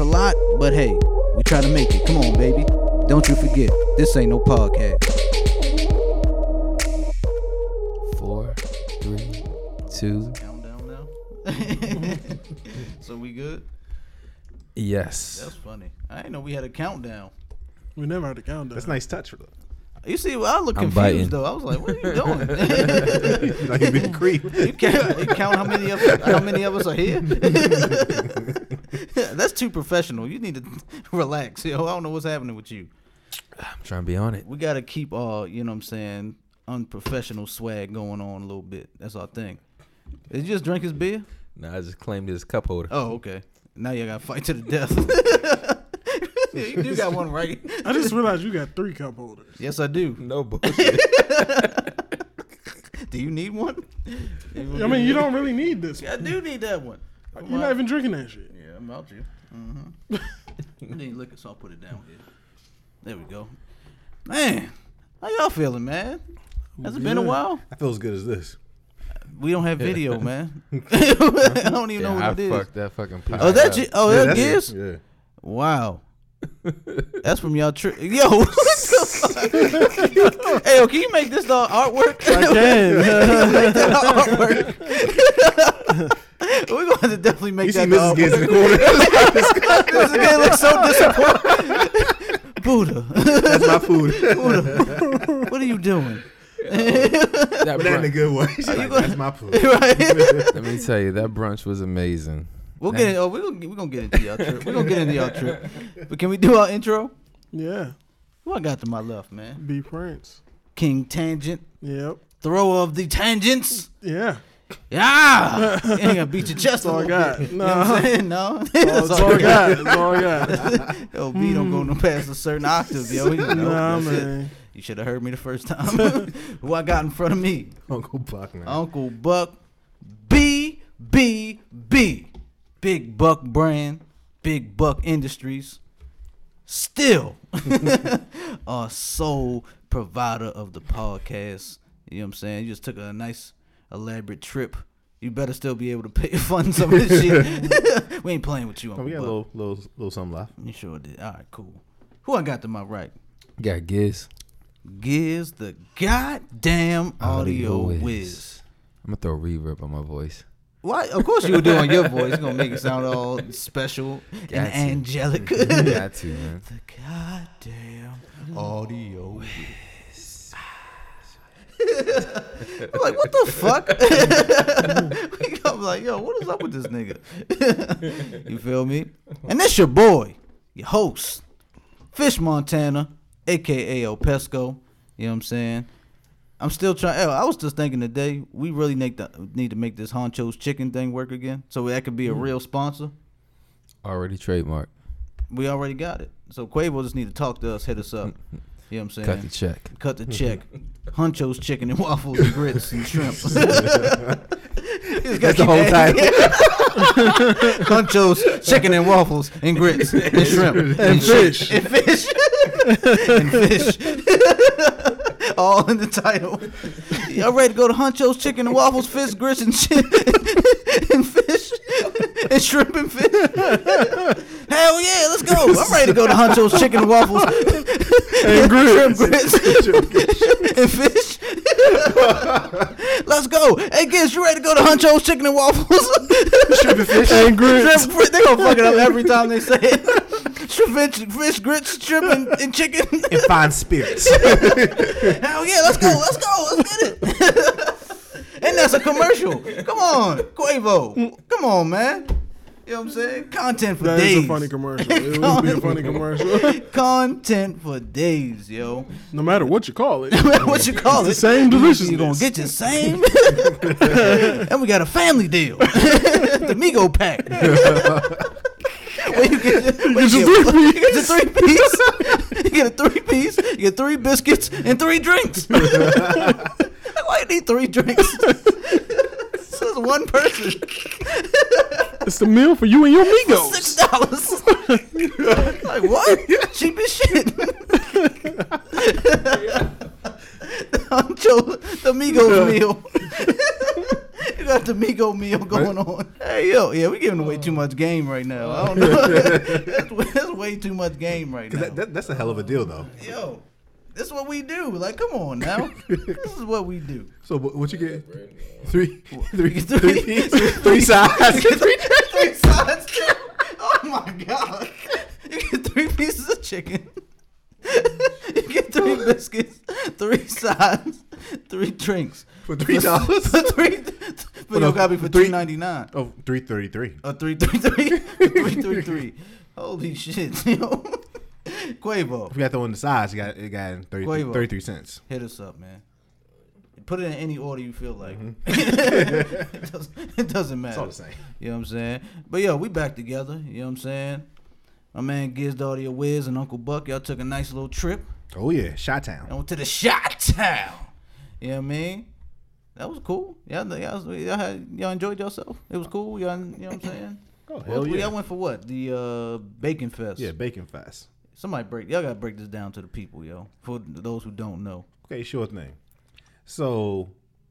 I know it's a lot, but hey, we try to make it. Come on, baby. Don't you forget, this ain't no podcast. Four, three, two. Countdown now. so we good? Yes. That's funny. I didn't know we had a countdown. We never had a countdown. That's a nice touch. Though. You see, well, I look I'm confused biting. though. I was like, "What are you doing?" like you been creep. you, count, you count how many of how many of us are here? That's too professional. You need to relax. Yo, I don't know what's happening with you. I'm trying to be on it. We got to keep all, you know what I'm saying, unprofessional swag going on a little bit. That's our thing. Did you just drink his beer? No, I just claimed his cup holder. Oh, okay. Now you got to fight to the death. you do got one right. I just realized you got three cup holders. Yes, I do. No bullshit. Do you need one? I mean, you don't really need this. I do need that one. You're not even drinking that shit. Yeah, I'm out you. Mm-hmm. and I need liquor, so I'll put it down here. There we go. Man, how y'all feeling, man? Has it been a while? I feel as good as this. We don't have video, man. I don't even know yeah, I what it is. fucked that fucking pot. Oh, that up. you? Oh, Yeah, that that's Giz? it. Yeah. Wow. That's from y'all trip. Yo, what the fuck? hey, yo, can you make this the artwork? I can. make that artwork. We're going to definitely make You see that the Mrs. Giz in artwork. the corner. This guy looks so disappointed. Buddha, That's my food. Buddha, what are you doing? That but not in a good way. Like, gonna- That's my food. right? let me tell you, that brunch was amazing. Oh, we'll get. In, oh, we're gonna we're gonna get into y'all trip. We're gonna get into y'all trip. But can we do our intro? yeah. Who I got to my left, man? B Prince. King Tangent, Yep. thrower of the tangents. Yeah. Yeah, you ain't gonna beat your chest That's all I a got. little bit. You No. know what I'm saying? No, oh, That's all I got. That's all I got. Yo, B don't go no past a certain octave, yo. You, know, Nah, that's it. you should have heard me the first time. Who I got in front of me? Uncle Buck, man. Uncle Buck, B B B, Big Buck brand, Big Buck Industries, still a sole provider of the podcast. You know what I'm saying? You just took a nice elaborate trip. You better still be able to pay fund some of this shit. we ain't playing with you, Oh, Uncle we got a little, little, little something left. You sure did. All right, cool. Who I got to my right? Got Giz. Gives the goddamn audio, Audio whiz. whiz. I'm gonna throw reverb on my voice. Why? Of course you would do on your voice. It's gonna make it sound all special and Got to. angelic. Got to, man. the goddamn audio. I'm like, what the fuck? I'm like, yo, what is up with this nigga? you feel me? And this your boy, your host, Fish Montana, aka El Pesco. You know what I'm saying? I'm still trying. I was just thinking today, we really need to need to make this Huncho's chicken thing work again, so that could be a hmm. real sponsor. Already trademarked. We already got it. So Quavo just need to talk to us, hit us up. You know what I'm saying? Cut the check. Cut the check. Huncho's chicken and waffles and grits and shrimp. That's the whole title. Huncho's chicken and waffles and grits and shrimp and, fish. and fish and fish. All in the title. Y'all ready to go to Huncho's chicken and waffles, fish, grits and shit and fish and shrimp and fish? Hell yeah, let's go. I'm ready to go to Huncho's chicken and waffles And grits. shrimp, grits, and fish. Let's go. Hey, kids, you ready to go to Huncho's Chicken and Waffles? Shrimp and fish. And grits. Shrimp, grit- they gonna fuck it up every time they say it. Shrimp, fish, fish grits, shrimp, and, and chicken. And fine spirits. Hell yeah, let's go, let's go, let's get it. and that's a commercial. Come on, Quavo. Come on, man. You know what I'm saying? Content for That days. is a funny commercial. It would be a funny commercial. Content for days, yo. No matter what you call it. no matter what you call It's it? the same delicious. You deliciousness. gonna get your same, and we got a family deal, the Migo pack. Where you get, what you get, you get the three piece. you get a three piece. You get three biscuits and three drinks. Why you need three drinks? this is one person. It's the meal for you and your amigos. Six dollars. like what? Cheap as shit. Ancho, the Migos meal. You got the Migo meal going on. Hey yo, yeah, we giving away too much game right now. I don't know. that's, way- that's way too much game right 'Cause now. that, that, that's a hell of a deal, though. Yo, this is what we do. Like, come on now. this is what we do. So what, what you get? Three, three, Three- three, three sides. three sides. Oh my god! You get three pieces of chicken. you get three biscuits, three sides, three drinks For three dollars? For three, but no, it for three- ninety nine. Oh, three thirty-three. A three three three three three three. Holy shit, yo! Quavo, If you got the one the size, you got it got 30, Quavo. 33 cents. hit us up, man. Put it in any order you feel like. Mm-hmm. it, doesn't, it doesn't matter. It's all the same. You know what I'm saying? But yo, we back together. You know what I'm saying? My man Giz Daughter Wiz and Uncle Buck, y'all took a nice little trip Oh yeah, Shot Town. and went to the Shot Town. You know what I mean? That was cool. Y'all, y'all, y'all, had, y'all enjoyed yourself. It was cool. Y'all, you know what I'm saying? Oh hell yeah. Y'all went for what? The uh, Bacon Fest. Yeah, Bacon Fest. Somebody break. Y'all gotta break this down to the people, yo. For those who don't know. Okay, sure thing. So,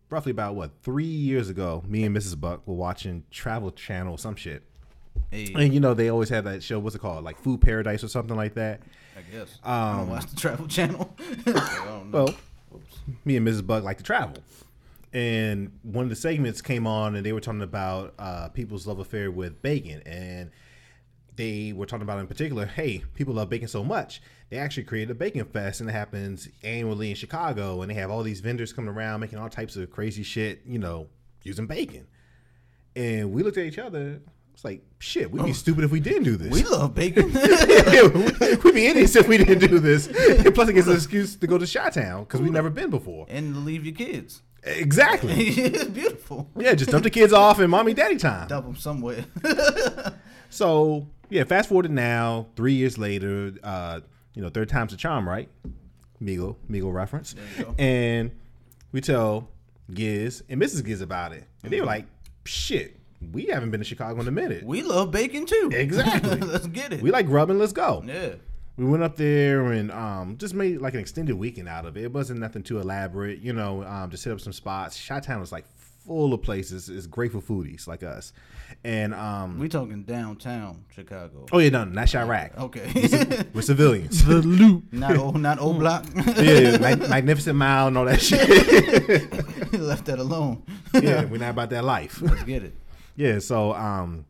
roughly about what three years ago, me and Mrs. Buck were watching Travel Channel, some shit, Hey, and you know they always have that show. What's it called? Like Food Paradise or something like that. I guess. I Um, don't watch the Travel Channel. I don't know. Well, me and Mrs. Buck like to travel. And one of the segments came on, and they were talking about uh, people's love affair with bacon. And they were talking about in particular, hey, people love bacon so much. They actually created a bacon fest, and it happens annually in Chicago. And they have all these vendors coming around making all types of crazy shit, you know, using bacon. And we looked at each other. It's like, shit, we'd be stupid if we didn't do this. we love bacon. We'd be idiots if we didn't do this. Plus, it gives us an excuse to go to Chi because we've never been before. and leave your kids. Exactly. it's beautiful. Yeah, just dump the kids off and mommy daddy time. Dump them somewhere. So yeah, fast forward to now, three years later, uh, you know, third time's a charm, right? Migo, Migo reference. you go. And we tell Giz and Mrs. Giz about it. And they were like, shit, we haven't been to Chicago in a minute. we love bacon too. Exactly. Let's get it. We like grubbing, let's go. yeah. We went up there and um, just made like an extended weekend out of it. It wasn't nothing too elaborate, you know. Um, just hit up some spots. Chi Town was like full of places. It's great for foodies like us. And um, We talking downtown Chicago. oh yeah, no, not Chiraq. Okay. We're civilians. The loop. not O not old block. yeah, mag- magnificent mile and all that shit. We left that alone. yeah, we're not about that life. Let's get it. Yeah, so um,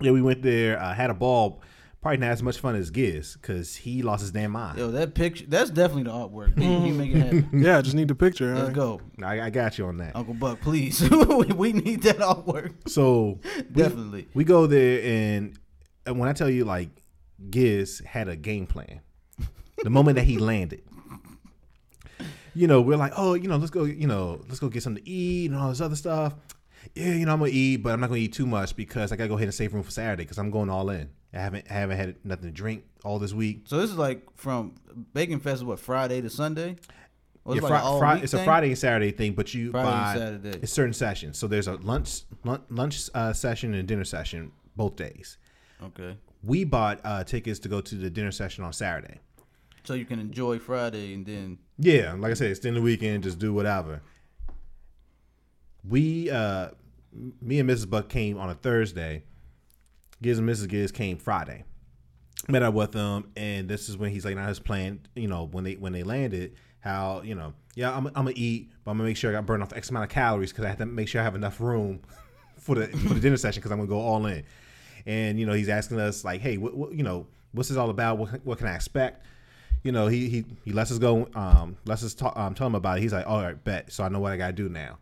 yeah, we went there, uh, had a ball. Probably not as much fun as Giz because he lost his damn mind. Yo, that picture that's definitely the artwork. You, you make it happen. Yeah, I just need the picture. Let's huh? go. I, I got you on that. Uncle Buck, please. we, we need that artwork. So we- Definitely. we go there, and, and when I tell you, like, Giz had a game plan. The moment that he landed, you know, we're like, oh, you know, let's go, you know, let's go get something to eat and all this other stuff. Yeah, you know, I'm gonna eat, but I'm not gonna eat too much because I gotta go ahead and save room for Saturday because I'm going all in. I haven't I haven't had nothing to drink all this week. So this is like from Bacon Fest is what, Friday to Sunday? Or Yeah, it's Fri- like all it's a? Friday and Saturday thing, but you Friday buy Saturday. it's certain sessions. So there's a lunch lunch, lunch uh, session and dinner session both days. Okay. we bought uh, tickets to go to the dinner session on Saturday. So you can enjoy Friday and then Yeah, like I said, extend the weekend, just do whatever. We, uh, me and Mrs. Buck came on a Thursday. Giz and Mrs. Giz came Friday. Met up with them, and this is when he's like, "Now his plan, you know, when they when they landed, how you know, yeah, I'm, I'm gonna eat, but I'm gonna make sure I got burn off X amount of calories because I have to make sure I have enough room for the for the dinner session because I'm gonna go all in." And you know, he's asking us like, "Hey, what, what you know, what's this all about? What, what can I expect?" you know, he he he lets us go. Um, lets us talk, um, tell him about it. He's like, all right, bet. So I know what I gotta do now.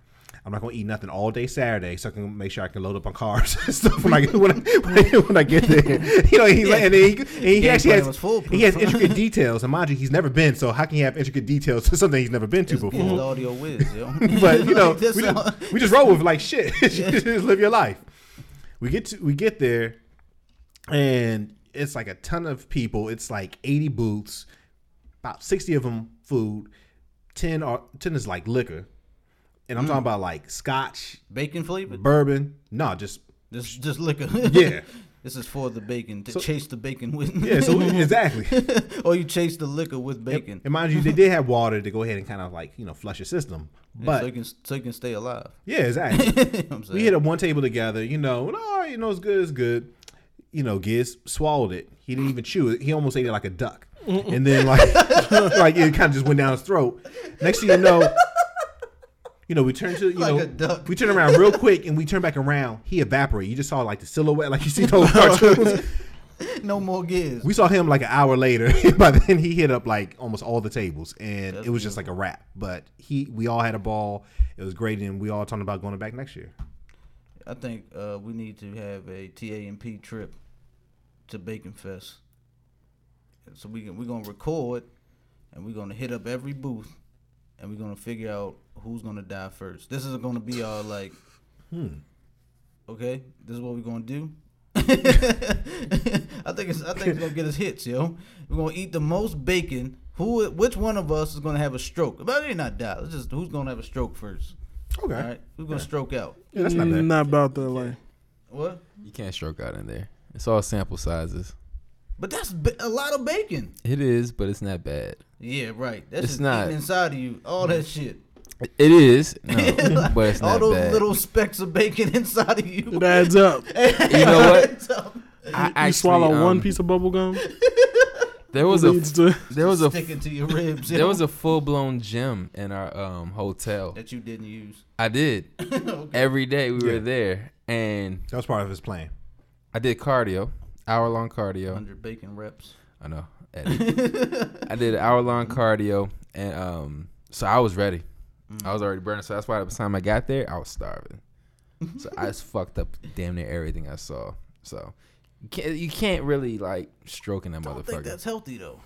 I'm not gonna eat nothing all day Saturday, so I can make sure I can load up on carbs and stuff when I get when I, when I, when I get there. You know, he's like, and he, and he actually has he has intricate details. And mind you, he's never been. So how can he have intricate details to something he's never been to get before? audio whiz, yo. but you know, we, just, we just roll with like shit. just live your life. We get to we get there, and it's like a ton of people. It's like 80 booths, about 60 of them food, 10 are 10 is like liquor. And I'm Mm. talking about like scotch, Bacon flavored. bourbon. No, just Just just liquor. Yeah. this is for the bacon to So- chase the bacon with. yeah, so exactly. or you chase the liquor with bacon. And mind you, they did have water to go ahead and kind of like, you know, flush your system. Yeah, But so you can so you can stay alive. yeah, exactly. You know what I'm we hit up one table together, you know, and all right, you know, it's good, it's good. You know, Giz swallowed it. He didn't even chew it. He almost ate it like a duck. And then like like it kind of just went down his throat. Next thing you know, you know, we turn to you Like know we turn around real quick and we turn back around. He evaporated. You just saw like the silhouette, like you see those cartoons. no more giz. We saw him like an hour later. By then, he hit up like almost all the tables, and That's it was just like a wrap. But he, we all had a ball. It was great, and we all talking about going back next year. I think uh, we need to have a TAMP trip to Bacon Fest. So we can, we're gonna record, and we're gonna hit up every booth, and we're gonna figure out who's gonna die first. This is gonna be our like, Hmm. okay, this is what we're gonna do. I think it's I think it's gonna get us hits, yo. We're gonna eat the most bacon. Who, which one of us is gonna have a stroke? But it not die. It's just who's gonna have a stroke first. Okay, All right, who's gonna stroke out? yeah, that's not bad. Not about that like. What? You can't stroke out in there. It's all sample sizes. But that's ba- a lot of bacon. It is, but it's not bad. Yeah, right. That's It's just not. inside of you. All that shit. It is, no, but it's not bad. all those bad. little specks of bacon inside of you. It adds up. you know what? I you actually, swallow one um, piece of bubble gum. There was a to there was a sticking to your ribs. there was a full blown gym in our um hotel. that you didn't use. I did okay. every day we Yeah. were there, and That was part of his plan. I did cardio, hour long cardio. Hundred bacon reps. I know. edit. I did an hour long cardio, and um, so I was ready. I was already burning, so that's why by the time I got there, I was starving. So I just fucked up damn near everything I saw. So you can't, you can't really like stroking that I don't think motherfucker. that's healthy though.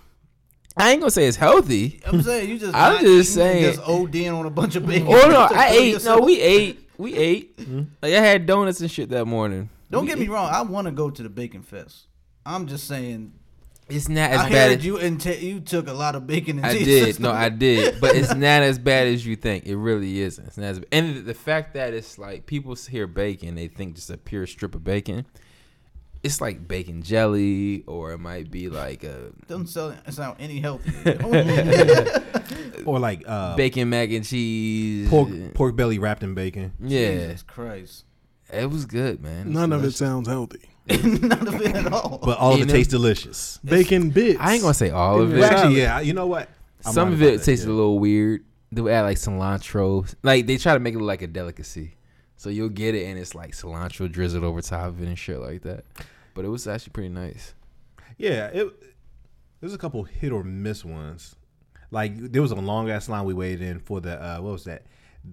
I ain't gonna say it's healthy. I'm saying you just. I'm not just saying- Just ODing on a bunch of bacon. Oh no, I kill ate. No, we ate. We ate. Like I had donuts and shit that morning. Don't We get me wrong. I want to go to the bacon fest. I'm just saying. It's not as I bad. heard as, you and you took a lot of bacon. Into I your did. system. No, I did. But it's not as bad as you think. It really isn't. It's not as bad. And the, the fact that it's like people hear bacon, they think just a pure strip of bacon. It's like bacon jelly, or it might be like a doesn't sound, sound any healthy. Or like uh, bacon mac and cheese. pork pork belly wrapped in bacon. Yeah, Jesus Christ. It was good, man. It was None of it sounds healthy. None of it at all. But all of You it know- tastes delicious. Bacon bits. I ain't gonna say all of it. Well, actually, yeah. You know what? I'm Some right of about it that, tastes yeah. a little weird. They would add like cilantro. Like they try to make it look like a delicacy. So you'll get it and it's like cilantro drizzled over top of it and shit like that. But it was actually pretty nice. Yeah, it there's a couple hit or miss ones. Like there was a long ass line we waited in for the uh what was that?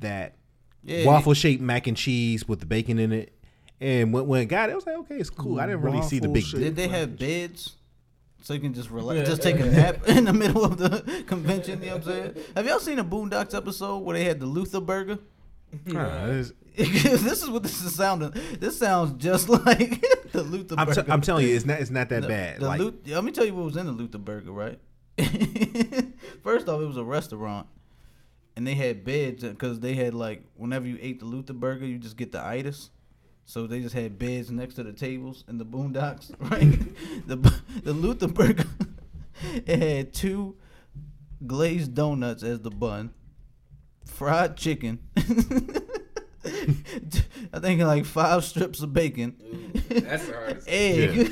That Yeah, waffle shaped mac and cheese with the bacon in it. And when, when it got it, I was like, okay, it's cool. I didn't really see the big. Waffle-shaped. Did they have beds? So you can just relax, just take a nap in the middle of the convention. You know what I'm saying? Have y'all seen a Boondocks episode where they had the Luther Burger? Uh, this is what this is sounding. This sounds just like the Luther I'm, Burger. t- I'm telling you, it's not it's not that The- bad. the like Lu- let me tell you what was in the Luther Burger, right? First off, it was a restaurant, and they had beds because they had like whenever you ate the Luther Burger, you just get the itis. So they just had beds next to the tables in the Boondocks, right? the the Luther Burger, it had two glazed donuts as the bun, fried chicken. I think like five strips of bacon, That's the hardest. egg,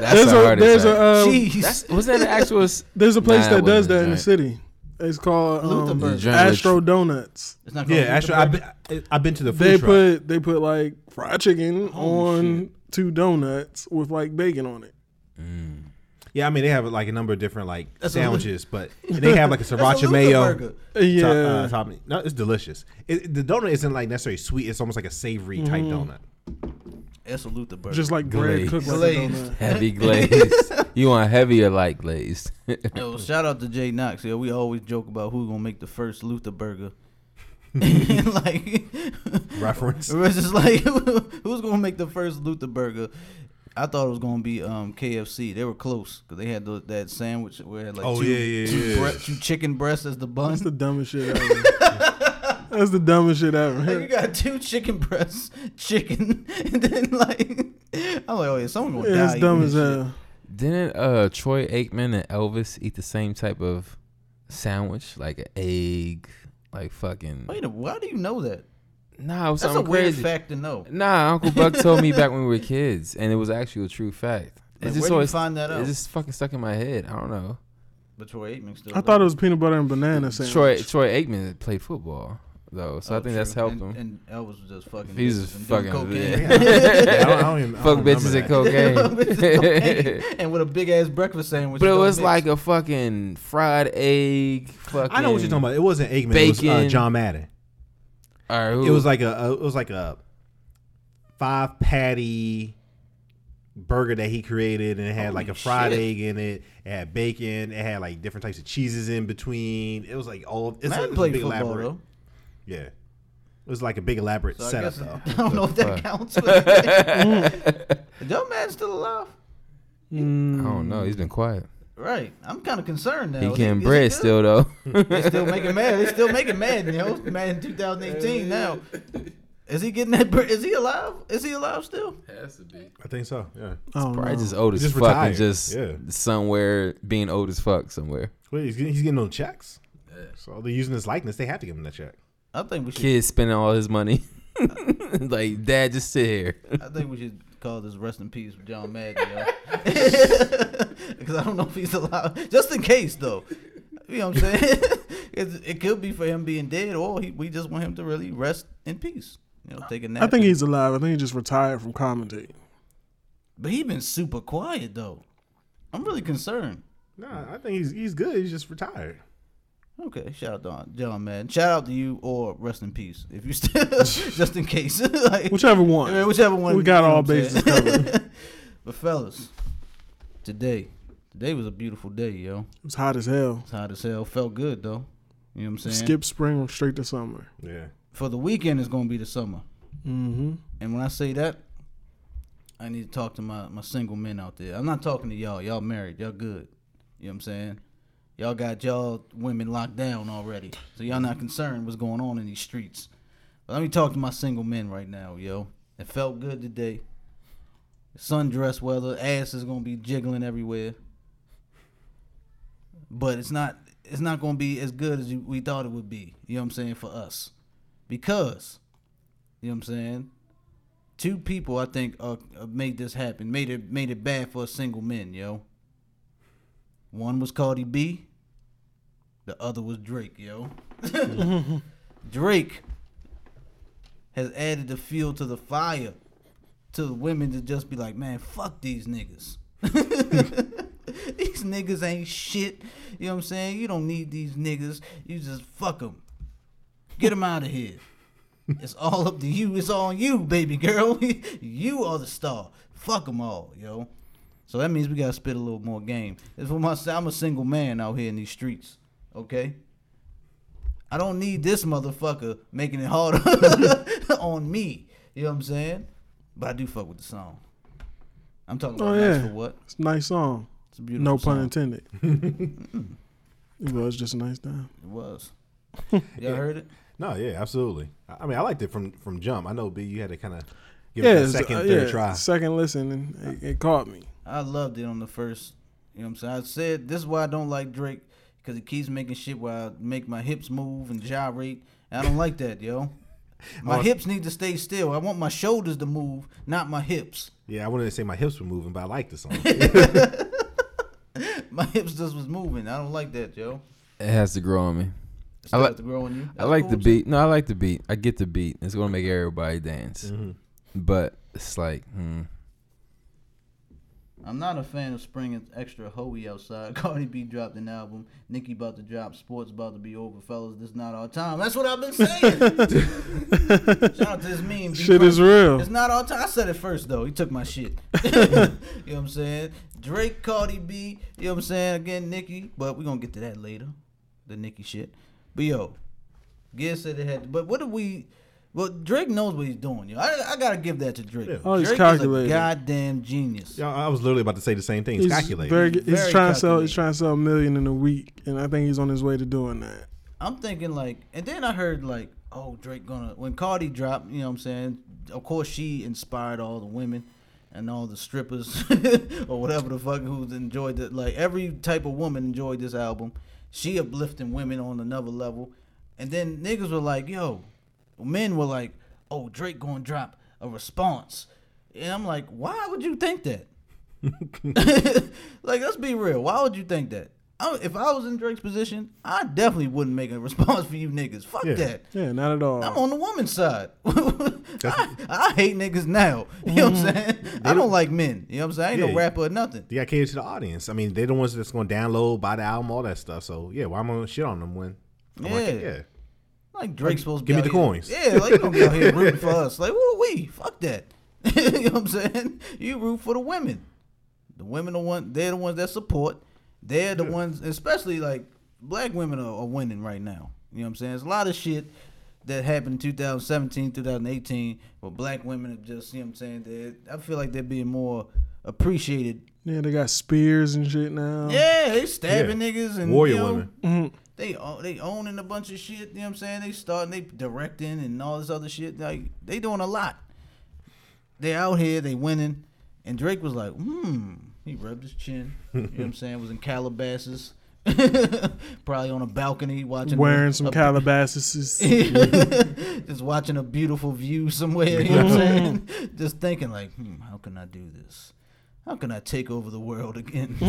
That's There's the a hardest. there's a act. uh, cheese. That's, was that an actual? there's a place Nah, that does that a in the city. It's called Luther um, Burger. Astro Donuts. It's not called yeah, Luther actually, I've Burger. been I've been to the food They truck. put they put like fried chicken Holy on two donuts with like bacon on it. Mm. yeah, I mean they have like a number of different like That's a sandwiches, but and they have like a That's a sriracha mayo. Burger. Uh, Yeah, top, uh, top- no, it's delicious. It, the donut isn't like necessarily sweet. It's almost like a savory type Mhm. donut. That's a Luther Burger. just like bread Glazed. cooked like a Glazed. donut. Heavy glazed. you want heavy or light glazed? Yo, shout out to Jay Knox. Yo, we always joke about who's gonna make the first Luther Burger. Like, Reference. it was just like who's gonna make the first Luther Burger. I thought it was gonna be um KFC. They were close because they had the, that sandwich where it had like Oh, two, yeah, yeah, two, yeah. bre- two chicken breasts as the bun. That's the dumbest shit ever. That's the dumbest shit Like, you got two chicken breasts, chicken, and then like I'm like, oh yeah, someone gonna Yeah, die. it's dumb as this shit. hell. Didn't uh Troy Aikman and Elvis eat the same type of sandwich, like an egg, like fucking? Wait, a, why do you know that? Nah, it was That's a something weird crazy. fact to know. Nah, Uncle Buck told me back when we were kids, and it was actually a true fact. Like, It's where just did you always find that out? It's just fucking stuck in my head. I don't know. But Troy Aikman still. I thought it was peanut butter and banana sandwich. Troy Troy Aikman played football though, so I Oh, think that's true. helped and, him. And Elvis was just fucking. He's was bitches just fucking- cocaine. Yeah, I don't, I don't even, I Fuck don't bitches and cocaine. and with a big ass breakfast sandwich. But it was mix. like a fucking fried egg. Fucking. I know what you're talking about. It wasn't Aikman. It was uh, John Madden. All right, who? It was like a, a it was like a five patty burger that he created, and it had like a fried shit. egg in it. It had bacon. It had like different types of cheeses in between. It was like all. It's, Man a, it's a played big football elaborate. though. Yeah, it was like a big elaborate So I setup guess though. I don't know if that counts. Is Joe Madden still alive? I don't know. He's been quiet. Right. I'm kind of concerned now. He Is getting is bread good? still though. They still making mad. They still making mad. You know, Madden 2018 now. Is he getting that? bread? Is he alive? Is he alive still? Has to be. I think so. Yeah. I don't oh, Probably know. just old as Just fuck retired. and just Yeah. somewhere being old as fuck somewhere. Wait, he's getting, he's getting no checks. So they're using his likeness. They have to give him that check. I think we should. Kid spending all his money. like dad, just sit here. I think we should call this "Rest in Peace" John Madden, yo. Because I don't know if he's alive. Just in case, though. You know what I'm saying? it, it could be for him being dead, or he, we just want him to really rest in peace. You know, take a nap. I think he's alive. I think he just retired from commentating. But he been super quiet though. I'm really concerned. Nah, I think he's he's good. He's just retired. Okay, shout out to John Madden. Shout out to you, or rest in peace if you still, just in case. like, Whichever one. Yeah, whichever one. We got all what I'm bases covered. but fellas, today, today was a beautiful day, yo. It was hot as hell. It's hot as hell. Felt good though. You know what I'm saying? Skip spring straight to summer. Yeah. For the weekend, it's gonna be the summer. Mm-hmm. And when I say that, I need to talk to my, my single men out there. I'm not talking to y'all. Y'all married. Y'all good. You know what I'm saying? Y'all got y'all women locked down already. So y'all not concerned what's going on in these streets. But let me talk to my single men right now, yo. It felt good today. Sundress weather, ass is gonna be jiggling everywhere. But it's not it's not gonna be as good as we thought it would be. You know what I'm saying for us, because you know what I'm saying. Two people I think uh, uh, made this happen. Made it made it bad for a single men, yo. One was Cardi B. The other was Drake, yo. Drake has added the fuel to the fire to the women to just be like, man, fuck these niggas. these niggas ain't shit. You know what I'm saying? You don't need these niggas. You just fuck them. Get them out of here. It's all up to you. It's on you, baby girl. you are the star. Fuck them all, yo. So that means we gotta spit a little more game. It's for my, I'm a single man out here in these streets. Okay. I don't need this motherfucker making it harder on me. You know what I'm saying? But I do fuck with the song. I'm talking about Oh, Nice yeah. for what? It's a nice song. It's a beautiful song. No song. pun intended. it was just a nice time. It was. Y'all Yeah. heard it? No, yeah, absolutely. I I mean, I liked it from from jump. I know B, you had to kind of give yeah, it a second, uh, third yeah, try. Second listen, and it, it caught me. I loved it on the first. You know what I'm saying? I said this is why I don't like Drake because he keeps making shit where I make my hips move and gyrate. And I don't like that, yo. My Oh. hips need to stay still. I want my shoulders to move, not my hips. Yeah, I wanted to say my hips were moving, but I like the song. My hips just was moving. I don't like that, yo. It has to grow on me. Still like- to grow on you. I like cool, the too. beat. No, I like the beat. I get the beat. It's gonna make everybody dance. Mhm. But it's like, hmm. I'm not a fan of spring and extra hoey outside. Cardi B dropped an album. Nicki about to drop. Sports about to be over, fellas. This not our time. That's what I've been saying. Shout out to this meme. Shit is real. It's not our time. I said it first though. He took my shit. you know what I'm saying? Drake, Cardi B. You know what I'm saying? Again, Nicki. But we gonna get to that later. The Nicki shit. But yo, Giz said it had. But what did we? Well, Drake knows what he's doing. Yo, I, I gotta give that to Drake. Yeah. Oh, he's Drake calculated. is a goddamn genius. Yeah, I was literally about to say the same thing. It's He's calculated. very. He's Very trying to sell. He's trying to sell a million in a week, and I think he's on his way to doing that. I'm thinking like, and then I heard like, oh, Drake gonna when Cardi dropped. You know what I'm saying? Of course, she inspired all the women and all the strippers or whatever the fuck who's enjoyed it. Like every type of woman enjoyed this album. She uplifting women on another level, and then niggas were like, yo, men were like, oh, Drake gonna drop a response, and I'm like, why would you think that? like, let's be real. Why would you think that? I, if I was in Drake's position, I definitely wouldn't make a response for you niggas. Fuck Yeah. that. Yeah, not at all. I'm on the woman's side. I, I hate niggas now. You know what I'm mm-hmm. saying? I don't like men. You know what I'm saying? I ain't Yeah. no rapper or nothing. You got to cater to the audience. I mean, they're the ones that's to download, buy the album, all that stuff. So yeah, why am I to shit on them when? I'm like, Yeah. Yeah. Like Drake's supposed to Give be me the here- coins. Yeah, like you don't be out here rooting for us. Like, what are we? Fuck that. you know what I'm saying? You root for the women. The women are one they're the ones that support. They're the ones especially like black women are, are winning right now. You know what I'm saying? There's a lot of shit that happened in 2017, 2018, where black women have just, you know what I'm saying, they I feel like they're being more appreciated. yeah, they got spears and shit now. Yeah, they stabbing Yeah. niggas and Warrior you know, women. Mhm. They own, they owning a bunch of shit. You know what I'm saying? They starting, they directing and all this other shit. Like they doing a lot. They out here, they winning. And Drake was like, hmm. He rubbed his chin. You know what I'm saying? Was in Calabasas, probably on a balcony watching Wearing a- some a- Calabasas. just watching a beautiful view somewhere. You know what I'm saying? just thinking like, hmm, how can I do this? How can I take over the world again?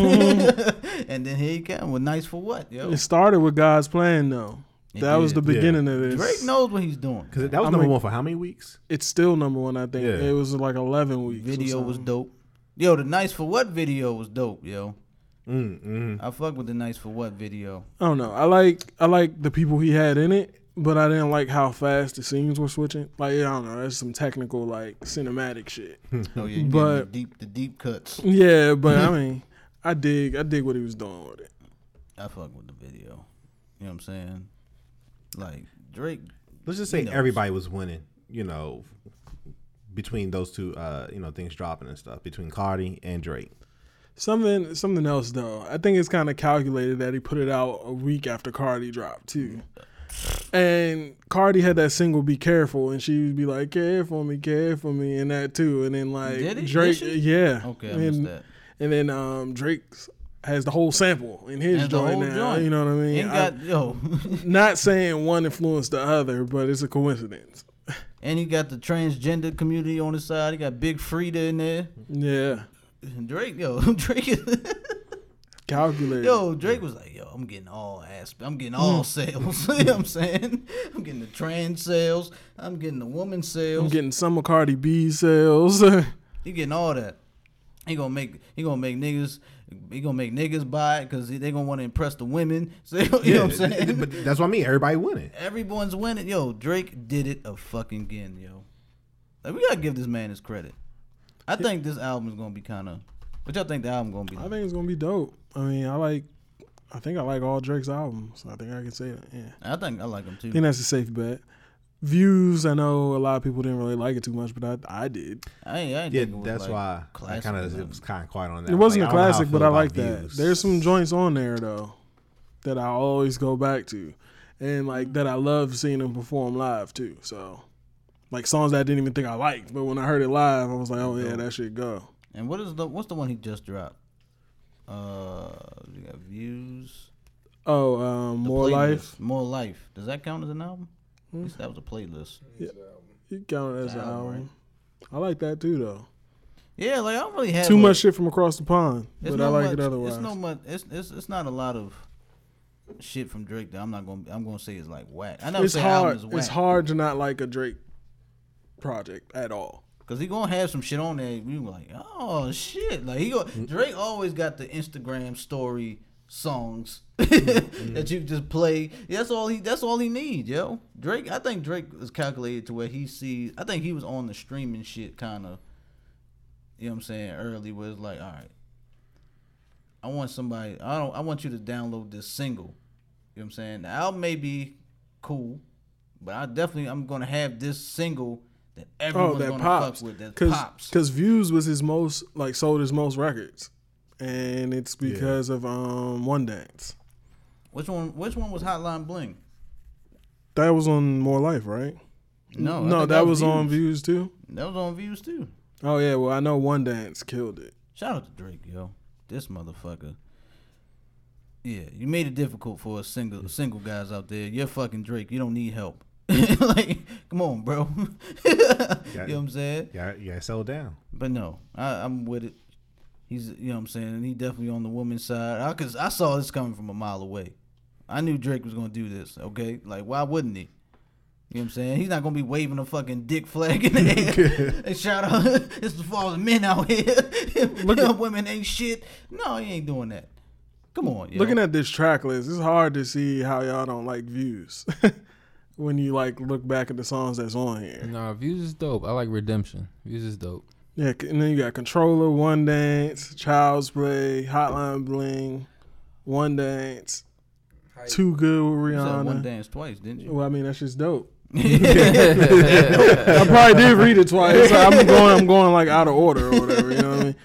and then here he came with nice for what, yo. it started with God's plan, though. It that was the did. Yeah. beginning of this. Drake knows what he's doing. Because that was I'm number like- one for how many weeks? It's still number one, I think. Yeah. It was like 11 weeks. Video was dope. Yo, the nice for what video was dope, yo. Mm, mm. I fuck with the nice for what video. I don't know. I like I like the people he had in it, but I didn't like how fast the scenes were switching. Like I don't know, that's some technical like cinematic shit. Oh yeah, But- but the deep the deep cuts. Yeah, but I mean, I dig I dig what he was doing with it. I fuck with the video. You know what I'm saying? Like Drake. Let's just say knows. everybody was winning, you know, between those two, uh, you know, things dropping and stuff, between Cardi and Drake. Something something else though. I think it's kind of calculated that he put it out a week after Cardi dropped too. And Cardi had that single "Be Careful," and she would be like, "Care for me, care for me," and that too. And then like Did? Did Drake, she? yeah, Okay, I and, missed that. And then um Drake has the whole sample in his Has the joint whole now. joint. You know what I mean? Ain't I- got yo, not saying one influenced the other, but it's a coincidence. and he got the transgender community on his side. He got Big Freedia in there. Yeah, And Drake, yo, Drake is. Calculated. Yo, Drake was like, yo, I'm getting all aspects. I'm getting Mm. all sales. you know what I'm saying? I'm getting the trans sales. I'm getting the woman sales. I'm getting some of Cardi B sales. he getting all that. He gonna make he gonna make niggas he gonna make niggas buy it because they gonna want to impress the women. So you know what I'm saying? but that's what I mean. Everybody winning. Everyone's winning. Yo, Drake did it a fucking again, yo. Like, we gotta give this man his credit. I think this album is gonna be kind of. What y'all think the album gonna be? I think it's gonna be dope. I mean, I like. I think I like all Drake's albums. I think I can say that. Yeah, I think I like him I too. think that's a safe bet. Views, I know a lot of people didn't really like it too much, but I I did. I ain't, I ain't Yeah, think it was that's like why I kind of it was kind of quiet on that. It wasn't Like, a I don't know how I classic, but I like that. There's some joints on there though that I always go back to, and like that I love seeing them perform live too. So, like songs that I didn't even think I liked, but when I heard it live, I was like, oh yeah, that should go. And what is the what's the one he just dropped? Uh, we got views. Oh, um, more playlist. life. More life. Does that count as an album? Hmm. At least that was a playlist. Count it as an album, album. I like that too though. Yeah, like I don't really have Too like- much shit from across the pond, but I like much, it otherwise. It's no much. It's, it's it's not a lot of shit from Drake that I'm not gonna. I'm gonna say is like whack. I never it's hard. It's hard to not like a Drake project at all. Cause he gonna have some shit on there. We were like, oh shit! Like he go. Mm. Drake always got the Instagram story songs Mm-hmm. that you just play. That's all he. That's all he needs, yo. Drake. I think Drake is calculated to where he sees. I think he was on the streaming shit kind of. You know what I'm saying? Early, where it's like, all right. I want somebody. I don't. I want you to download this single. You know what I'm saying? The album may be cool. but I definitely I'm gonna have this single that everyone's Oh, that gonna pops. fuck with. That Cause, pops. Cause Views was his most like sold his most records, and it's because of um One Dance. Which one? Which one was Hotline Bling? That was on More Life, right? No, no, think that was on Views too. That was on Views too. Oh yeah, well I know One Dance killed it. Shout out to Drake, yo. This motherfucker. Yeah, you made it difficult for us single single guys out there. You're fucking Drake. You don't need help. like, come on, bro. you know what I'm saying? Yeah, you gotta settle down. But no, I, I'm with it. He's, you know what I'm saying, and he definitely on the woman's side. I, Cause I saw this coming from a mile away. I knew Drake was gonna do this. Okay, like why wouldn't he? You know what I'm saying? He's not gonna be waving a fucking dick flag in the air and shout out, "It's for all the men out here. Look at women ain't shit." No, he ain't doing that. Come on, yo. Looking at this track list, it's hard to see how y'all don't like Views when you like look back at the songs that's on here. Nah, Views is dope. I like Redemption. Views is dope. Yeah, and then you got Controlla, One Dance, Child's Play, Hotline Bling, One Dance, Too Good with you said one dance twice, didn't you? Well, I mean that's just dope. I probably did read it twice. I'm going, I'm going like out of order or whatever. You know what I mean?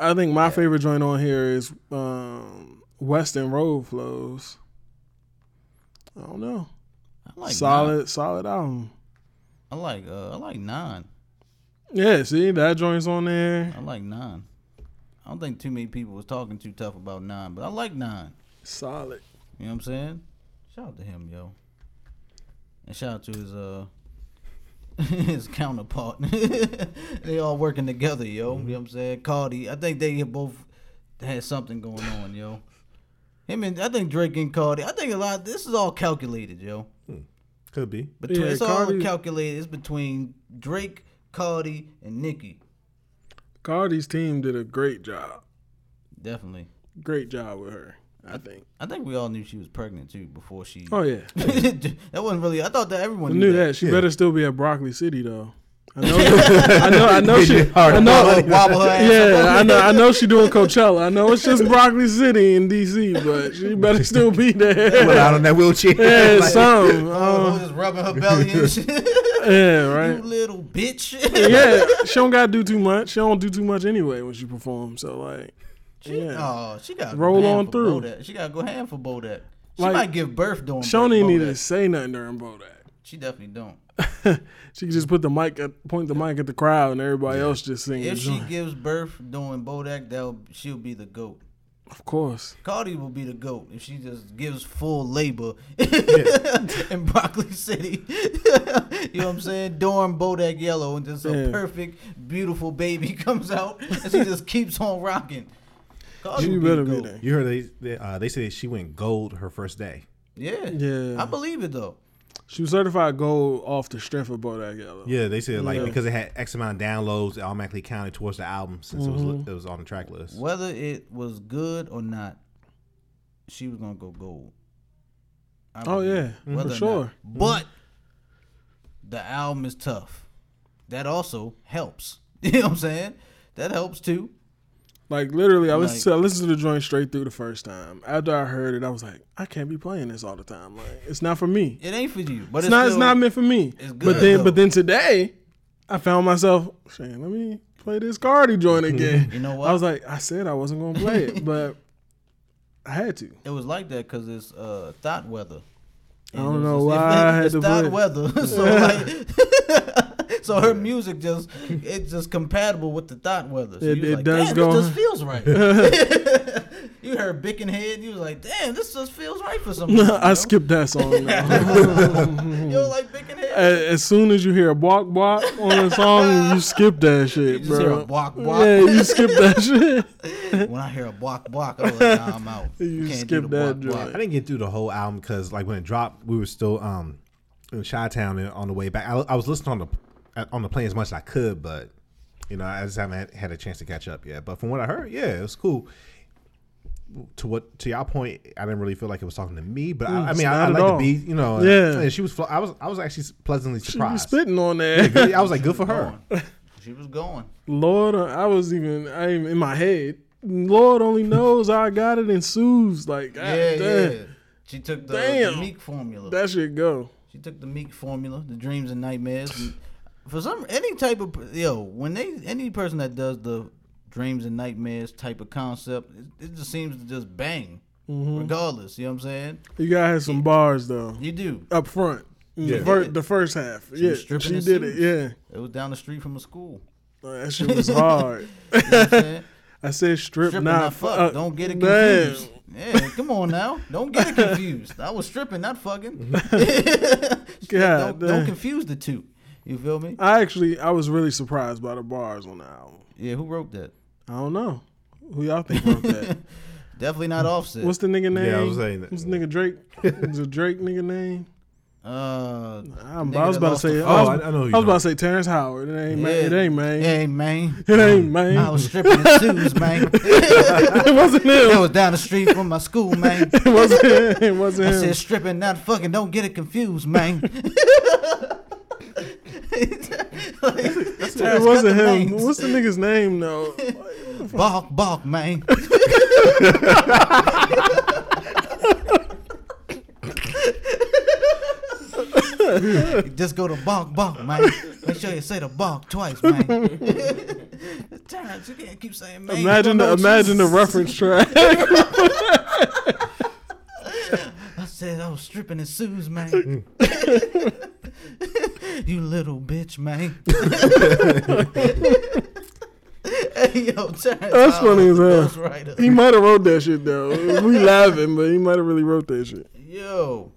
I think my favorite joint on here is um, Weston Road Flows. I don't know. I like solid, Nine. solid album. I like uh, I like nine. Yeah, see that joint's on there. I like nine. I don't think too many people was talking too tough about nine, but I like nine. Solid. You know what I'm saying? Shout out to him, yo. And shout out to his uh his counterpart. they all working together, yo. You know what I'm saying? Cardi. I think they both had something going on, yo. Him and I think Drake and Cardi. I think a lot this is all calculated, yo. Could be. Between Yeah, it's all calculated. It's between Drake, Cardi, and Nicki. Cardi's team did a great job. Definitely. Great job with her. I think. I think we all knew she was pregnant too before she. Oh yeah, that wasn't really. I thought that I everyone knew that. She Yeah. better still be at Broccoli City though. I know. I know. I know she. I know. Wobble- wobble her ass Yeah. I know. I know she doing Coachella. I know it's just Broccoli City in DC, but she better still be Went there. out on that wheelchair. Yeah, Like, some. Oh, Uh, just rubbing her belly and shit. yeah, you right. little bitch. Yeah, she don't gotta do too much. She don't do too much anyway when she performs. So like, yeah. Oh, she got Roll on through. Bodak. She got to go ham for Bodak. She Like, might give birth doing. She don't even need to say nothing during Bodak. She definitely don't. She can just put the mic at point the mic at the crowd and everybody else just sing. If she gives birth doing Bodak, that she'll be the goat. of course. Cardi will be the goat if she just gives full labor in Broccoli City. you know what I'm saying? During Bodak Yellow, and just a perfect, beautiful baby comes out, and she just keeps on rocking. Cardi She better the be there. You heard they they, uh, they said she went gold her first day. Yeah, Yeah. I believe it though. She was certified gold off the strength of Bodak Yellow. Yeah, they said like Yeah. because it had X amount of downloads, it automatically counted towards the album since it was mm-hmm. it was on the track list. Whether it was good or not, she was gonna go gold. I Oh believe yeah, it. for Whether or not. sure. Mm-hmm. But the album is tough. That also helps. You know what I'm saying? That helps too. Like literally, I Like- listened to I listened to the joint straight through the first time. After I heard it, I was like, I can't be playing this all the time. Like it's not for me. It ain't for you, but It's, it's, not. It's not meant for me. it's but then, though. but then today, I found myself saying, "Let me play this Cardi joint again." You know what? I was like, I said I wasn't gonna play it, but I had to. It was like that because it's uh, thought weather. I don't know just- why it- I had it's to thought play weather. so like, so her music just it's just compatible with the thought weather. So It- you was it like, does damn, go- This just feels right. you heard Bickenhead. You was like, damn, this just feels right for some. reason, I yo. skipped that song. You don't like Bickenhead? as, as soon as you hear a walk walk on a song, you skip that shit, bro. You just bro. hear a walk walk. Yeah, you skip that shit. when I hear a block block, I was like, nah, I'm out. You Can't skip that block joint. I didn't get through the whole album because like when it dropped, we were still um in Chi Town on the way back. I, I was listening on the on the plane as much as I could, but you know I just haven't had, had a chance to catch up yet. But from what I heard, yeah, it was cool. To what to your point, I didn't really feel like it was talking to me, but I, I Mm, mean, I, I like to be, you know. Yeah. and she was. I was. I was actually pleasantly She was surprised. spitting on there. Good- I was like, good for her. She was going. Lord, I was even I even in my head. Lord only knows I got it in Sue's. Like, God yeah, damn, yeah. She took the, the Meek formula. that should go. She took the Meek formula, the dreams and nightmares. For some any type of yo, when they any person that does the dreams and nightmares type of concept, it, it just seems to just bang, Mm-hmm. regardless. You know what I'm saying? You gotta have some bars though You do. up front. Yeah. The, fir- the first half, She yeah, she did it. Yeah, It was down the street from a school. Oh, that shit was hard. You know what I'm saying? I said strip, stripping, not, not fuck. uh, don't get it confused. Yeah, come on now. Don't get it confused. I was stripping, not fucking. God don't, don't confuse the two. You feel me? I actually, I was really surprised by the bars on the album. Yeah, who wrote that? I don't know who y'all think wrote that. Definitely not Offset. What's the nigga name? Yeah, I was saying that. What's the nigga Drake? What's the Drake nigga name? uh, I'm, Nigga I was about to say. the I was, Oh, I- I know who I you was about to say Terrence Howard. It ain't man. It ain't man. hey man, It ain't man. I was stripping in shoes, man. it wasn't him. It was down the street from my school, man. It wasn't him. It wasn't I him. said stripping, not fucking. Don't get it confused, man. It wasn't him. What's the nigga's name though? Bark, bark, man. Just go to bark, bark, man. Make sure you say the bark twice, man. Terrence, you can't keep saying man. Imagine the imagine the reference track. I said I was stripping in shoes, man. you little bitch, man. hey, yo, Terrence. That's funny as hell. Ghostwriter. he might have wrote that shit though. We laughing, but he might have really wrote that shit. Yo.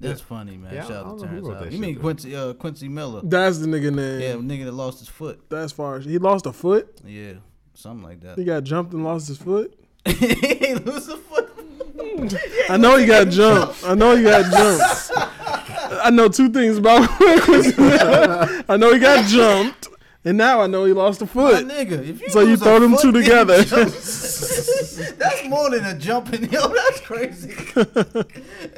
That's funny, man. Yeah, I Shout out don't to know who Terrence. wrote Howard. that You shit, mean though. Quincy uh, Quincy Miller? That's the nigga name. Yeah, nigga that lost his foot. That's far. He lost a foot. Yeah, something like that. He got jumped and lost his foot. he ain't lose a foot. I know he got jumped. I know he got jumped. I know two things about I know he got jumped, and now I know he lost a My foot. nigga, if you So you throw them two together. that's more than a jumping, yo. That's crazy.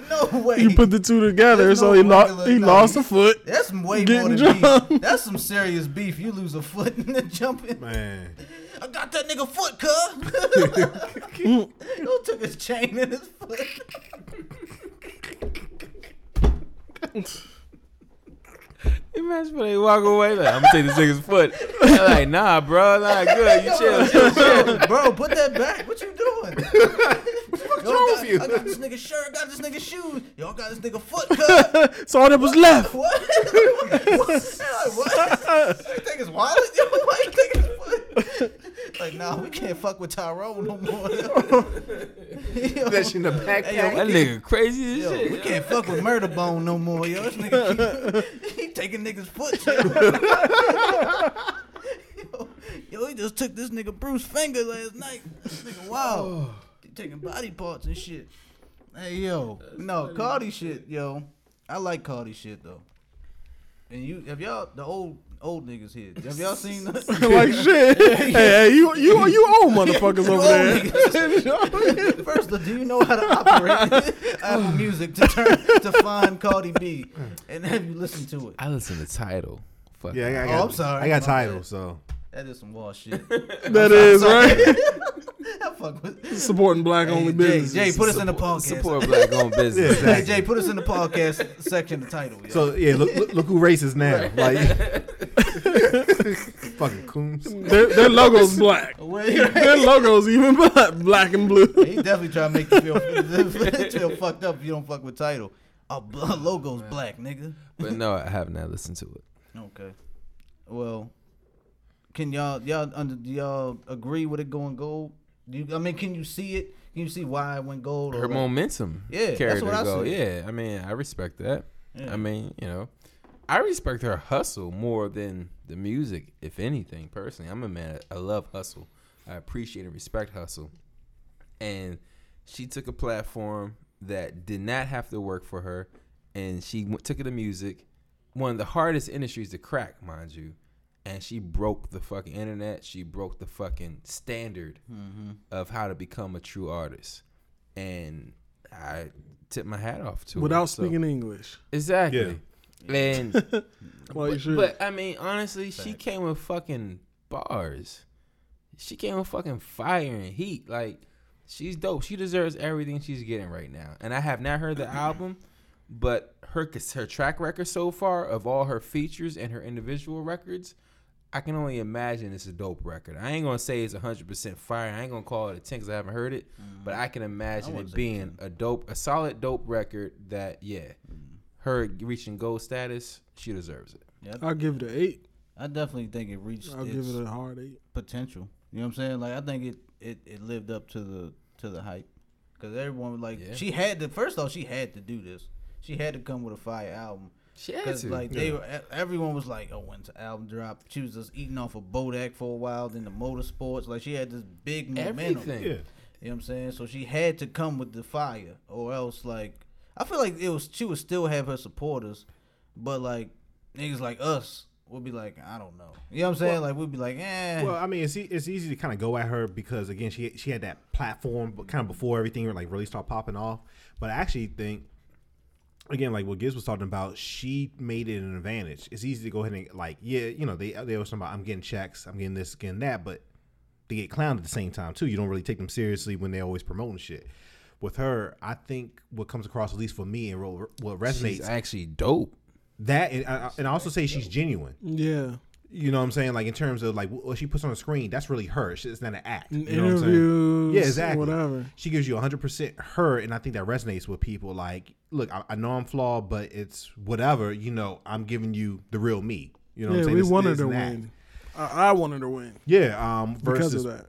no way. You put the two together, There's so no he lost. He lost a foot. that's some way more than jumped. beef. That's some serious beef. You lose a foot and then jumping. Man, I got that nigga foot, cuz. Yo took his chain in his foot. Imagine when they walk away like, I'm gonna take this nigga's foot. They're like, nah, bro, nah, good. You chill, chill, chill. Bro, put that back. What you doing? What's wrong with you? I got this nigga shirt. Got this nigga shoes. Y'all got this nigga foot, cuz. So all that was left. What? what? Like, what? You think his wallet? Yo, why you take his foot? Like, nah, we can't fuck with Tyrone no more. Yo. that shit in the backpack. Hey, yo, That nigga crazy as Yo, shit. we can't fuck with Murder Bone no more, yo. This nigga keep, he taking niggas' foot. Yo. yo, yo, he just took this nigga Bruce finger last night. This nigga wow. He taking body parts and shit. Hey yo, no Cardi shit, yo. I like Cardi shit though. And you, have y'all the old old niggas here? Have y'all seen the, like shit. Hey, hey, you you you old motherfuckers You over old there. First, do you know how to operate Apple Music to turn to find Cardi B? And have you listened to it? I listen to Tidal. Fuck. Yeah, I, I Oh, got, I'm sorry. I got Tidal, bad. so That is some wall shit. that is right. I fuck with. Supporting black Hey, only Jay. Jay, put us in the podcast. Support black owned yeah, business. Hey, exactly. Jay, put us in the podcast section, the Tidal. Yo. So yeah, look, look, look who racist now. Like fucking coons. their, their logo's black. Well, Their logo's even black, black and blue. he definitely trying to make you feel, feel fucked up if you don't fuck with Tidal. Our bl- logo's black, nigga. But no, I have not listened to it. Okay. Well, can y'all y'all under do y'all agree with it going gold? You, I mean, can you see it? Can you see why it went gold? Her momentum Yeah, that's carried what I go. said. Yeah, I mean, I respect that. Yeah. I mean, you know, I respect her hustle more than the music, if anything. Personally, I'm a man. I love hustle. I appreciate and respect hustle. And she took a platform that did not have to work for her, and she took it to music, one of the hardest industries to crack, mind you. And she broke the fucking internet. She broke the fucking standard Mm-hmm. of how to become a true artist. And I tip my hat off to her. Without So- speaking English. Exactly. And Well, but, should. but, I mean, honestly, she came with fucking bars. She came with fucking fire and heat. Like she's dope. She deserves everything she's getting right now. And I have not heard the album, but her her track record so far of all her features and her individual records, I can only imagine it's a dope record. I ain't gonna say it's hundred percent fire. I ain't gonna call it a ten because I haven't heard it, mm-hmm. but I can imagine wouldn't it say being a dope, a solid dope record that yeah, mm-hmm. her reaching gold status, she deserves it. Yeah, I'll give it an eight. I definitely think it reached I'll its give it a hard eight. potential. You know what I'm saying? Like I think it it, it lived up to the to the hype because everyone was like Yeah. she had to. First off, she had to do this. She had to come with a fire album. She had Cause to. like they were, e- everyone was like, "Oh, when's the album drop?" She was just eating off of Bodak for a while, then the motorsports. Like she had this big momentum. Everything. Yeah. You know what I'm saying? So she had to come with the fire, or else like I feel like it was she would still have her supporters, but like niggas like us would be like, I don't know. You know what I'm saying? like we'd be like, eh. Well, I mean, it's e- it's easy to kind of go at her because again, she she had that platform, but kind of before everything like really start popping off. But I actually think, again, like what Giz was talking about, she made it an advantage. It's easy to go ahead and like, yeah, you know, they they always talking about I'm getting checks, I'm getting this, getting that, but they get clowned at the same time too. You don't really take them seriously when they're always promoting shit. With her, I think what comes across, at least for me, and what what resonates, She's actually dope. that and I, and I also say she's genuine. Yeah. You know what I'm saying? Like in terms of like what she puts on the screen, that's really her. It's not an act. You know what I'm interviews, Yeah, exactly. whatever. She gives you 100% her, and I think that resonates with people. Like, look, I, I know I'm flawed, but it's whatever. You know, I'm giving you the real me. You know what yeah, I'm saying? we This wanted is to act. win. I, I wanted to win Yeah, um, because of that.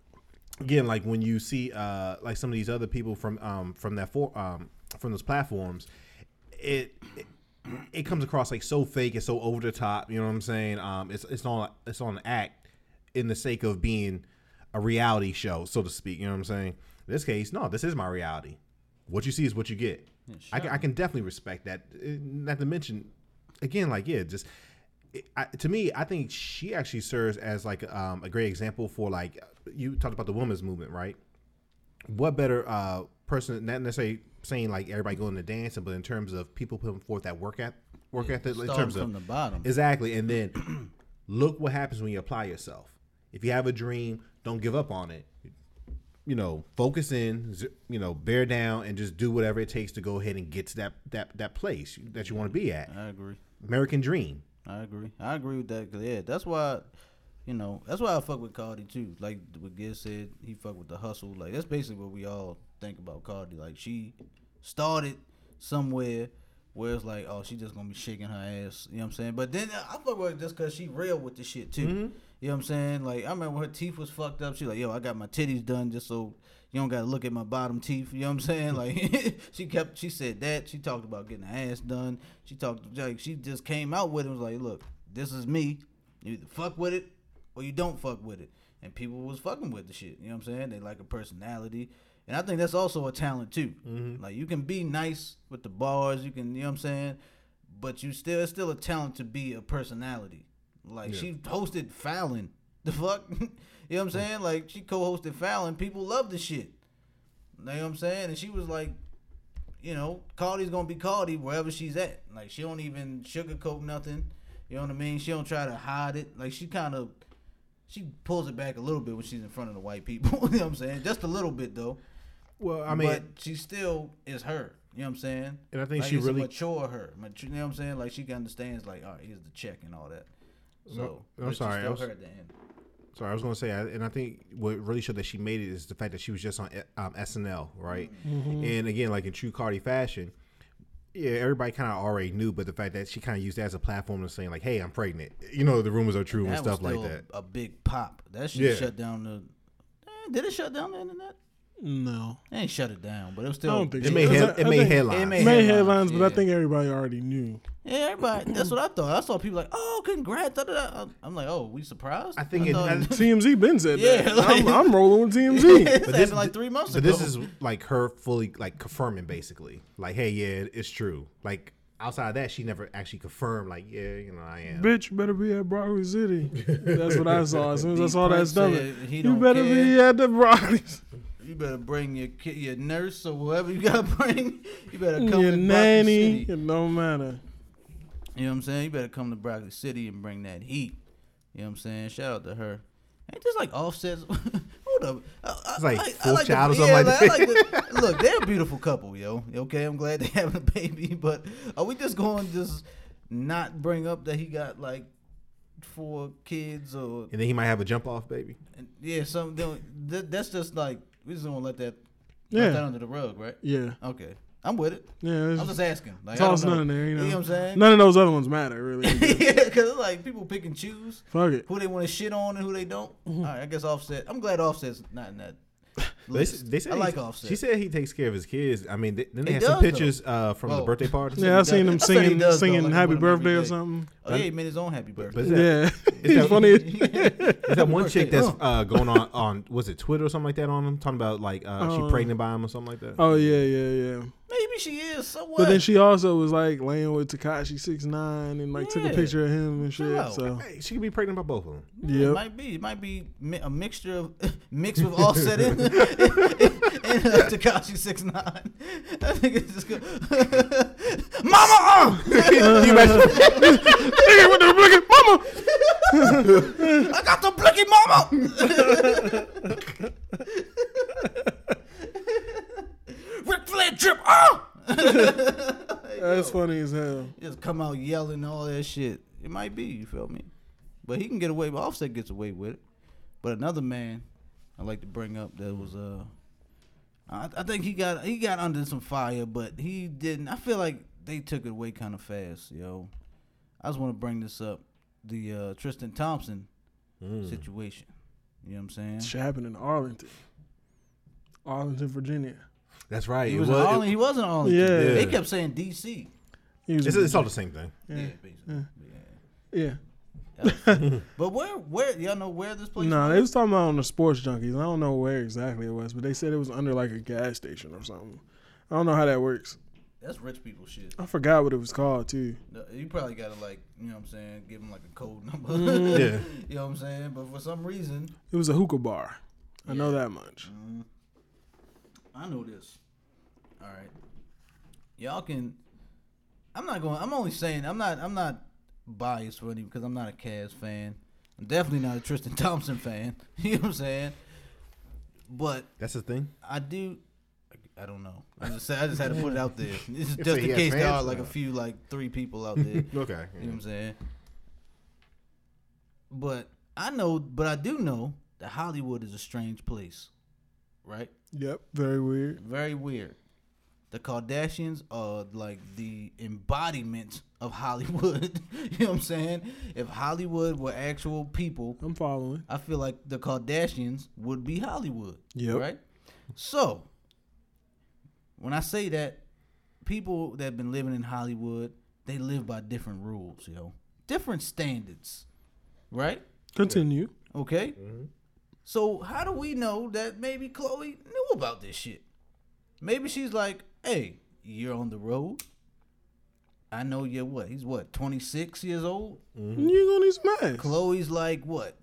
again, like when you see uh, like some of these other people from um, from that for um, from those platforms, it, it it comes across like so fake and so over the top. You know what I'm saying? Um, it's it's on it's on an act in the sake of being a reality show, so to speak. You know what I'm saying? In this case, no, this is my reality. What you see is what you get. I, can, I can definitely respect that. Uh, Not to mention, again, like yeah, just it, I, to me, I think she actually serves as like um, a great example for like you talked about the women's movement, right? What better uh, person, not necessarily saying like everybody going to dancing, but in terms of people putting forth that work at work ethic, in terms from of the bottom. exactly, and then look what happens when you apply yourself. If you have a dream, don't give up on it. You know, focus in. You know, bear down and just do whatever it takes to go ahead and get to that that that place that you want to be at. I agree. American dream. I agree. I agree with that. Cause yeah, that's why, you know, that's why I fuck with Cardi too. Like what Giz said, he fuck with the hustle. Like that's basically what we all think about Cardi. Like she started somewhere where it's like, oh, she just gonna be shaking her ass. You know what I'm saying? But then uh, I fuck with her just cause she real with the shit too. Mm-hmm. You know what I'm saying? Like I remember her teeth was fucked up. She like, yo, I got my titties done just so you don't gotta look at my bottom teeth. You know what I'm saying? Like she kept, she said that. She talked about getting her ass done. She talked like she just came out with it. Was like, look, this is me. You either fuck with it or you don't fuck with it. And people was fucking with the shit. You know what I'm saying? They like a personality. And I think that's also a talent too. Mm-hmm. Like you can be nice with the bars, you can, you know what I'm saying? But you still it's still a talent to be a personality. Like she hosted Fallon. The fuck? you know what I'm saying? Mm. Like she co-hosted Fallon. People love the shit. You know what I'm saying? And she was like, you know, Cardi's gonna be Cardi wherever she's at. Like she don't even sugarcoat nothing. You know what I mean? She don't try to hide it. Like she kind of, she pulls it back a little bit when she's in front of the white people. you know what I'm saying? Just a little bit though. Well, I mean, but she still is her. You know what I'm saying? And I think like she it's a really- mature her. Mature, you know what I'm saying? Like she understands. Like, all right, here's the check and all that. So No, I'm but she's sorry, I was- her at the end. Sorry, I was going to say, and I think what really showed that she made it is the fact that she was just on um, SNL, right? And again, like in true Cardi fashion, yeah, everybody kind of already knew, but the fact that she kind of used that as a platform to saying like, "Hey, I'm pregnant," you know, the rumors are true and That was stuff like that. A, a big pop. That should Yeah. shut down the. Eh, did it shut down the internet? No. It ain't shut it down, but it was still. I still. don't think It so. made I head, it think- made headlines. it It made made headlines, headlines, but I think everybody already knew. Yeah, everybody. That's what I thought. I saw people like, "Oh, congrats!" Da, da, da. I'm like, "Oh, we surprised?" I think it- thought- I- TMZ been said Yeah, that. like- I'm, I'm rolling with TMZ. it's But happened like three months but ago. this is like her fully like confirming basically, like, "Hey, yeah, it's true." Like outside of that, she never actually confirmed, like, "Yeah, you know, I am." Bitch, you better be at Broccoli City. That's what I saw. As soon as I saw that Prince stuff, you better care. be at the Broccoli. You better bring your ki- your nurse or whoever you gotta bring. You better come Your to Broccoli nanny. City. It don't matter. You know what I'm saying? You better come to Broccoli City and bring that heat. You know what I'm saying? Shout out to her. Ain't this like Offset? Who whatever. I, I, It's like I- I fourth like the- child or something yeah, like I like the- look, they're a beautiful couple, yo. Okay, I'm glad they're having a baby, but are we just going to just not bring up that he got like four kids or And then he might have a jump off baby. yeah, something? That, that's just like we just don't let that Yeah. let that under the rug, right? Yeah, Okay, I'm with it. yeah. I'm just asking. Like, toss none in there. You know, what I'm saying? none of those other ones matter really. yeah, because like people pick and choose Fuck it. who they want to shit on and who they don't. Mm-hmm. All right, I guess Offset. I'm glad Offset's not in that. They, they said I like he- Offset. She said he takes care of his kids. I mean, they, then they He had some does, pictures uh, from the birthday party. Yeah, I he seen does. him I said he singing does, though, singing like he Happy with 'em every Birthday or day. something. Oh yeah, he made his own happy birthday. But is that- Yeah, it's funny. Is that one chick that's uh, going on on was it Twitter or something like that on him talking about like uh, she Uh, pregnant by him or something like that? Oh yeah, yeah, yeah. Maybe she is. So what? But then she also was like laying with Tekashi six nine and like took a picture of him and shit. Chill out. So Hey, she could be pregnant by both of them. Yeah, Yep. It might be. It might be mi- a mixture of mixed with Offset and, and, uh, Tekashi six nine. I think it's just good. Mama, uh! you imagine? Nigga, what the blicky mama? I got the blicky mama. Ric Flair drip. Ah! That's funny as hell. just come out yelling all that shit. It might be, you feel me? But he can get away. But offset gets away with it. But another man, I like to bring up that was uh, I, I think he got he got under some fire, but he didn't. I feel like they took it away kind of fast, yo. I just want to bring this up, the uh, Tristan Thompson Mm. situation. You know what I'm saying? Shit happened in Arlington, Arlington, Virginia. That's right. He was, was- in Arlington. He wasn't Arlington. Yeah. They kept saying D.C. It's, it's all the same thing. Yeah, Yeah. basically. Yeah. Yeah. but where, where y'all know where this place? No, was? they was talking about on the sports junkies. I don't know where exactly it was, but they said it was under like a gas station or something. I don't know how that works. That's rich people shit. I forgot what it was called too. You probably gotta like, you know what I'm saying, give them like a code number. Mm. Yeah. you know what I'm saying? But for some reason, It was a hookah bar. I know that much. mm, I know this. All right, y'all can. I'm not going. I'm only saying. I'm not. I'm not biased for any because I'm not a Cavs fan. I'm definitely not a Tristan Thompson fan. you know what I'm saying? But That's the thing. I do. I don't know. I just I just had to put it out there. This is just in case there are like a few, like three people out there. Okay, you Okay. know what I'm saying? But I know, but I do know that Hollywood is a strange place, right? Yep, very weird. Very weird. The Kardashians are like the embodiment of Hollywood. you know what I'm saying? If Hollywood were actual people, I'm following. I feel like the Kardashians would be Hollywood. Yep. Right? So, when I say that, people that have been living in Hollywood, they live by different rules, yo. Different standards. Right? Continue. Okay? Mm-hmm. So, how do we know that maybe Khloe knew about this shit? Maybe she's like, hey, you're on the road. I know you're what? He's what, 26 years old? Mm-hmm. You gonna need some ass. Khloe's like what?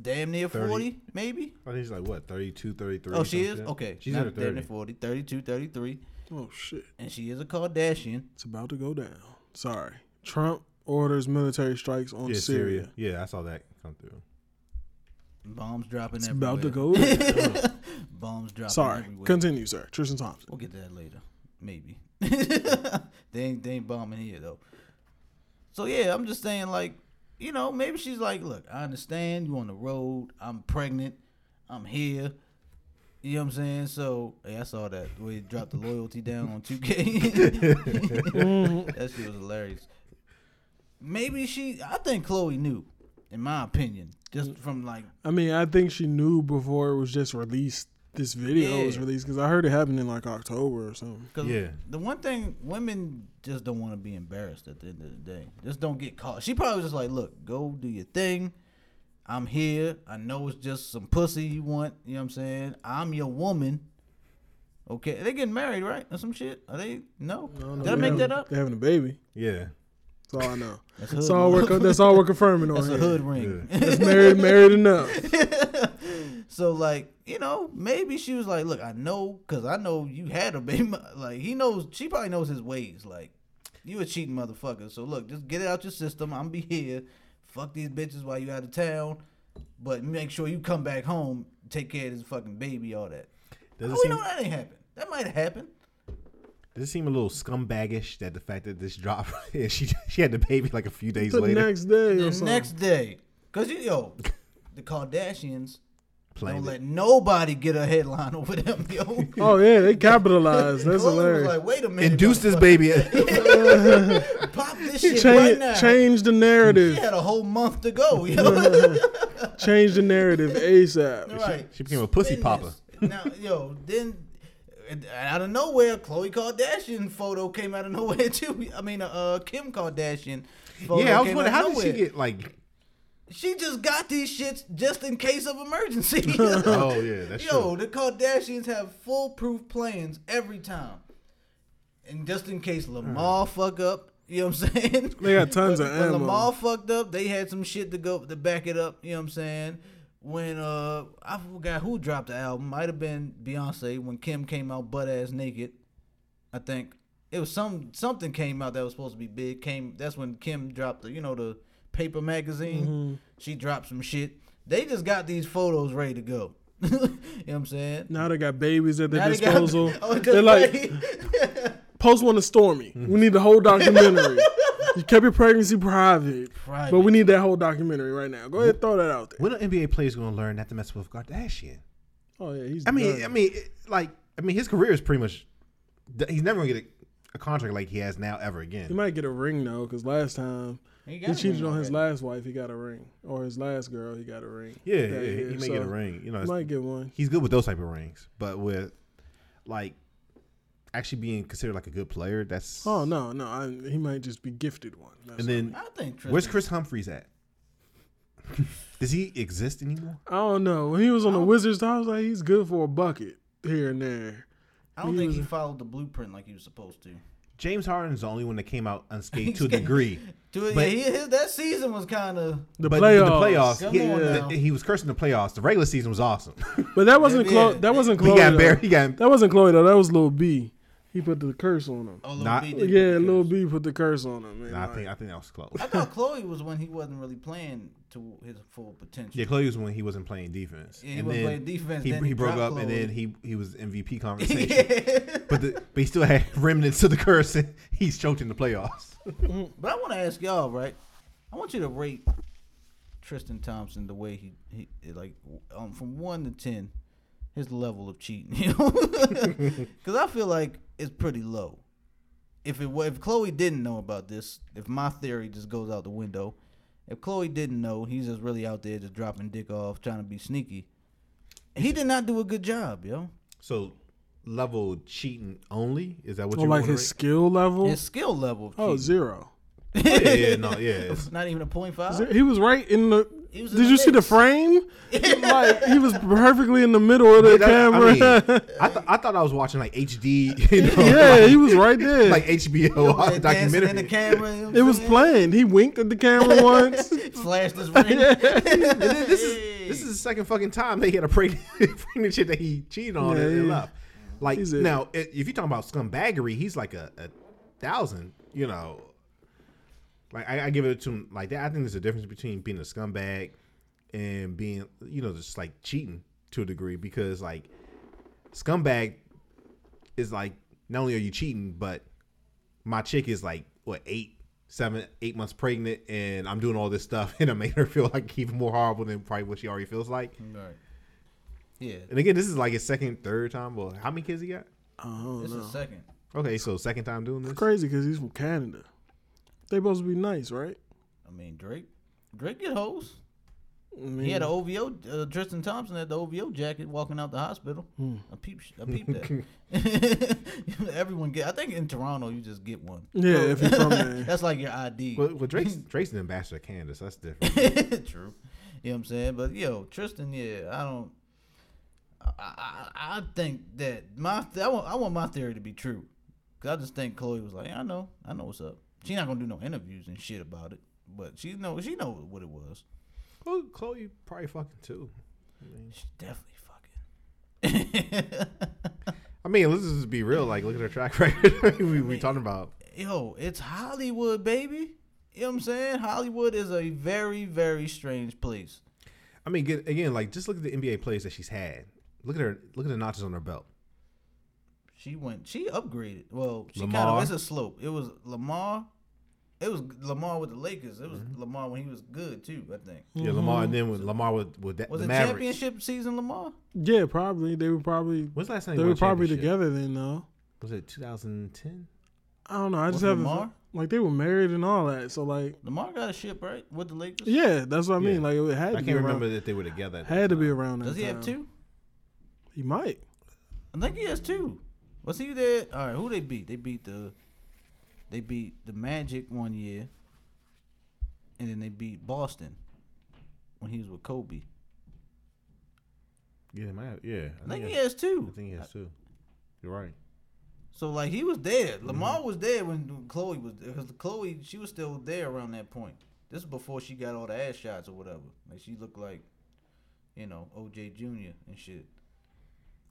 Damn near 30. 40, maybe? I think she's like what 32, 33. Oh, she some is? shit. Okay. She's not in her damn near 30. 40, 32, 33. Oh shit, And she is a Kardashian. it's about to go down. Sorry. Trump orders military strikes on Yeah, Syria. Syria. Yeah, I saw that come through. Bombs dropping It's everywhere. about to go down. Bombs dropping Sorry. everywhere. Continue, sir. Tristan Thompson. We'll get to that later. Maybe. they ain't they ain't bombing here though. So yeah, I'm just saying like, you know, maybe she's like, look, I understand you on the road. I'm pregnant. I'm here. You know what I'm saying? So hey, I saw that where he dropped the loyalty down on 2K. Mm-hmm. that shit was hilarious. Maybe she I think Khloe knew, in my opinion. Just mm. from like I mean, I think she knew before it was just released. This video was released because I heard it happened in like October or something. Yeah. the one thing women just don't want to be embarrassed at the end of the day. Just don't get caught. She probably was just like, look, go do your thing. I'm here. I know it's just some pussy you want. You know what I'm saying? I'm your woman. Okay, they getting married, right? Or some shit? Are they? No. I don't. Did I make having- that up? They're having a baby. Yeah. That's all I know. That's That's all we're that's all we're confirming on That's a hood ring. It's married married enough. so like, you know, maybe she was like, look, I know, cause I know you had a baby. Like he knows, she probably knows his ways. Like you a cheating motherfucker. So look, just get it out your system. I'm be here. Fuck these bitches while you out of town. but make sure you come back home, take care of this fucking baby, all that. Does How it we seem know that ain't happen? That might have happened. does it seem a little scumbagish that the fact that this dropped and she she had the baby like a few days The later next day The something. next day, cause you yo, the Kardashians planned don't it. let nobody get a headline over them, yo. Oh yeah, they capitalized. That's Khloe was hilarious. like, wait a minute, Induced this baby. Pop this shit right change, now. change the narrative. She had a whole month to go, yo. change the narrative ASAP. right. she became a pussy Spin popper. this. Now, yo, then out of nowhere, Khloe Kardashian photo came out of nowhere too. I mean, uh, uh, Kim Kardashian. Photo Yeah, I was came wondering how of did she get like? She just got these shits just in case of emergency. Oh yeah, that's Yo, true. the Kardashians have foolproof plans every time. And just in case Lamar fuck up, you know what I'm saying? They got tons when, of when ammo. Lamar fucked up, they had some shit to go to back it up, you know what I'm saying? When uh I forgot who dropped the album, might have been Beyonce when Kim came out butt ass naked. I think. It was some something came out that was supposed to be big. Came that's when Kim dropped the you know the paper magazine. Mm-hmm. She dropped some shit. They just got these photos ready to go. you know what I'm saying? Now they got babies at their Now they got- disposal. Oh, They're like, post one to Stormi. We need the whole documentary. you kept your pregnancy private, Private. but we need that whole documentary right now. Go ahead, throw that out there. When are NBA players going to learn not to mess with Kardashian? Oh yeah, he's. I mean, done. I mean, like, I mean, his career is pretty much. He's never going to get a, a contract like he has now ever again. he might get a ring though, because last time He he cheated on his already. last wife, he got a ring, or his last girl, he got a ring. Yeah, yeah, year. he may So, get a ring. You know, He might get one. he's good with those type of rings, but with like actually being considered like a good player, that's. Oh no, no, I, he might just be gifted one. That's And then I think Tristan, where's Kris Humphries at? Does he exist anymore? I don't know. When he was on the Wizards, I was like, he's good for a bucket here and there. I don't he think was he followed the blueprint like he was supposed to. James Harden is the only one that came out unscathed to a degree. To it, But- yeah, he, his, that season was kind of. The but playoffs, the playoffs, Come he, on the- he was cursing the playoffs. The regular season was awesome. but that wasn't Yeah, Khloe. yeah. That wasn't he got though. buried. He got That wasn't Khloe though. That was Lil B. He put the curse on him. Oh, Lil Not- B did put Yeah, the Lil. B put the curse on him. Man. Nah, I think I think that was close. I thought Khloe was when he wasn't really playing to his full potential. Yeah, Khloe was when he wasn't playing defense. Yeah, he and wasn't then playing defense, He, then he, he broke dropped up, and Khloe. then he he was MVP conversation. yeah. But the, but he still had remnants of the curse. And he's choked in the playoffs. But I want to ask y'all, right? I want you to rate Tristan Thompson the way he, he like um, from one to ten, his level of cheating. You know, because I feel like it's pretty low. If it wa- if Khloe didn't know about this, if my theory just goes out the window, if Khloe didn't know, he's just really out there just dropping dick off, trying to be sneaky. He did not do a good job, yo. So level cheating only is that what Or you like want to his skill level. His skill level. Of Oh, yeah, yeah, no, yeah. It's, Not even a point five. He was right in the. He was Did the you see the frame? like he was perfectly in the middle of the that- camera. I, mean, I, th- I thought I was watching like HD, you know, yeah, like, he was right there. like HBO Yeah, dancing documentary. in the camera. you know it was saying? planned. He winked at the camera once. Flashed his ring. this is this is the second fucking time they had a pregnant, pregnant shit that he cheated on Yeah, and, and yeah. left. Like a- now, if you're talking about scumbaggery, he's like a, a thousand. You know, like I, I give it to him like that. I think there's a difference between being a scumbag and being, you know, just like cheating to a degree because like scumbag is like not only are you cheating, but my chick is like what eight, seven, eight months pregnant, and I'm doing all this stuff, and I made her feel like even more horrible than probably what she already feels like. Right. Yeah. And again, this is like his second, third time. Well, how many kids he got? I don't This know. is second. Okay, so second time doing this. Crazy because he's from Canada. They supposed to be nice, right? I mean, Drake. Drake get hoes. I mean, He had an OVO. Uh, Tristan Thompson had the OVO jacket walking out the hospital. Hmm. I peep. I peep that. Everyone get. I think in Toronto you just get one. Yeah, if you're from there. That's like your ID. Well, well Drake's Drake's an ambassador of Canada, so that's different. True. You know what I'm saying? But yo, Tristan, yeah, I don't. I, I, I think that my I want I want my theory to be true, cause I just think Khloe was like, I know, I know what's up. She not gonna do no interviews and shit about it, but she know she know what it was. well, Khloe probably fucking too. She definitely fucking. I mean, let's just be real. Like, look at her track record. we we talking about. Yo, it's Hollywood, baby. You know what I'm saying? Hollywood is a very, very strange place. I mean, again, like just look at the NBA players that she's had. Look at her. Look at the notches on her belt. She went. She upgraded. Well, she kind of. It's a slope. It was Lamar. It was Lamar with the Lakers. It was Mm-hmm. Lamar when he was good too. I think. Yeah, Lamar, and then with Lamar with with that, Was the it Mavericks. championship season, Lamar? Yeah, probably they were probably When's last time they won were probably together then though. Was it 2010? I don't know. I just have Lamar? like they were married and all that. So like, Lamar got a ship right with the Lakers. yeah, that's what I mean. Yeah. Like it had to I be can't around, remember that they were together. at that Had to be around that Does he have two? He might. I think he has two. Was he there? All right, who they beat? They beat the. They beat the Magic one year. And then they beat Boston when he was with Kobe. Yeah, might have, yeah. I think he has. two. I think he has too. You're right. So like he was there. Mm-hmm. Lamar was there when Khloe was because Khloe she was still there around that point. This is before she got all the ass shots or whatever. Like she looked like, you know, OJ Junior and shit.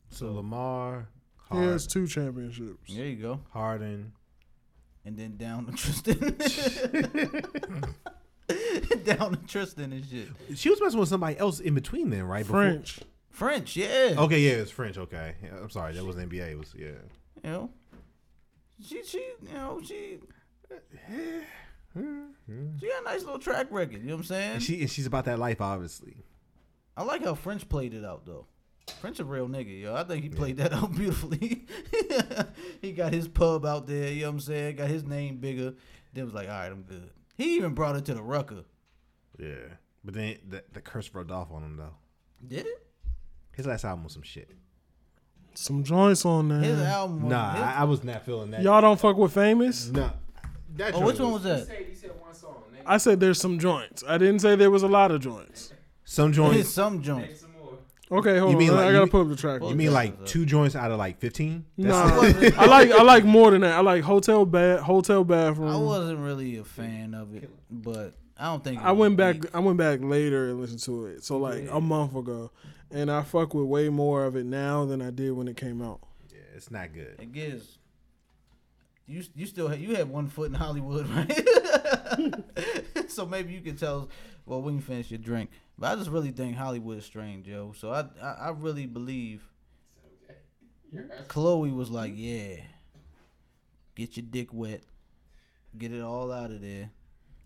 So Lamar, He Hard, has two championships. There you go. Harden. And then down to Tristan. down to Tristan and shit. She was messing with somebody else in between then, right? Before- French. French, yeah. Okay, yeah, it's French. Okay, yeah, I'm sorry, that was NBA. It was yeah. You know, she she you know she. She got a nice little track record, you know what I'm saying? And she and she's about that life, obviously. I like how French played it out though. French a real nigga, yo. I think he played that out beautifully. he got his pub out there, you know what I'm saying? Got his name bigger. Then was like, all right, I'm good. He even brought it to the Rucker. Yeah, but then the, the curse rubbed off on him though. Did it? His last album was some shit. Some joints on there. His album. was- Nah, his- I, I was not feeling that. Y'all don't fuck with famous? Nah, that oh, joint which one was that? Say, you said one song. Name, I said there's some joints. I didn't say there was a lot of joints. Some joints. some joints. Some more. Okay, hold You mean on. like- I gotta mean- pull up the track. You mean like two joints out of like fifteen? Nah, I like I like more than that. I like hotel bed, hotel bathroom. I wasn't really a fan of it, but I don't think. I went back. weak. I went back later and listened to it. So like a month ago, and I fuck with way more of it now than I did when it came out. Yeah, it's not good. It gives. You you still have, you have one foot in Hollywood, right? so maybe you can tell. Well, when you finish your drink, but I just really think Hollywood is strange, yo. So I I, I really believe Khloe was like, yeah, get your dick wet, get it all out of there.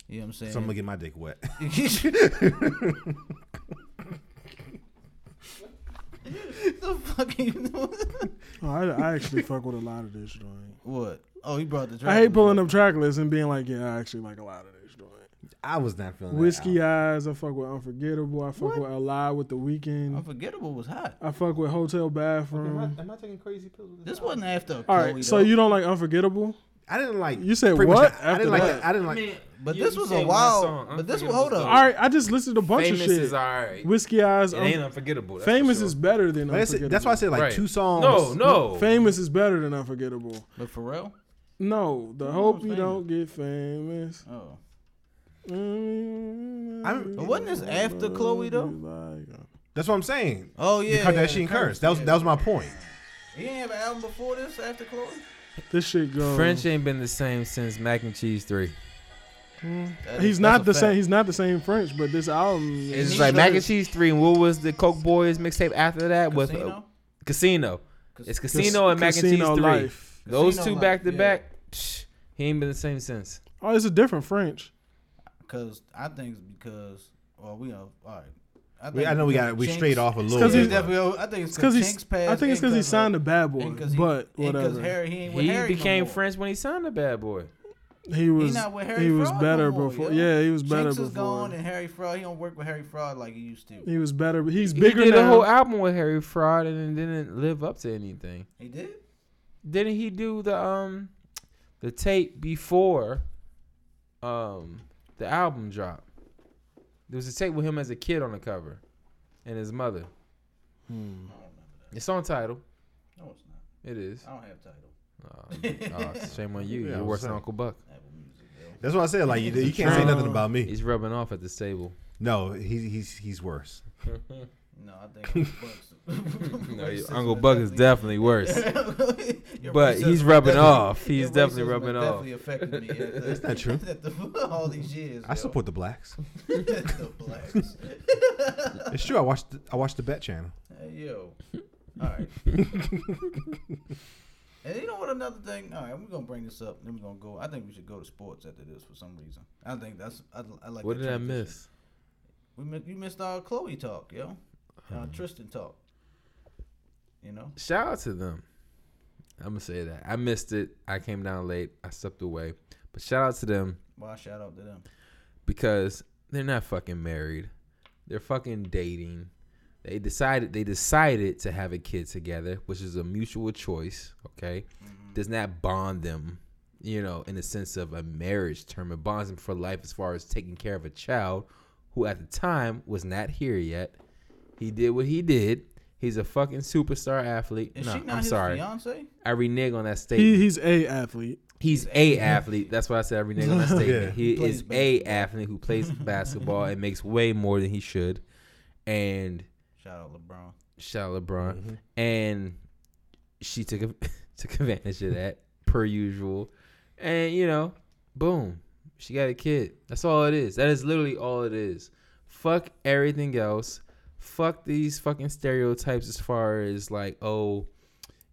You know what I'm saying? So I'm gonna get my dick wet. the fuck you doing? Oh, I, I actually fuck with a lot of this joint. What? Oh, he brought the. I hate pulling up track lists and being like, yeah, I actually like a lot of this joint. I was not feeling Whiskey that Eyes. I fuck with Unforgettable. I fuck with Alive with the Weeknd. Unforgettable was hot. I fuck with Hotel album. Bathroom. Am I, am I taking crazy pills? With This wasn't after. All right, Khloe, so though. you don't like Unforgettable? I didn't like. You said pretty much- what I didn't like. that? that. I didn't like. But this was a wild. song, But this was hold up. All right, I just listened to a bunch Famous of shit. is alright. Whiskey Eyes. It Un- ain't unforgettable. Famous sure. is better than But that's, Unforgettable. that's why I said like Right. two songs. No, no. Famous is better than Unforgettable. But Pharrell. No, the Who hope you famous? don't get famous. Oh, I'm, wasn't this after Khloe, though? That's what I'm saying. oh yeah. the Kardashian yeah, curse. That was yeah. that was my point. He didn't have an album before this. After Khloe. This shit goes. French ain't been the same since Mac and Cheese Three. That He's is- not the a same. He's not the same French, but this album. It's He like Mac and Cheese Three, and what was the Coke Boys mixtape after that? With uh, Casino? Casino. Cas- It's Cas- Casino and Mac and Cheese Casino Three. Life. Those Casino two Life, back to yeah. back. psh, He ain't been the same since. Oh, it's a different French. Cause I think it's because. Well, we know. All right. I, We, I know we got we Chinx- strayed off a little because bit. he's Definitely, I think it's It's because because he's. Chinx passed. I think it's because he signed to Bad Boy, he- but and 'cause whatever. Harry, he ain't with He Harry became more. French when he signed the Bad Boy. He was. not with Harry he was better no more, before. yo. Yeah, he was better Chinx is before. gone, and Harry Fraud. He don't work with Harry Fraud like he used to. He was better. but He's He bigger did a whole album with Harry Fraud and didn't live up to anything. He did. Didn't he do the um the tape before um the album drop? There was a tape with him as a kid on the cover and his mother. Hmm. It's on Tidal. No, it's not. It is. I don't have Tidal. Oh, oh, shame on you. Yeah, You're was worse than. Uncle Buck. Apple Music, yo. That's what I said. Like you, you can't say nothing about me. He's rubbing off at this table. No, he's he's he's worse. No, I think Uncle Buck's. No, racism Uncle Buck is definitely worse. But he's rubbing off. He's definitely rubbing has off. Definitely affected me. At the, That's not true. at the, all these years. I support the blacks. the blacks. It's true. I watched. The, I watched the Bet Channel. Hey, yo. All right. and you know what? Another thing. All right, we're gonna bring this up. Then we're gonna go. I think we should go to sports after this for some reason. I think that's. I, I like. What that did I miss? We mi- you missed our Khloe talk, yo. Hmm. Uh, Tristan talk. You know. Shout out to them. I'm gonna say that I missed it. I came down late. I stepped away. But shout out to them Why shout out to them? because they're not fucking married. They're fucking dating. They decided they decided to have a kid together, which is a mutual choice. Okay, mm-hmm. does not bond them, you know, in the sense of a marriage term. It bonds them for life as far as taking care of a child who at the time was not here yet. He did what he did. He's a fucking superstar athlete. Is no, she not I'm his sorry. fiance? I renege on that statement. He, he's a athlete. He's a athlete. That's why I said I renege on that statement. Yeah. He Plays is a athlete who plays basketball and makes way more than he should. And Shout out LeBron. shout out LeBron. Mm-hmm. And she took a, took advantage of that per usual. And you know, boom, she got a kid. That's all it is. That is literally all it is. Fuck everything else. Fuck these fucking stereotypes as far as like, oh,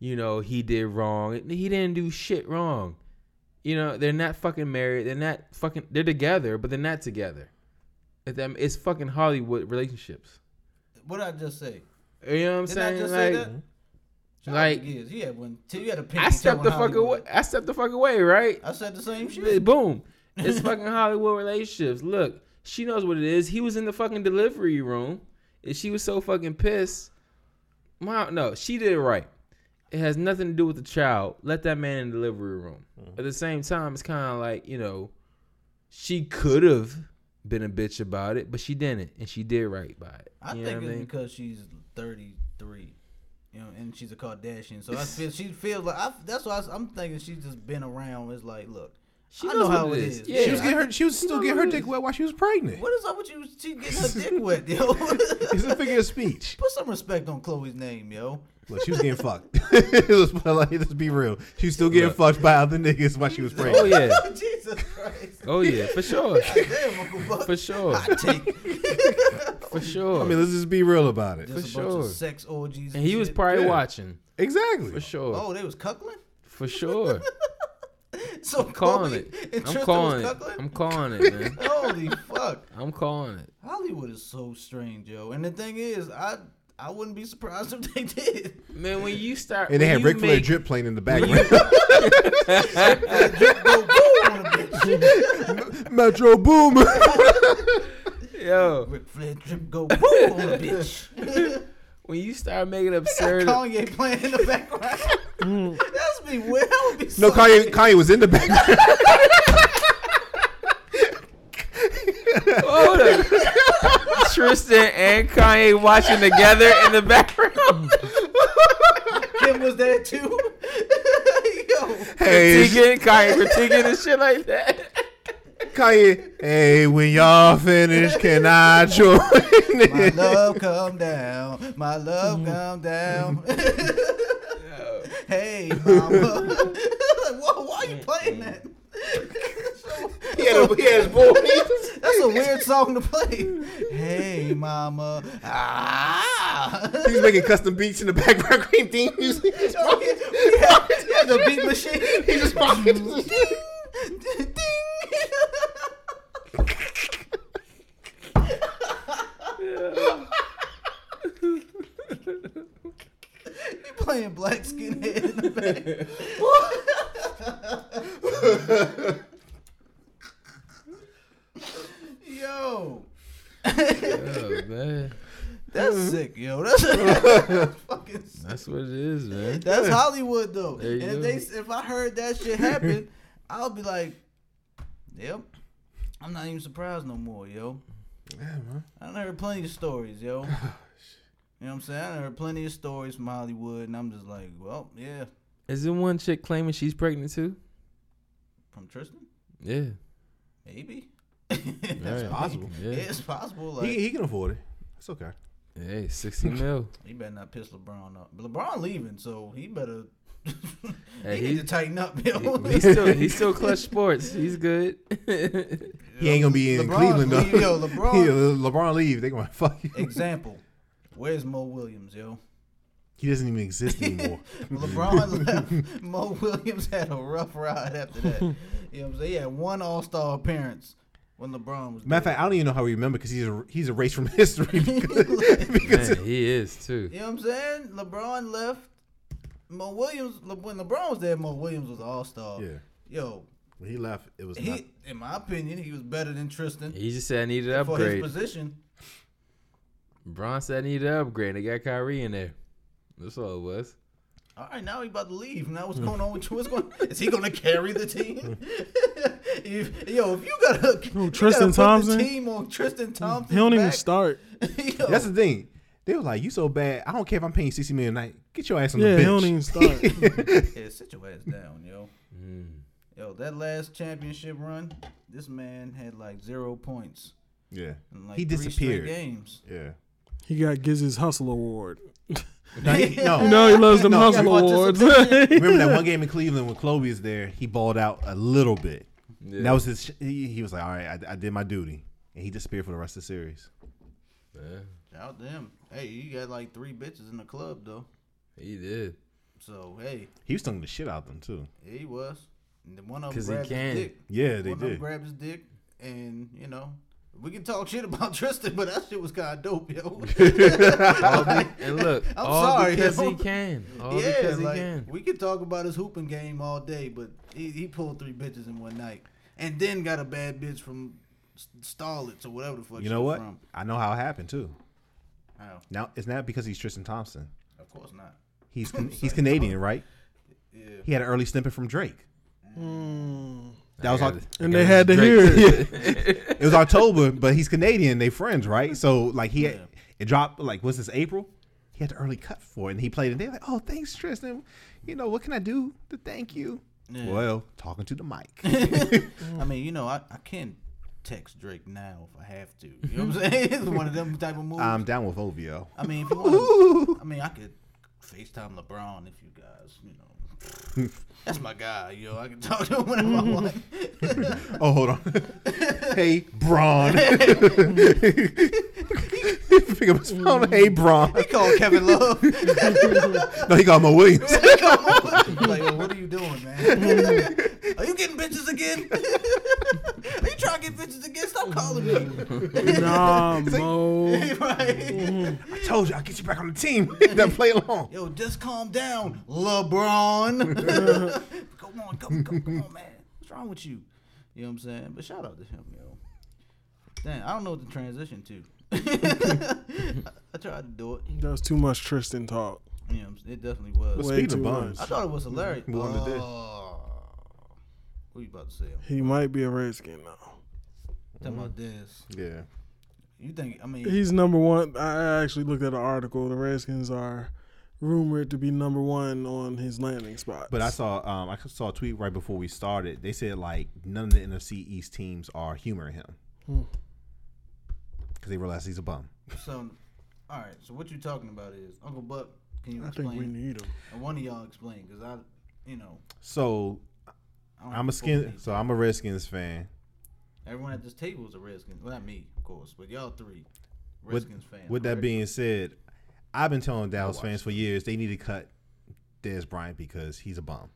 you know, he did wrong. He didn't do shit wrong. You know, they're not fucking married. They're not fucking. They're together, but they're not together. It's fucking Hollywood relationships. What did I just say? You know what I'm Didn't I saying? just say Like, that? Shout like- out to Giz. You had one. You had a I stepped the fuck away. I stepped the fuck away, right? I said the same shit. Boom. It's fucking Hollywood relationships. Look, she knows what it is. He was in the fucking delivery room, and she was so fucking pissed. Mom, no, she did it right. It has nothing to do with the child. Let that man in the delivery room. Mm-hmm. At the same time, it's kind of like you know, she could have been a bitch about it, but she didn't, and she did right by it. I You know think it's I mean? because she's 33, you know, and she's a Kardashian. So I feel she feels like I, that's why I, am thinking she's just been around. It's like, look, She I knows know how it it is. is. Yeah, She was getting her. She was still getting her dick wet while she was pregnant. what is up with you? She getting her dick wet, yo. It's a figure of speech. Put some respect on Khloe's name, yo. Look, she was getting fucked. let's, let's be real. She was still getting Look. fucked by other niggas while she was oh, pregnant. Oh yeah, Jesus Christ. oh yeah, for sure, Damn, Uncle Buck. for sure, Hot take. for sure. I mean, let's just be real about it. Just For a bunch sure. of sex orgies. and he was probably Yeah. watching Exactly. for sure, Oh, they was cuckling. for sure. So I'm calling Khloe it. I'm calling it. I'm calling it, man. Holy fuck. I'm calling it. Hollywood is so strange, yo. And the thing is, I I wouldn't be surprised if they did. Man, when you start And they had you Ric Flair drip playing in the background. Drip go boom bitch. Metro Boomin. Yo, Ric Flair drip go boom on a bitch. when you start making Got absurd, Kanye playing in the background. That's be weird. That would be so no, Kanye, Kanye was in the background. hold up. Tristan and Kanye watching together in the background, Kim was there too. yo. hey, critiquing Kanye, critiquing and shit like that. Kanye. Hey, when y'all finish, can I join? My love come down. My love mm. come down. Mm. Hey, mama. like, whoa, why are you playing that? he, had a, he had his voice. That's a weird song to play. Hey, mama. Ah. He's making custom beats in the background. Cream theme music. Oh, yeah, yeah, yeah, the beat machine. He just pocket. Ding. He playing black skinhead in the back. Yo, man, that's sick, yo. That's, that's fucking sick. that's what it is, man. That's Hollywood though. There you and if go. they if I heard that shit happen, I'll be like, Yep. I'm not even surprised no more, yo. Yeah, man. I done heard plenty of stories, yo. You know what I'm saying? I done heard plenty of stories from Hollywood and I'm just like, well, yeah. Is there one chick claiming she's pregnant too? From Tristan? Yeah, Maybe. Right. possible. Yeah, Yeah. it's possible. Like He, he can afford it. It's okay. Hey, sixty mil. He better not piss LeBron up. LeBron leaving, so he better. Hey, he, he- need to tighten up, yo. He- He's still he's still Klutch Sports. He's good. He ain't gonna be in LeBron Cleveland though. leave- yo, LeBron- Yeah, LeBron leave. They gonna fuck you. Example. Where's Mo Williams, yo? He doesn't even exist anymore. LeBron left. Mo Williams had a rough ride after that. You know what I'm saying? He had one All Star appearance when LeBron was. Matter of fact, I don't even know how we remember because he's a, he's erased from history. Because, because Man, he is too. You know what I'm saying? LeBron left. Mo Williams, Le- when LeBron was there, Mo Williams was All Star. yeah, Yo, when he left, it was not. in my opinion, he was better than Tristan He just said I needed an for his position. Bron said I needed an upgrade. They got Kyrie in there. That's all it was. All right, now he about to leave. Now what's going on with you? What's going? Is he going to carry the team? If- yo, if you got to, Who, Tristan Thompson? team on Tristan Thompson. He don't even start. yo, That's the thing. They were like, "You so bad. I don't care if I'm paying sixty million a night. Get your ass on Yeah, the he bench." don't even start. yeah, sit your ass down, yo. Mm. Yo, that last championship run, this man had like zero points yeah, in like He three disappeared. games. yeah. He got Giz's Hustle Award. No, he- no. You know he loves the No, Hustle Awards. Remember that one game in Cleveland when Kobe was there? He balled out a little bit. Yeah. That was his. He, he was like, "All right, I, I did my duty," and he disappeared for the rest of the series. Yeah, Shout to him. Hey, you got like three bitches in the club though. he did. So hey, He was stung the shit out of them too. yeah, he was. And then one of them 'Cause he grabbed can. his dick. Yeah, they one did. grabbed his dick, and you know. We can talk shit about Tristan, but that shit was kind of dope, yo. All be- and look, I'm all sorry, because yo. he can. All yeah, because he like can. we could talk about his hooping game all day, but he, he pulled three bitches in one night, and then got a bad bitch from S- Starlets or whatever the fuck. You she know was what? From. I know how it happened too. How? Now it's not because he's Tristan Thompson. Of course not. He's he's Canadian, right? Yeah. He had an early snippet from Drake. Mm. That was I all- got it. I And they had to hear it. It was October, but he's Canadian. They friends, right? So like he had, Yeah. it dropped like what's this April? He had the early cut for it, and he played it. They're like, "Oh, thanks, Tristan. You know what can I do to thank you?" Yeah. Well, talking to the mic. I mean, you know, I, I can text Drake now if I have to. You know what I'm saying? it's one of them type of moves. I'm down with OVO. I mean, if you want, I mean, I could FaceTime LeBron if you guys, you know. That's my guy, yo. I can talk to him whenever I want. Oh, hold on. hey, Bron. Pick up his phone. Hey, Bron. He called Kevin Love. No, he called Mo Williams. like, yo, what are you doing, man? Are you getting bitches again? are you trying to get bitches again? Stop calling me. Nah, Mo. right? I told you, I'll get you back on the team. then play along. Yo, just calm down, LeBron. come on, come, come, come on, man. What's wrong with you? You know what I'm saying? But shout out to him, yo. Damn, I don't know what to transition to. I, I tried to do it. That was too much Tristan talk. You know, what I'm saying? it definitely was. Well, Way speaking of too buns, I thought it was hilarious. What wanted to do? Oh, what you about to say? He might be a Redskin now. Talking about this. yeah. You think? I mean, He's number one. I actually looked at an article. The Redskins are rumored to be number one on his landing spot. But I saw um I saw a tweet right before we started. They said like none of the NFC East teams are humoring him Hmm. because they realize he's a bum. so. All right. So what you're talking about is Uncle Buck. Can you I think we need him. And one of y'all explain because I, you know, So I don't I'm a skin. So I'm a Redskins fan. Everyone at this table is a Redskins. Well, not me, of course, but y'all three With, Redskins fans. with that correct? being said, I've been telling Dallas fans for years they need to cut Dez Bryant because he's a bum.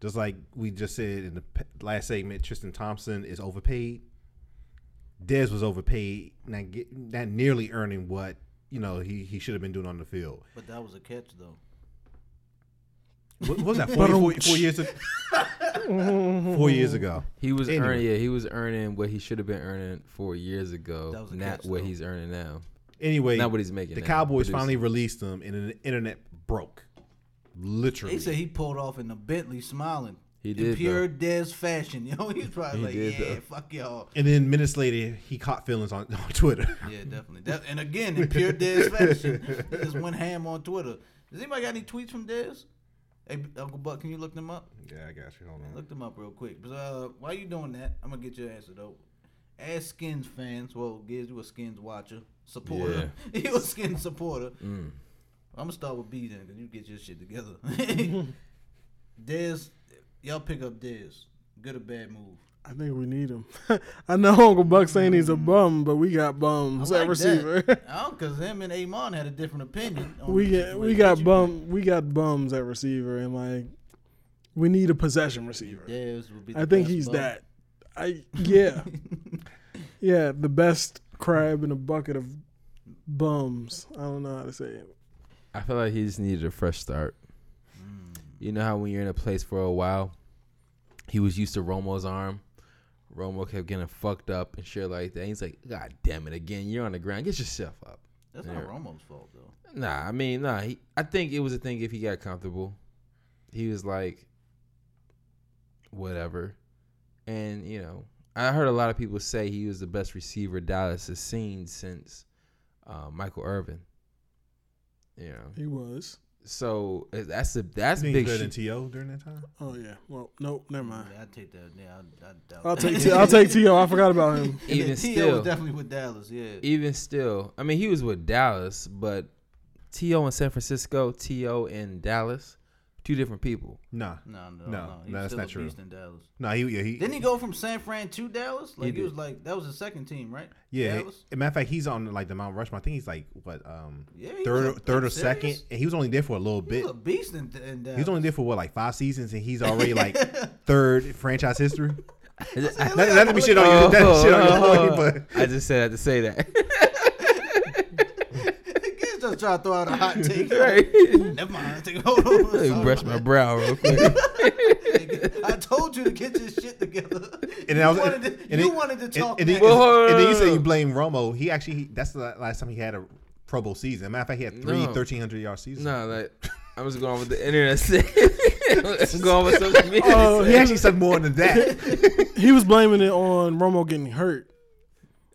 Just like we just said in the last segment, Tristan Thompson is overpaid. Dez was overpaid, not get, not nearly earning what you know he, he should have been doing on the field. but that was a catch though. What, what was that four, four, four years ago? four years ago. He was Anyway. earning. Yeah, he was earning what he should have been earning four years That ago. was a Not catch, what though. he's earning now. Anyway, Not what he's making. the now, Cowboys but it's- finally released him, and the internet broke. Literally, They said he pulled off in the Bentley smiling. He in did, pure Dez fashion. Yo, he's probably He like, did, yeah, though. fuck y'all. and then minutes later he caught feelings on, on Twitter. Yeah, definitely. That, and again, in pure Dez fashion, he just went ham on Twitter. Does anybody got any tweets from Dez? Hey, Uncle Buck, can you look them up? yeah, I got you. Hold on. Look them up real quick. But uh, while you doing that, I'm gonna get your answer though. As Skins fans, well, Giz, you a Skins watcher, supporter. you a Skins supporter. Mm. I'm gonna start with B then, cause you get your shit together. Dez, y'all pick up Dez. Good or bad move? I think we need him. I know Uncle Buck saying he's a bum, but we got bums I at receiver. That. I don't, cause him and Amon had a different opinion. on we get we got What bum we got bums at receiver, and like we need a possession receiver. Dez would be. The I think best he's bum. that. I yeah yeah the best crab in a bucket of bums. I don't know how to say it. I feel like he just needed a fresh start. Mm. You know how when you're in a place for a while, he was used to Romo's arm. Romo kept getting fucked up and shit like that. He's like, God damn it again! You're on the ground. Get yourself up. That's Yeah. not Romo's fault though. Nah, I mean, nah. He, I think it was a thing if he got comfortable. He was like, whatever. And, you know, I heard a lot of people say he was the best receiver Dallas has seen since uh, Michael Irvin. You know, He was. so uh, that's a that's Think big good shit. in To during that time. Oh yeah. Well, nope. Never mind. Yeah, I'd take that. Yeah, I, I doubt I'll that. take T- I'll take To. I forgot about him. Even then T.O. still, was definitely with Dallas. Yeah. even still, I mean, he was with Dallas, but T.O. in San Francisco, T.O. in Dallas, two different people. Nah, No, no, No, no. He no, was that's still not a true. beast in Dallas. no. He yeah he Didn't he go from San Fran to Dallas? Like He he, was like that was the second team, right? yeah. Dallas? Matter of fact, he's on like the Mount Rushmore. I think he's like what um Yeah. he third was or, third or serious? second, and he was only there for a little He bit. was a beast in, in Dallas. He was only there for what like five seasons, and he's already like third franchise history. Hell Not, not to be shit on you, not to shit on your boy, but I just said I had to say that. He's just to throw out a hot take. Right. Never mind. Take, hold on. Let me Sorry brush my brow real quick. I told you to get your shit together. and then I was you wanted to, and you then- wanted to talk. and, then, now. Well, hold on, and then you no, say you no. blame blame Romo. He actually he, that's the last time he had a Pro Bowl season. Matter of fact, he had three No. 1300 yard seasons. no, like I'm just going with the internet. I'm going with social oh, media. Oh, he actually said more than that. He was blaming it on Romo getting hurt.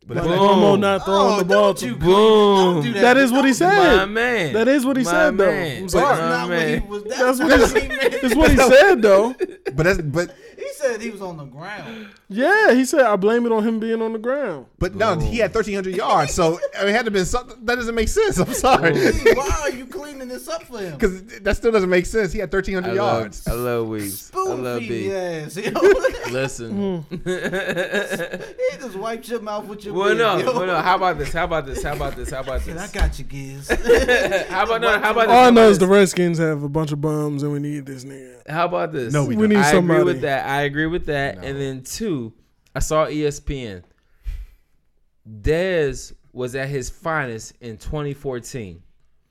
But Like that's Boom. Romo not throwing Oh, the ball. To, Boom. Don't that. that is what he Don't my said. man. That is what he My said, though. man. I'm That's sorry. My not what he was. That's, That's what what he. That's what he said, though. but that's but He said he was on the ground. Yeah, he said I blame it on him being on the ground. but no, he had 1300 yards, so I mean, it had to been something that doesn't make sense. I'm sorry, Why are you cleaning this up for him? because that still doesn't make sense. He had 1300 I love, yards. I love Weeks. I love feed B. your Listen. Hmm. he just wiped your mouth with your well, beard, no, yo. well, no. How about this? How about this? How about this? How about Said, I got you, Giz. How about no? How about this? All I know is the? Redskins have a bunch of bums, and we need this nigga. How about this? No, we We don't. need I somebody. agree with that. I agree with that. No. And then two, I saw ESPN. Dez was at his finest in 2014.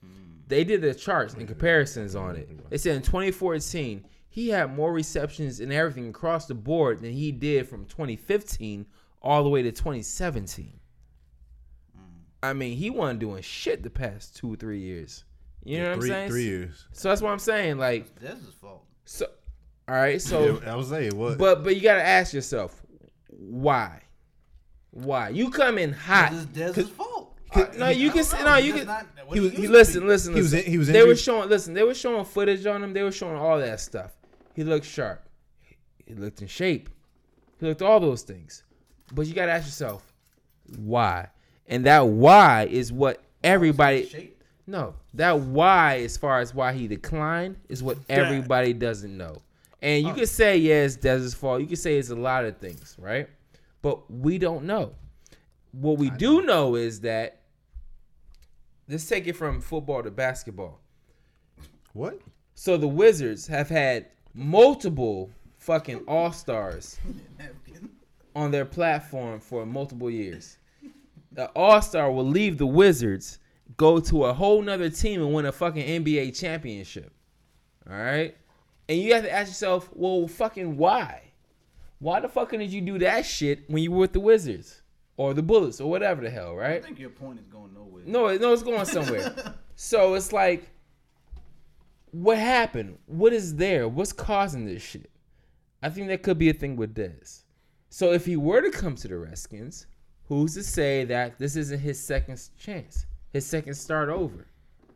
Mm. They did the charts and comparisons on it. Mm-hmm. They said in 2014 he had more receptions and everything across the board than he did from 2015 all the way to 2017. Mm. I mean, he wasn't doing shit the past two or three years. You know what three, I'm saying? Three years. So that's what I'm saying. Like, That's his fault. So, all right. So Yeah, I was saying what? but but you gotta ask yourself, why? Why you come in hot? That's his, his fault. no, you can say no. You can. not he was- used You listen, be. listen, He was listen. in- he was They were showing. Listen, they were showing footage on him. They were showing all that stuff. He looked sharp. He looked in shape. He looked all those things. But you gotta ask yourself, why? And that why is what everybody. No, that why, as far as why he declined, is what everybody doesn't know. And you could say, yeah, it's Dez's fault. You could say it's a lot of things, right? But we don't know. What we do know is that let's take it from football to basketball. what? So the Wizards have had multiple fucking all stars on their platform for multiple years. The All Star will leave the Wizards, go to a whole nother team and win a fucking NBA championship. All right, and you have to ask yourself, well, fucking why? Why the fuck did you do that shit when you were with the Wizards or the Bullets or whatever the hell, right? I think your point is going nowhere. No, no, it's going somewhere. so it's like, what happened? What is there? What's causing this shit? I think that could be a thing with Dez. So if he were to come to the Redskins, who's to say that this isn't his second chance, his second start over,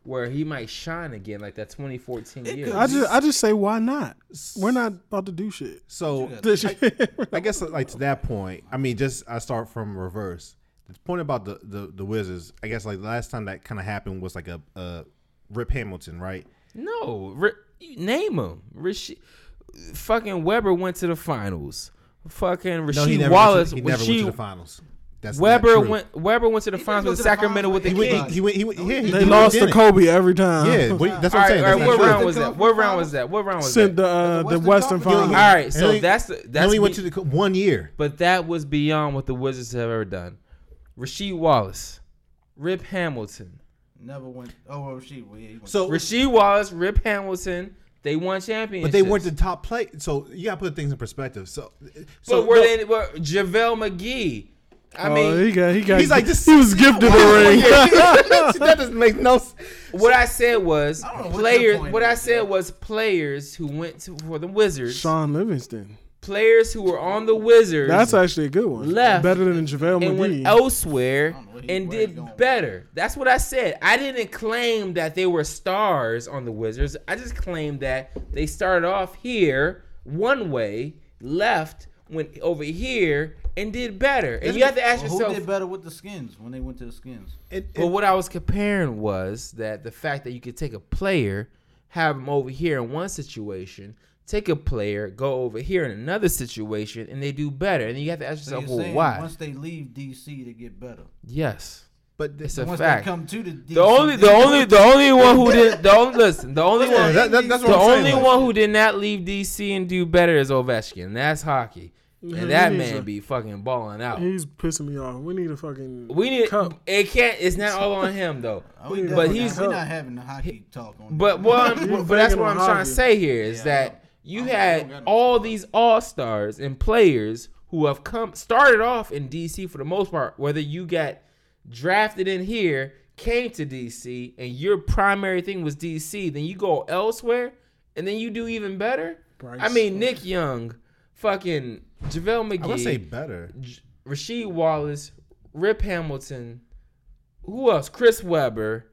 where he might shine again like that 2014 It year? I just I just say why not? We're not about to do shit. So This shit- I guess like to that point, I mean, just I start from reverse. The point about the the, the Wizards, I guess like the last time that kind of happened was like a, a Rip Hamilton, right? No, Ri- name him. Rishi, fucking Webber went to the finals. Fucking No, Rasheed never Wallace. went to, he never Rasheed- went to the finals. That's Webber went. Webber went to the finals with the Sacramento with the He went. Kings. He, he went. He went. Yeah, he, they he lost to. Kobe every time. Yeah, what- that's what I'm right, saying. all right, That's what round true. was that? What round was that? What round was Sent that? the uh, The the Western Western Finals. All right, so he- that's the He that's only went to the one year. but that was beyond what the Wizards have ever done. Rasheed Wallace, Rip Hamilton, Never went. Oh, well, she. Well, yeah, So, Rasheed Wallace, Rip Hamilton. They won championships. but they weren't the top play. So you got to put things in perspective. So, so But were no, they? Were JaVale McGee. I oh, mean, he got he got He's like, just- he was gifted a ring. that doesn't make no. s- what I said was I don't what players. What I said yo. was players who went to for the Wizards. Shaun Livingston. Players who were on the Wizards. That's actually a good one. Left Better than JaVale and went McGee. elsewhere I don't know where he- and did going with better. That's what I said. I didn't claim that they were stars on the Wizards. I just claimed that they started off here one way, left, went over here, and did better. And you have to ask Well, who did better with the skins when they went to the skins? It, it, But what I was comparing was that the fact that you could take a player, have him over here in one situation, take a player, go over here in another situation, and they do better. And you have to ask yourself, you're well, why? once they leave DC, they get better. Yes. but It's So a once fact. they come to the DC, The only, the only, the only one who did, the only, listen, the only Yeah, one, that- that- that's the what I'm only saying. one who did not leave DC and do better is Ovechkin. That's hockey, Yeah, and that man a- be fucking balling out. He's pissing me off. We need a fucking. We need, cup. it can't, it's not all on him though. Oh, we But he's- not, we're not having the hockey talk on. But this. what I'm, but that's what I'm trying to say here is Yeah, that you I don't- had don't got no all these all stars and players who have come started off in DC for the most part. Whether you got drafted in here, came to DC, and your primary thing was DC, then you go elsewhere, and then you do even better. Bryce. I mean, Nick Young, fucking JaVale McGee. I would say better. J- Rasheed Wallace, Rip Hamilton, who else? Chris Webber.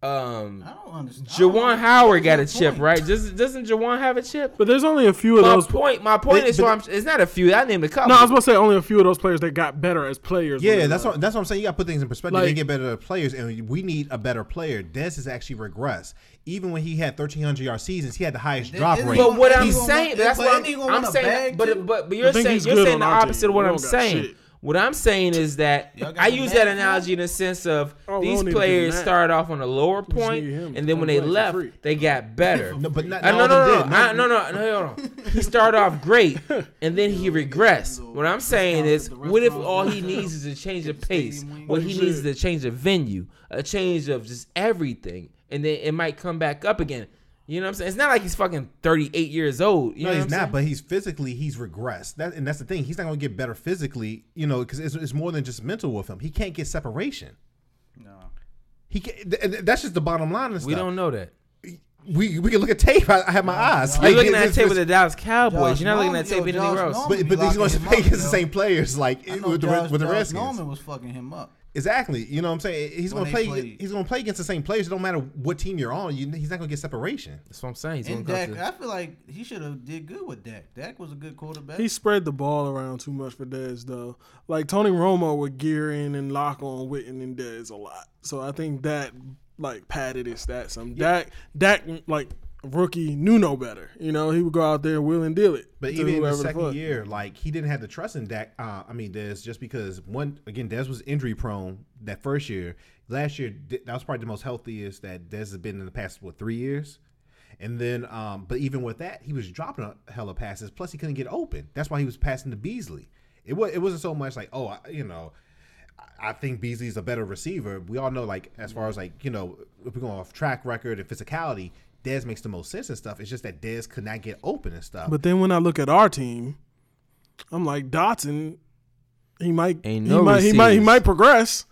Um, I don't understand. Juwan Howard got a what's chip, your right? Does, doesn't Juwan have a chip? But there's only a few of My those. point, my point But- is, but- so I'm, it's not a few. I named a couple. No, I was about to say only a few of those players that got better as players. Yeah, that's what that's what I'm saying. You got to put things in perspective. they get better as players, and we need a better player. Dez has actually regressed. Even when he had 1,300 yard seasons, he had the highest Did- drop rate. but what I'm saying, want- that's what I'm, I'm saying. But but but you're saying you're saying the opposite of what I'm don't saying. Shit. What I'm saying is that I use that analogy in the sense of Oh, these don't need to give him players that. started off on a lower point, need him to and then when they left, they got better. no, but not, Uh, no, no, no, no. I, no, no, no, no, no. He started off great, and then he regressed. What I'm saying is, what if all he needs is a change of pace? What he needs is a change of venue, a change of just everything, and then it might come back up again. You know what I'm saying? It's not like he's fucking 38 years old. You No, know he's what I'm not. saying? But he's physically, he's regressed. That and that's the thing. He's not going to get better physically, you know, because it's, it's more than just mental with him. He can't get separation. No. He can, th- th- that's just the bottom line. And we don't know that. We we can look at tape. I, I have my eyes. You're Like, looking it's- at tape with the Dallas Cowboys. Josh You're not looking Norman- at tape yo, anything Josh else. Norman- But but he's going to play against the same players, like I know with the Josh, with the Redskins. Norman was fucking him up. Exactly. You know what I'm saying? He's When going to they play. He's going to play against the same players. It don't matter what team you're on. You, he's not going to get separation. That's what I'm saying. He's And Dak, to- I feel like he should have did good with Dak. Dak was a good quarterback. He spread the ball around too much for Dez though. Like Tony Romo would gear in and lock on Witten and Dez a lot. So I think that like padded his stats some. Dak Dak like rookie knew no better. You know, he would go out there and will and deal it. But even in the whoever the second year, like he didn't have the trust in Dak. Uh, I mean, Dez just because one again, Dez was injury prone that first year. Last year, that was probably the most healthiest that Dez has been in the past what three years. And then, um, but even with that, he was dropping a hell of passes. Plus, he couldn't get open. That's why he was passing to Beasley. It was it wasn't so much like oh, I, you know. I- I think Beasley's a better receiver. We all know, like, as far as like you know, if we're going off track record and physicality, Dez makes the most sense and stuff. It's just that Dez could not get open and stuff. But then when I look at our team, I'm like Doctson. He might. Ain't he no might. He might. He might progress.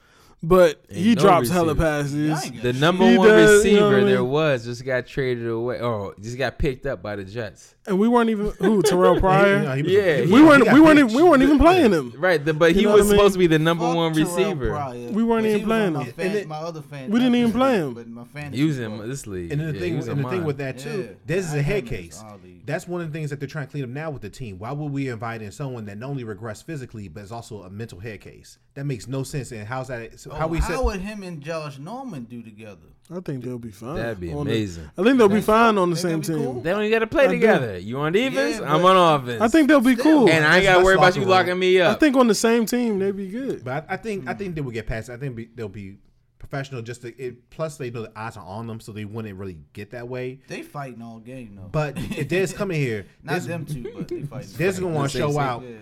But Ain't he no drops hella passes. Yeah, I ain't got The number He one does, you know receiver what I there was just got traded away. Oh, just got picked up by the Jets. And we weren't even who Terrelle Pryor. He- he was- Yeah, he- we weren't we weren't even, we weren't even playing him. Right, the, but You he was I mean? supposed to be the number Fuck one receiver. Pryor, We weren't even playing him. fan- it- my other fan. we didn't even play him. but my fantasy He was in squad. this league. And then the Yeah, thing, and the thing with that too, Yeah. this is a had head case. That's one of the things that they're trying to clean up now with the team. Why would we invite in someone that not only regressed physically but is also a mental head case? That makes no sense. And how's that? So Oh, how we how said would him and Josh Norman do together? I think they'll be fine. That'd be on the- amazing. I think they'll be fine on the same team. cool? They don't even got to play I do. together. You on defense? Yeah, I'm on offense. I think they'll be Still. cool. and I ain't got to worry about you locker room. locking me up. I think on the same team they'd be good. But I, I think I hmm. think they will get past. I think be, they'll be professional. Just to, it, plus they know the odds are on them, so they wouldn't really get that way. They fighting all game though. But if Dez coming here, not them two, but they fighting. Dez gonna want to show out Yeah.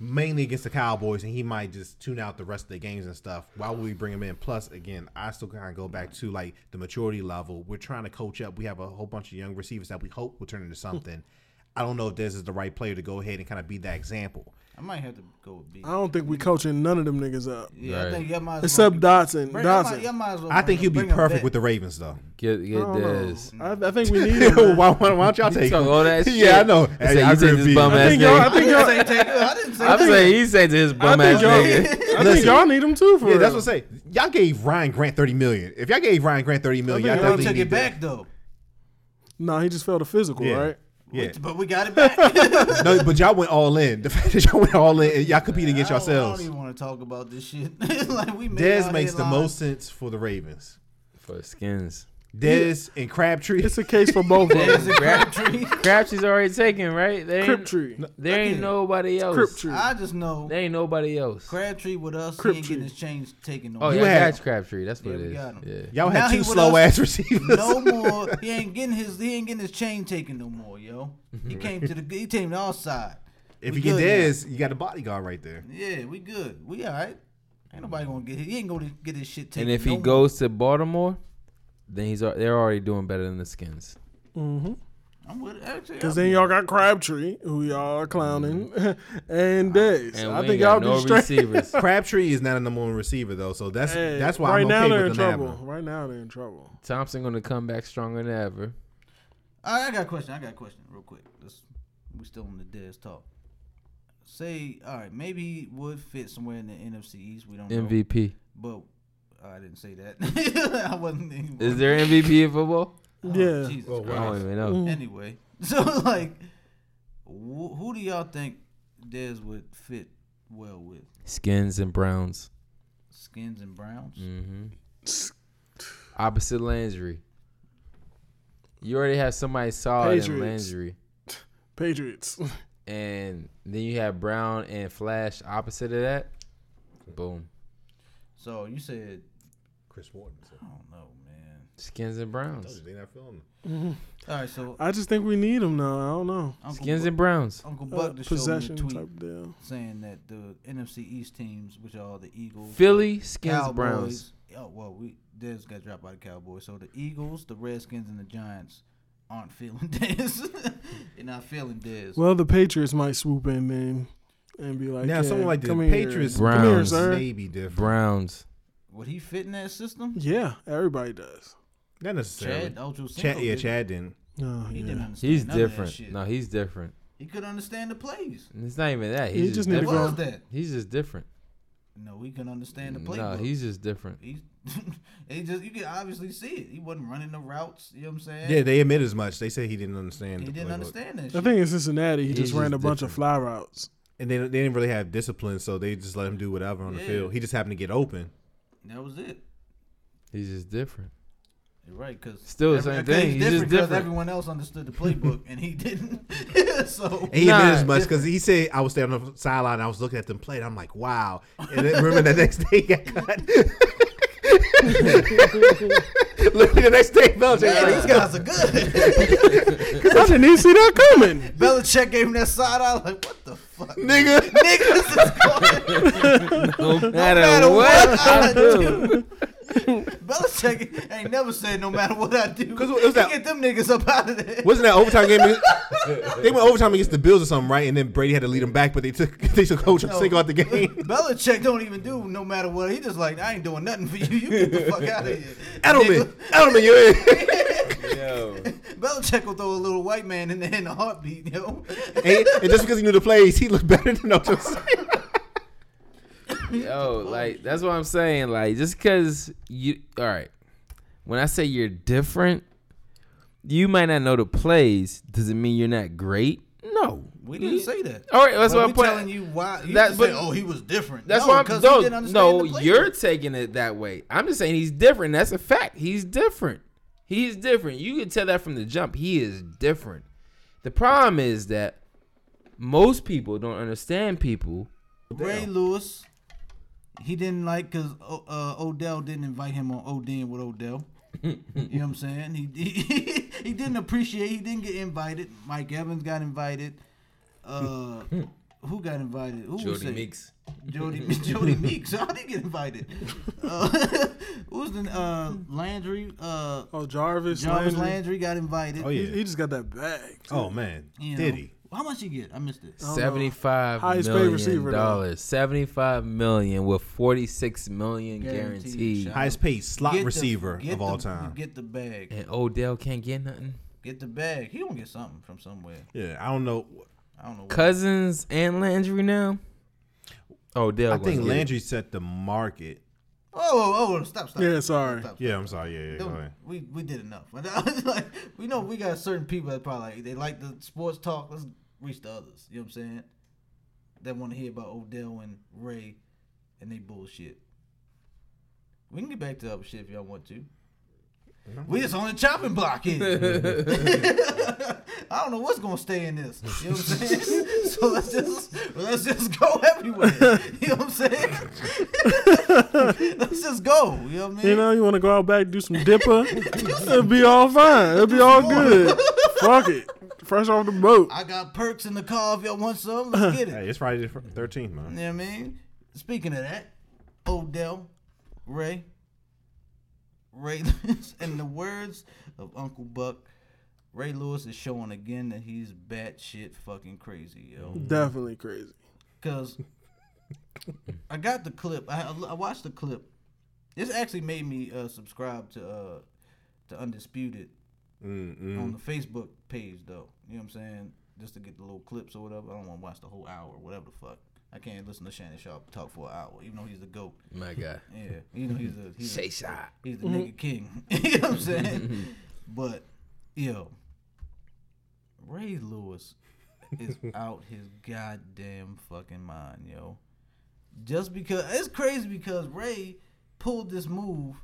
Mainly against the Cowboys, and he might just tune out the rest of the games and stuff. Why would we bring him in? Plus, again, I still kind of go back to like the maturity level. We're trying to coach up. We have a whole bunch of young receivers that we hope will turn into something. I don't know if this is the right player to go ahead and kind of be that example. I might have to go with B. I don't think we coaching none of them niggas up. Yeah, I Right. think y'all might as Except well. Doctson. Bring- y'all Doctson. might, y'all might as well I think he'll him- be bring him perfect back. with the Ravens, though. Get I get don't know. Dez. I, I think we need him. man. why, why, why don't y'all take Talk him? all that shit. Yeah, I know. He said, I you agree take this B. bum I ass think y'all. I nigga. think I y'all. didn't say take it. I didn't say I'm that. saying he said to his I bum ass think y'all. nigga. I think Listen. y'all need him too. For Yeah, real. that's what I say. Y'all gave Ryan Grant thirty million. If y'all gave Ryan Grant thirty million, I y'all think Y'all definitely took need it that. back though. Nah, he just felt a physical, Yeah. right? Yeah, But we got it back. no, but y'all went all in. The fact that y'all went all in, and y'all compete against I don't- I don't even want to talk about this shit. like we made Dez our makes the most sense for the Ravens. For the skins. Dez and Crabtree. It's a case for both of Dez them. and Crabtree. Crabtree's already taken, right? There ain't, Crabtree. there ain't Okay. nobody else. Crabtree. I just know There ain't nobody else. Crabtree with us. He Crabtree. ain't getting his chains taken. No Oh, more. yeah, had- that's Crabtree. That's what Yeah, it we got him. Yeah. Y'all Now had he two slow us. ass receivers. no more. He ain't getting his. He ain't getting his chain taken no more, yo. He mm-hmm. came to the. He came to our side. if We you get good now. Dez, you got a bodyguard right there. Yeah, we good. We all right. Ain't nobody gonna get. He ain't gonna get his shit taken. And if he more. goes to Baltimore, then he's they're already doing better than the skins. Mm-hmm. I'm with. Actually, Because then y'all got Crabtree, who y'all are clowning, and Dez. And I think y'all got no be straight. receivers. Crabtree is not a number one receiver though, so that's Hey, that's why right I'm now okay they're with in trouble. having. Right now they're in trouble. Thompson gonna come back stronger than ever. I, I got a question. I got a question, real quick. Let's, we still on the Dez talk. Say, all right, maybe he would fit somewhere in the NFC East. We don't know. MVP. But I didn't say that. I wasn't. Is there MVP in football? Oh, Yeah. Jesus Oh, I don't even know. Mm. Anyway, so like, wh- who do y'all think Dez would fit well with? Skins and Browns. Skins and Browns. hmm Opposite Landry. You already have somebody solid in Landry. Patriots. And then you have Brown and Flash opposite of that. Boom. So you said, Chris Morton. So. I don't know, man. Skins and Browns. They not feeling him. All right, so I just think we need them now. I don't know. Uncle, Skins Bu- and Browns. Uncle Uh, Buck just showed me a tweet type deal. saying that the NFC East teams, which are the Eagles, Philly, Skins, Cowboys. Browns. Oh well, we Dez got dropped by the Cowboys. So the Eagles, the Redskins, and the Giants aren't feeling Dez. They're not feeling Dez. Well, the Patriots might swoop in man, and be like, Now, yeah, something like the come here. Patriots- come here, Browns. sir. May be different. Browns. Would he fit in that system? Yeah, everybody does. Not necessarily. Chad Ochocinco. Chad, yeah, did. Chad didn't. No, He yeah. didn't understand. He's none of that different. shit. No, he's different. He could understand the plays. And It's not even that. He's He just, just need to What different. was that? He's just different. No, he can understand the plays. No, he's just different. He's he just you can obviously see it. He wasn't running the routes. You know what I'm saying? Yeah, they admit as much. They said he didn't understand. he the didn't playbook. understand that. I shit. think in Cincinnati, he He's just ran just a bunch of different. fly routes. And they, they didn't really have discipline, so they just let him do whatever on the Yeah. field. He just happened to get open. That was it. He's just different. You're right, because Still the same thing. He's just different. Because everyone else understood the playbook and he didn't. so And he Nah, admitted as much because he said, I was standing on the sideline, and I was looking at them play, and I'm like, wow. And then, remember the next day he got cut? Literally the next day, Belichick man, was these guys are good. Cause I didn't even see that coming. Belichick gave him that side eye. Like, what the fuck, nigga. Niggas is going. No matter, matter what, what I I do. Belichick ain't never said no matter what I do. 'Cause it was that- get them niggas up out of there. Wasn't that overtime game? they went overtime against the Bills or something, right? And then Brady had to lead them back, but they took they took coach No. single out the game. Belichick don't even do no matter what. He just like I ain't doing nothing for you. You get the fuck out of here. Edelman, Nigga. Edelman, you're in. Yo, Belichick will throw a little white man in there in a heartbeat, yo. and, and just because he knew the plays, he looked better than Ocho. yo, like that's what I'm saying. Like just because you, all right. When I say you're different, you might not know the plays. Does it mean you're not great? No. We didn't say that. All right, that's But what I'm telling you why. You That- but- say, oh, he was different. That's no, why I'm no, he didn't understand no. You're taking it that way. I'm just saying he's different. That's a fact. He's different. He's different. You can tell that from the jump. He is different. The problem is that most people don't understand people. Ray Lewis. He didn't like because uh, Odell didn't invite him on Odin with Odell. you know what I'm saying? He, he he didn't appreciate. He didn't get invited. Mike Evans got invited. Uh, who got invited? Who was Jody it? Meeks. Jody Jody Meeks. How did he get invited? Uh, who's the uh, Landry? Uh, Oh, Jarvis, Jarvis Landry. Landry got invited. Oh He, yeah. he just got that bag. too. Oh man, You know. did he? How much he get? I missed it. don't. Seventy-five Highest paid million receiver, dollars. Seventy-five million with forty-six million Guaranteed guaranteed. Highest paid slot Get the- receiver get of all the- time. Get the bag. And Odell can't get nothing. Get the bag. He gonna get something from somewhere. Yeah, I don't know. I don't know. What. Cousins and Landry now. Odell. I gonna think get it. Landry set the market. Oh, oh, oh, stop, stop. Yeah, stop, sorry. stop, stop. Yeah, I'm sorry. Yeah, yeah. Go Don't- ahead. we we did enough. But I was like, we know we got certain people that probably like, they like the sports talk. Let's reach the others. You know what I'm saying? That want to hear about Odell and Ray and they bullshit. We can get back to the other shit if y'all want to. We just on the chopping block here. I don't know what's gonna stay in this. You know what I'm saying? so let's just let's just go everywhere. You know what I'm saying? let's just go. You know what I mean? You know, you want to go out back do some dipper? It'll be all fine. It'll be all good. Fuck it. Fresh off the boat. I got perks in the car if y'all want some. Let's get it. Hey, it's Friday the 13th, man. You know what I mean? Speaking of that, Odell, Ray, Ray Lewis, in the words of Uncle Buck, Ray Lewis is showing again that he's batshit fucking crazy, yo. Definitely crazy. Cause I got the clip. I, I watched the clip. This actually made me uh, subscribe to uh, to Undisputed Mm-mm. on the Facebook page, though. You know what I'm saying? Just to get the little clips or whatever. I don't want to watch the whole hour, or whatever the fuck. I can't listen to Shannon Sharpe talk for an hour, even though he's the goat. My God. Yeah, you know he's a he's Say a, shot. he's the nigga mm-hmm. king. you know what I'm saying? but yo, Ray Lewis is out his goddamn fucking mind, yo. Just because it's crazy because Ray pulled this move.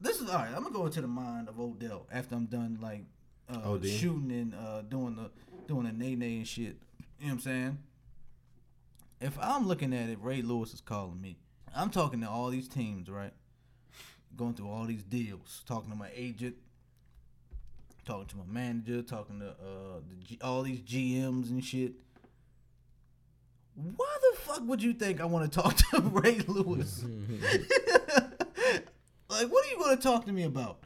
This is all right. I'm gonna go into the mind of Odell after I'm done like uh, OD? shooting and uh, doing the doing the nay nay and shit. You know what I'm saying? If I'm looking at it, Ray Lewis is calling me. I'm talking to all these teams, right? Going through all these deals, talking to my agent, talking to my manager, talking to uh, the G- all these GMs and shit. Why the fuck would you think I want to talk to Ray Lewis? like, what are you going to talk to me about?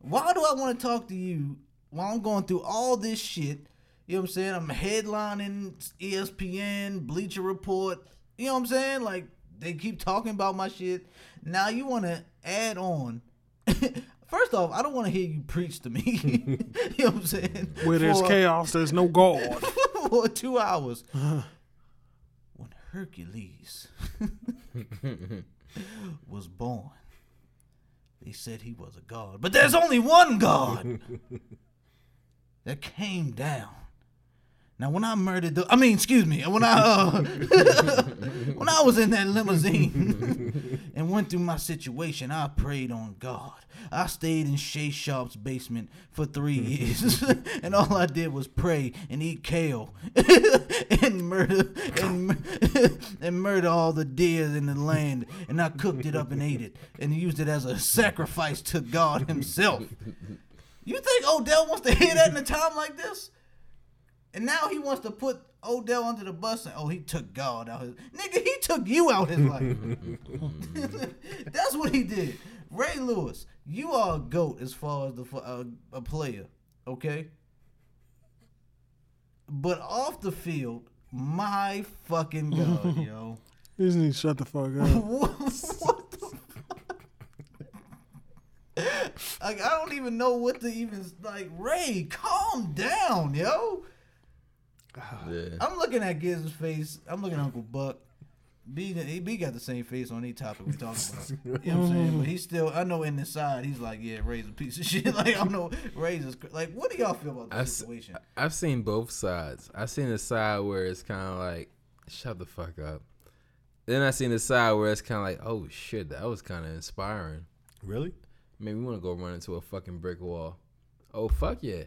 Why do I want to talk to you while I'm going through all this shit? You know what I'm saying? I'm headlining ESPN, Bleacher Report. You know what I'm saying? Like, they keep talking about my shit. Now you want to add on. First off, I don't want to hear you preach to me. you know what I'm saying? Where there's For- chaos, there's no God. for two hours. when Hercules was born, they said he was a god. But there's only one God that came down. Now, when I murdered the, I mean, excuse me, when I, uh, when I was in that limousine and went through my situation, I prayed on God. I stayed in Shay Sharp's basement for three years, and all I did was pray and eat kale and murder and, and murder all the deer in the land. And I cooked it up and ate it and used it as a sacrifice to God Himself. You think Odell wants to hear that in a time like this? And now he wants to put Odell under the bus and oh he took God out his nigga he took you out his life. That's what he did. Ray Lewis, you are a goat as far as the uh, a player, okay? But off the field, my fucking god, yo. You just need to shut the fuck up. what, what the fuck? Like I don't even know what to even like. Ray, calm down, yo. Yeah. I'm looking at Giz's face. I'm looking at Uncle Buck. B, he B got the same face on any topic we talking about. You know what I'm saying? But he's still. I know in the side, he's like, yeah, Ray's a piece of shit. Like I know Ray's is like. What do y'all feel about the I s- situation? I've seen both sides. I've seen the side where it's kind of like, shut the fuck up. Then I seen the side where it's kind of like, oh shit, that was kind of inspiring. Really? Maybe we want to go run into a fucking brick wall. Oh fuck yeah!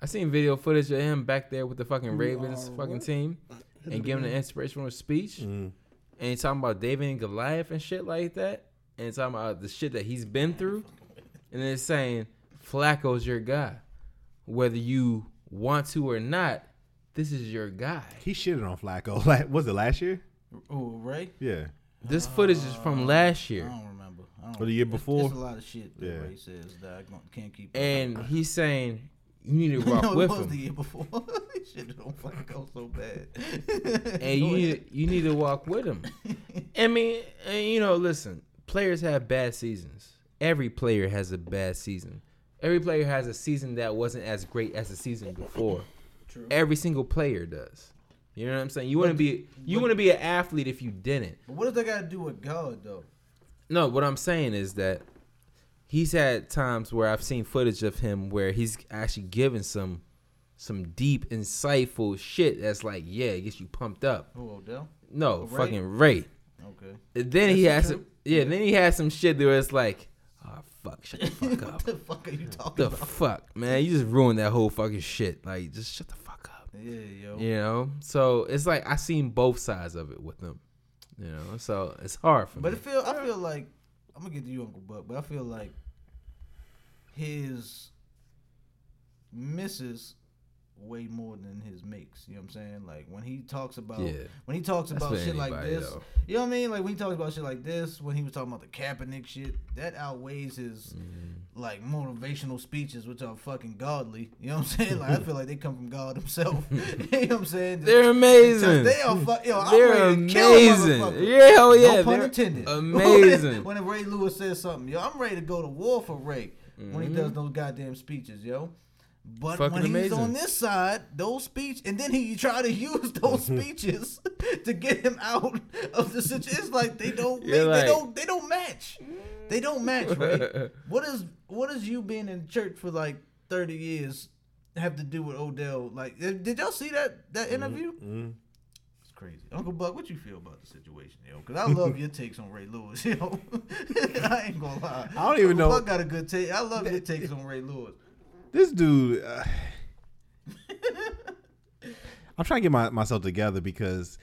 I seen video footage of him back there with the fucking Ravens uh, fucking what? team and giving an inspirational speech. Mm. And he's talking about David and Goliath and shit like that. And he's talking about the shit that he's been through. And then saying, Flacco's your guy. Whether you want to or not, this is your guy. He shitted on Flacco. Like, was it last year? Oh, right. Yeah. This footage is from last year. I year. Don't remember. I don't Or the year There's- before? There's a lot of shit that Yeah. Ray says that I can't keep. up. And he's saying, you need to rock no, it with was him. the year before. shit don't fucking go so bad. and you need, you need to walk with him. I mean, and, you know, listen, players have bad seasons. Every player has a bad season. Every player has a season that wasn't as great as the season before. True. Every single player does. You know what I'm saying? You want to be you but- want to be an athlete if you didn't. But what does that got to do with God though? No, what I'm saying is that he's had times where I've seen footage of him where he's actually given some some deep, insightful shit that's like, yeah, it gets you pumped up. Who Odell? No, Ray? fucking Ray. Okay. And then he has some, yeah. Then he has some shit where it's like, oh fuck, shut the fuck up. what the fuck are you talking the about? The fuck, man, you just ruined that whole fucking shit. Like, just shut the fuck up. Yeah, yo. You know. So it's like I seen both sides of it with them. You know. So it's hard for But me. it feel I feel like I'm gonna get to you, Uncle Buck. But I feel like his misses way more than his makes. You know what I'm saying? Like when he talks about Yeah. when he talks That's about shit like this. though. You know what I mean? Like when he talks about shit like this, when he was talking about the Kaepernick shit, that outweighs his Mm-hmm. like motivational speeches, which are fucking godly. You know what I'm saying? Like I feel like they come from God Himself. you know what I'm saying? They're amazing. They are fu- yo, I'm They're ready to kill a amazing. Yeah, hell yeah. no pun they're intended. Amazing. when Ray Lewis says something, yo, I'm ready to go to war for Ray when he does those goddamn speeches, yo. But Fucking when he's amazing. on this side, those speech, and then he try to use those speeches to get him out of the situation. It's like they don't, make, like- they don't, they don't match. They don't match, Ray. what is, what is you being in church for like 30 years have to do with Odell? Like, eh, did y'all see that that interview? Mm. It's crazy. Uncle Buck, what you feel about the situation, yo? Because I love your takes on Ray Lewis, yo. I ain't gonna lie. I don't even Uncle know- Buck got a good take. I love your takes on Ray Lewis. This dude. Uh, I'm trying to get my, myself together because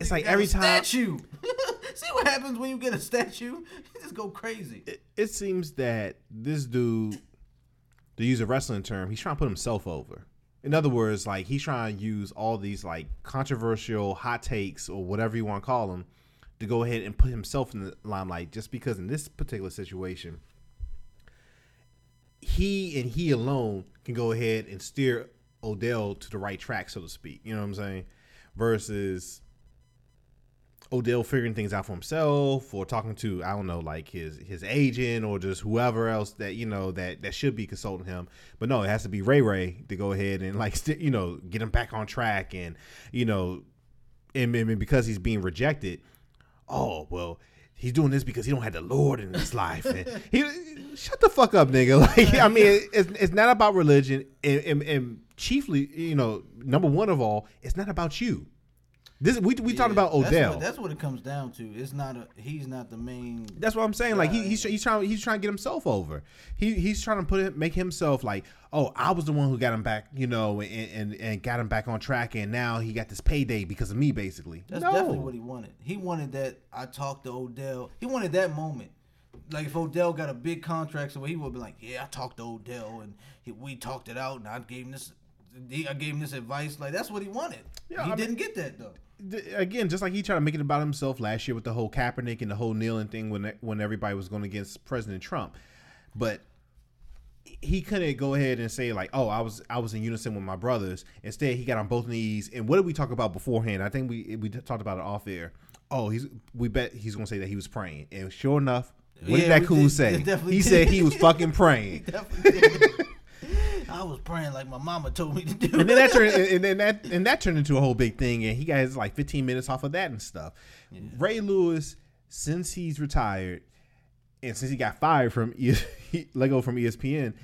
it's like every a time statue. See what happens when you get a statue? You just go crazy. it, it seems that this dude, to use a wrestling term, he's trying to put himself over. In other words, like he's trying to use all these like controversial hot takes or whatever you want to call them to go ahead and put himself in the limelight just because in this particular situation he and he alone can go ahead and steer Odell to the right track, so to speak. You know what I'm saying? Versus Odell figuring things out for himself or talking to I don't know like his his agent or just whoever else that you know that that should be consulting him. But no, it has to be Ray Ray to go ahead and like st- you know get him back on track and you know and, and because he's being rejected. Oh well. He's doing this because he don't have the Lord in his life. And he shut the fuck up, nigga. Like I mean, it's, it's not about religion, and, and, and chiefly, you know, number one of all, it's not about you. This we we talking about That's Odell. what, that's what it comes down to. It's not a. He's not the main. That's what I'm saying. Like he, he's he's trying he's trying to get himself over. He he's trying to put it make himself like, oh, I was the one who got him back, you know, and and, and got him back on track, and now he got this payday because of me, basically. That's no. definitely what he wanted. He wanted that. I talked to Odell. He wanted that moment. Like if Odell got a big contract, so he would be like, "Yeah, I talked to Odell, and he, we talked it out, and I gave him this I gave him this advice. Like that's what he wanted. Yeah, he I didn't get that though. Again, just like he tried to make it about himself last year with the whole Kaepernick and the whole kneeling thing when when everybody was going against President Trump, but he couldn't go ahead and say like, "Oh, I was I was in unison with my brothers." Instead, he got on both knees. And what did we talk about beforehand? I think we we talked about it off air. Oh, he's we bet he's going to say that he was praying, and sure enough, what Yeah, did that coon did- say? He did. said he was fucking praying. I was praying like my mama told me to do. and then that turned and, then that and that turned into a whole big thing and he got his like 15 minutes off of that and stuff. Ray lewis since he's retired and since he got fired from E- lego from espn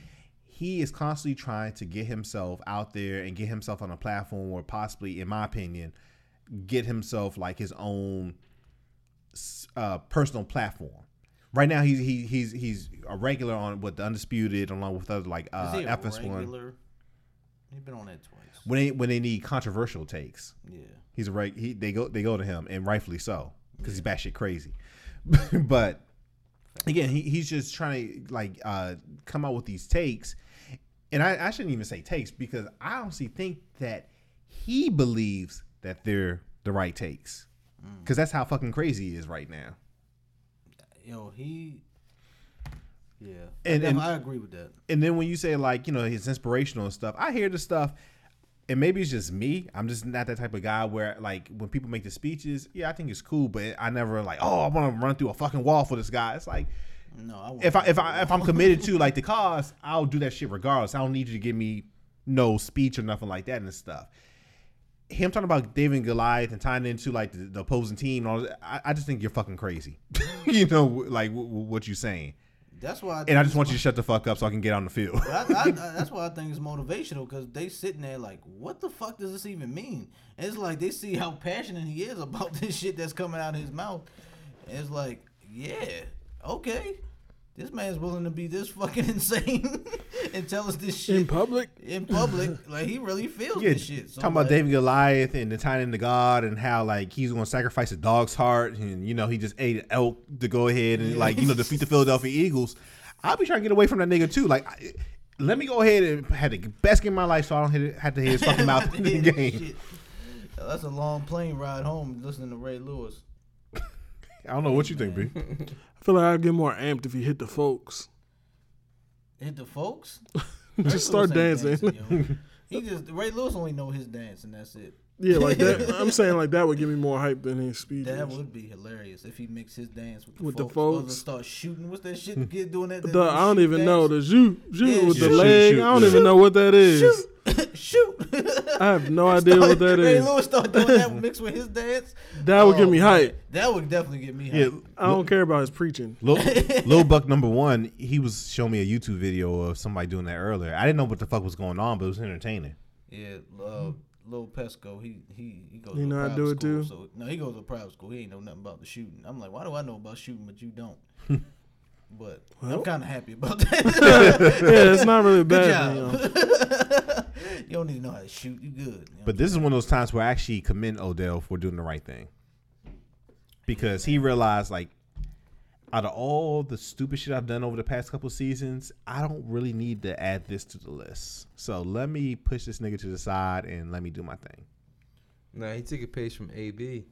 he is constantly trying to get himself out there and get himself on a platform where possibly in my opinion get himself like his own uh, personal platform right now he's he, he's he's a regular on what the undisputed along with other like Is uh he a fs1 regular? He's been on that twice. when they when they need controversial takes. Yeah. He's a right. He they go they go to him and rightfully so because he's batshit crazy. but again, he, he's just trying to like uh, come out with these takes, and I, I shouldn't even say takes because I honestly think that he believes that they're the right takes because that's how fucking crazy he is right now. Yo, he. Yeah. And- I, and- I agree with that. And then when you say like you know he's inspirational and stuff, I hear the stuff, and maybe it's just me. I'm just not that type of guy where like when people make the speeches, yeah, I think it's cool, but I never like oh I want to run through a fucking wall for this guy. It's like No, I won't. if I if I if I'm committed to like the cause, I'll do that shit regardless. I don't need you to give me no speech or nothing like that and stuff. Him talking about David and Goliath and tying into like the, the opposing team and all that, I, I just think you're fucking crazy. you know, like w- w- what you're saying. That's why. And I just want you to shut the fuck up so I can get on the field. I, I, I, that's why I think it's motivational because they sitting there like, what the fuck does this even mean? And it's like they see how passionate he is about this shit that's coming out of his mouth. And it's like, yeah, okay, this man's willing to be this fucking insane and tell us this shit in public. in public. like he really feels Yeah, this shit. So talking about like, David Goliath and the tying into God and how like he's going to sacrifice a dog's heart and you know he just ate an elk to go ahead and like you know defeat the Philadelphia Eagles. I'll be trying to get away from that nigga too. Like, I, let me go ahead and have the best game of my life so I don't hit, have to hear his fucking mouth in the game. shit. That's a long plane ride home listening to Ray Lewis. I don't know what you think, B. I feel like I'd get more amped if he hit the folks. Hit the folks. Just start Lewis dancing. yo. He just Ray Lewis only know his dance and that's it. Yeah, like that. I'm saying like that would give me more hype than his speeches. That would be hilarious if he mixed his dance with the With the folks. folks. Start shooting. What's that shit? Kid doing that? that The, I don't shoot even know the shoot, shoot Yeah, with shoot, the shoot, leg. shoot, I don't yeah. even know what that is. Shoot, shoot. I have no idea what that Ray is. Lewis start doing that mixed with his dance. That would give me man. hype. That would definitely get me hype. Yeah, hype. I don't care about his preaching. Lil, Lil Buck number one, he was showing me a YouTube video of somebody doing that earlier. I didn't know what the fuck was going on, but it was entertaining. Yeah, uh, Lil Pesco, he he he goes. You to know a how to do private it school, too? So no, he goes to private school. He ain't know nothing about the shooting. I'm like, why do I know about shooting, but you don't? but I'm kind of happy about that. Yeah, it's not really Good bad. You know. you don't need to know how to shoot. You good. You know? But this is one of those times where I actually commend Odell for doing the right thing. Because he realized, like, out of all the stupid shit I've done over the past couple seasons, I don't really need to add this to the list. So let me push this nigga to the side and let me do my thing. Nah, he took a page from AB.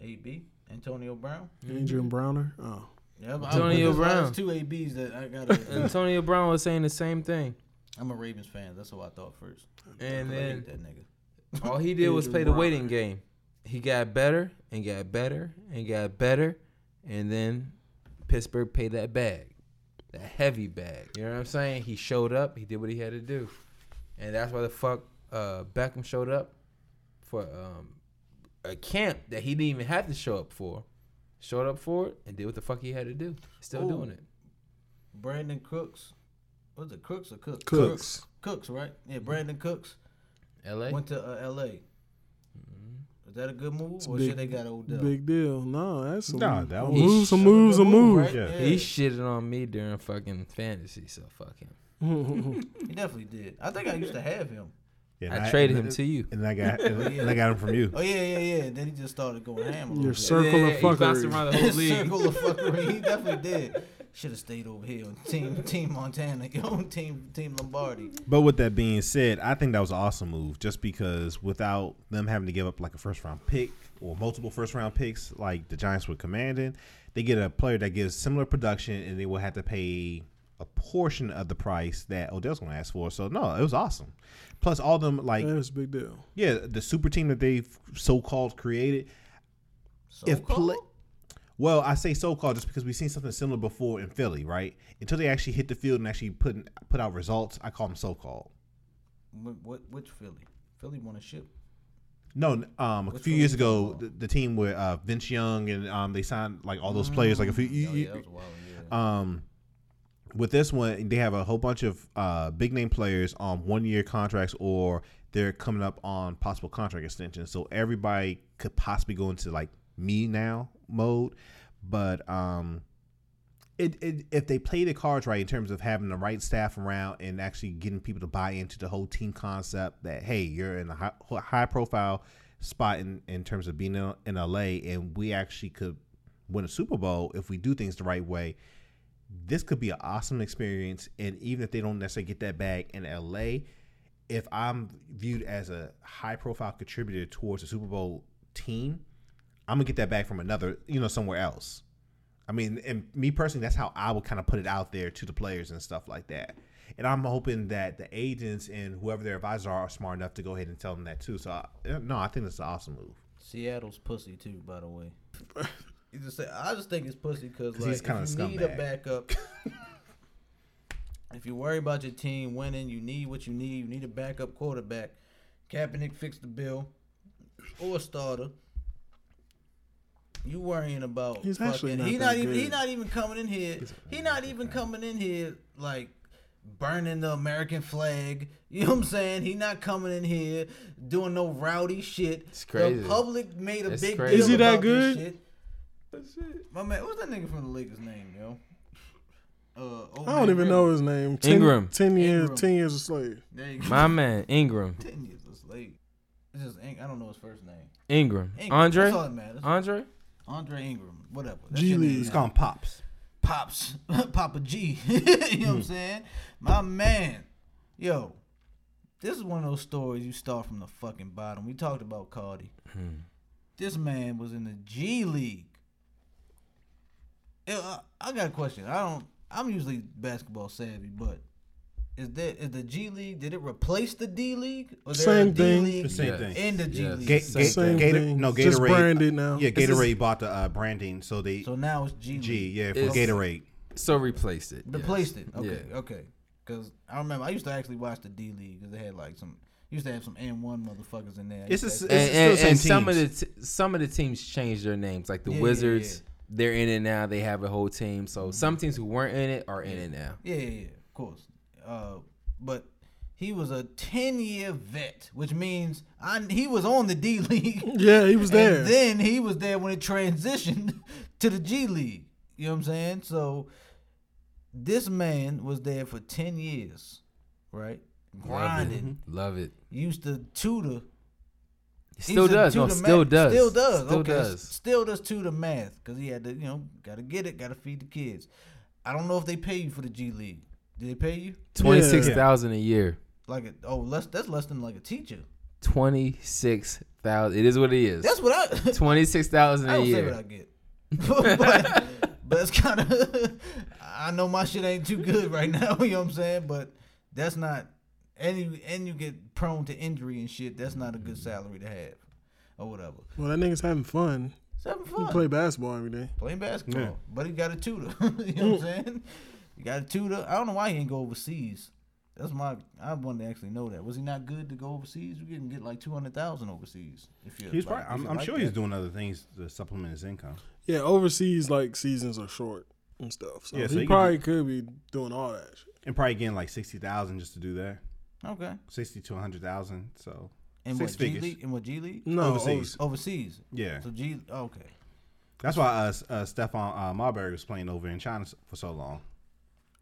AB Antonio Brown. Adrian Browner. Oh, Yeah, Antonio Brown. there's two ABs that I got. Antonio Brown was saying the same thing. I'm a Ravens fan. That's what I thought first. And then that nigga. all he did was Adrian play the waiting game. He got better and got better and got better, and then Pittsburgh paid that bag, that heavy bag. You know what I'm saying? He showed up. He did what he had to do, and that's why the fuck uh, Beckham showed up for um, a camp that he didn't even have to show up for. Showed up for it and did what the fuck he had to do. Still Ooh. doing it. Brandon Crooks. Was it Crooks or Cooks? Cooks. Cooks, right? Yeah, Brandin Cooks L.A. went to uh, L.A. Is that a good move, It's or big- should they got Odell? big deal. No, that's some, Nah, that a was- move, some That was a moves, a move, move. right? Yeah. He shitted on me during fucking fantasy, so fuck him. He definitely did. I think I used to have him. Yeah, I and traded and- him to you. And I got and I got him from you. Oh yeah, yeah, yeah. Then he just started going ham. Your circle Yeah, of he bounced fuckery. around the whole league. Circle of fuckery. He definitely did. Should have stayed over here on team Team Montana, yo, team Team Lombardi. But with that being said, I think that was an awesome move just because without them having to give up like a first round pick or multiple first round picks like the Giants were commanding, they get a player that gives similar production and they will have to pay a portion of the price that Odell's going to ask for. So, no, it was awesome. Plus, all them, like, That was a big deal. yeah, the super team that they've so called created. So if cold? play, well, I say so called just because we've seen something similar before in Philly, right? Until they actually hit the field and actually put in- put out results, I call them so called. What, what which Philly? Philly won a ship. No, um, a few years ago, the, the team with uh, Vince Young and um, they signed like all those players. Like a few, you, oh, you- yeah, that was wild. Yeah. um, with this one, they have a whole bunch of uh, big name players on one year contracts or they're coming up on possible contract extensions. So everybody could possibly go into like me now mode. But um, it, it if they play the cards right in terms of having the right staff around and actually getting people to buy into the whole team concept that hey you're in a high, high profile spot in, in terms of being in, LA and we actually could win a Super Bowl if we do things the right way this could be an awesome experience. And even if they don't necessarily get that bag in LA, if I'm viewed as a high profile contributor towards the Super Bowl team, I'm gonna get that back from another, you know, somewhere else. I mean, and me personally, that's how I would kind of put it out there to the players and stuff like that. And I'm hoping that the agents and whoever their advisors are are smart enough to go ahead and tell them that too. So, I, eh, no, I think that's an awesome move. Seattle's pussy too, by the way. You just say, I just think it's pussy because like he's if a you need a backup, if you worry about your team winning, you need what you need. You need a backup quarterback. Kaepernick fixed the bill, or a starter. You worrying about? He's actually not he that not even. He not even coming in here. He not even coming in here like burning the American flag. You know what I'm saying? He not coming in here doing no rowdy shit. It's crazy. The public made a It's big crazy. deal Is he that about this good? shit. My man, what's that nigga from the Lakers name, yo? Uh, I don't man even Rick. know his name. Ten, Ingram. Ten years. Ingram. Ten years a slave. There you go. My man, Ingram. Ten years a slave. It's just Ing- I don't know his first name. Ingram. Ingram. Andre? That's all that matters. Andre? Andre Ingram. Whatever. That's G your League. Let's now. call them pops. Pops, Papa G. you know what Hmm. I'm saying? My man. Yo, this is one of those stories you start from the fucking bottom. We talked about Cardi. Hmm. This man was in the G League. I, I got a question. I don't. I'm usually basketball savvy, but is that is the G League? Did it replace the D League? Or there Same a D thing. League The same Yeah. thing. in the G Yes. League? Ga- Same Ga- Same Gator, thing. no Gatorade. Just Gatorade. branded now. Yeah, This Gatorade bought the uh, branding, so they so now it's G League. G yeah for It's- Gatorade. So replaced it. Replaced yes. it. Okay, Yeah. okay. Because I remember I used to actually watch the D League because they had like some. Used to have some N one motherfuckers in there. It's a to s- actually- And, still and, the same and some of the teams. t- some of the teams changed their names. Like the Yeah, yeah, Wizards, yeah. they're in it now. They have a whole team. So some teams who weren't in it are in it now. Yeah, yeah, yeah, of course. Uh, but he was a ten year vet, which means I he was on the D League. Yeah, he was there. And then he was there when it transitioned to the G League. You know what I'm saying? So this man was there for ten years, right? Love Grinding. it. Love it. Used to tutor. He still does. No, still math. does. Still does. Still okay. does. Still does tutor math because he had to, you know, got to get it, got to feed the kids. I don't know if they pay you for the G League. Did they pay you? Twenty six thousand a year. Like a, oh, less that's less than like a teacher. Twenty six thousand. It is what it is. That's what I. Twenty six thousand I a don't say what. I get, but, but it's kind of. I know my shit ain't too good right now. You know what I'm saying? But that's not. And you and you get prone to injury and shit. That's not a good mm-hmm. salary to have, or whatever. Well, that nigga's having fun. It's having He fun. play basketball every day. playing basketball. Yeah. But he got a tutor. you know what I'm mm. saying? He got a tutor. I don't know why he didn't go overseas. That's my. I wanted to actually know that. Was he not good to go overseas? You can get like two hundred thousand overseas if you. He's like, probably. I'm, I'm like sure that. he's doing other things to supplement his income. Yeah, overseas like seasons are short and stuff. So Yeah, so he he could probably could be doing all that shit. And probably getting like sixty thousand just to do that. Okay. Sixty to hundred thousand. So And Six what G figures. League? And what G League? No, Overseas. Overseas. yeah, So G. Okay. that's why uh, uh, Stephon uh, Marbury was playing over in China for so long.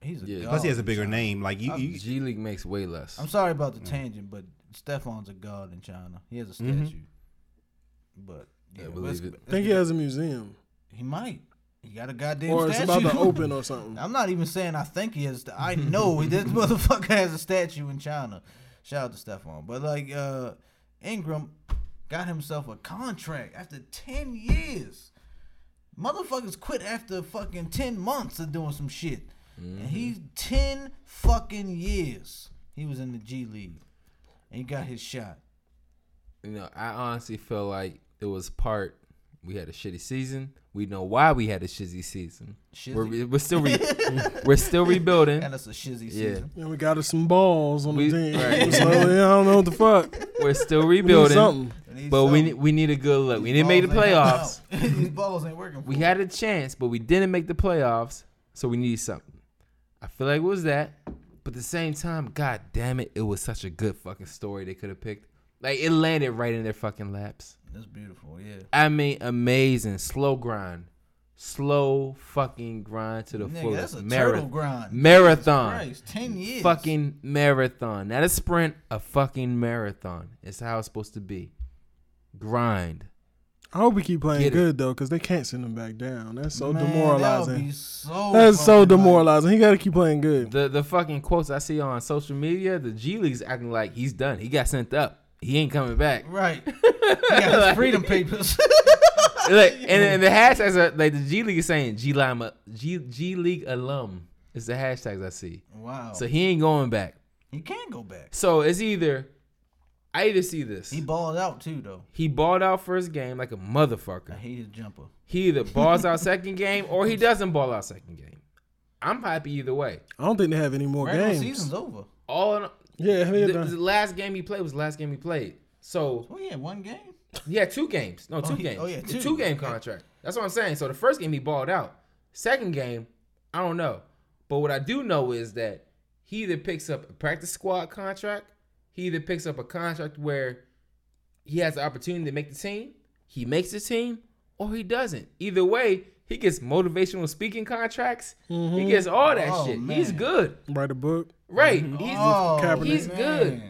He's a Yeah. god Plus, he has a bigger China. name. Like you, you G League makes way less. I'm sorry about the tangent, but Stephon's a god in China. He has a statue. Mhm. But I believe it. I think he has a museum. He might. He got a goddamn or it's statue. about to open or something. I'm not even saying I think he has. I know this motherfucker has a statue in China. Shout out to Stefan. But like uh Ingram got himself a contract after ten years. Motherfuckers quit after fucking ten months of doing some shit. And mm-hmm. he's ten fucking years. He was in the G League. And he got his shot. You know, I honestly feel like it was part. We had a shitty season. We know why we had a shizzy season. Shizzy. We're, we're still re- we're still rebuilding. And it's a shizzy Yeah. season. And we got us some balls on We- the team. right. So yeah, I don't know what the fuck. We're still We need rebuilding. something. We need But we need, we need a good look. We These didn't make the playoffs. These balls ain't working. We for had a chance, but we didn't make the playoffs. So we need something. I feel like it was that. But at the same time, god damn it, it was such a good fucking story they could have picked. Like it landed right in their fucking laps. That's beautiful. Yeah. I mean, amazing. Slow grind. Slow fucking grind to the Nigga, fullest. that's a Mara- turtle grind. marathon. Christ, ten years. Fucking marathon. Not a sprint, a fucking marathon. It's how it's supposed to be. Grind. I hope we keep playing Get it. good though, because they can't send him back down. That's so Man, That would demoralizing. be so That's so fucking like- demoralizing. He got to keep playing good. The the fucking quotes I see on social media, the G League's acting like he's done. He got sent up. He ain't coming back. Right. He got his freedom papers. like, and, and the hashtags are like the G League is saying G Lima G G League alum. It's the hashtags I see. wow. So he ain't going back. he can't go back. So it's either I either see this. He He, balled out too, though. He balled out first game like a motherfucker. I hate his jumper. He either balls out second game or he doesn't ball out second game. I'm happy either way. I don't think they have any more Regular games. season's over. All in, Yeah, the, yeah, the last game he played was the last game he played. So Oh yeah, one game. Yeah, two games. No, oh, two he- games. oh, yeah, two. two game Okay. contract. That's what I'm saying. So the first game he balled out. Second game, I don't know. But what I do know is that he either picks up a practice squad contract, he either picks up a contract where he has the opportunity to make the team, he makes the team, or he doesn't. Either way, he gets motivational speaking contracts. He gets all that Oh, shit. He's good. Write a book. Right. Mm-hmm. He's oh, Kaepernick. he's man. good.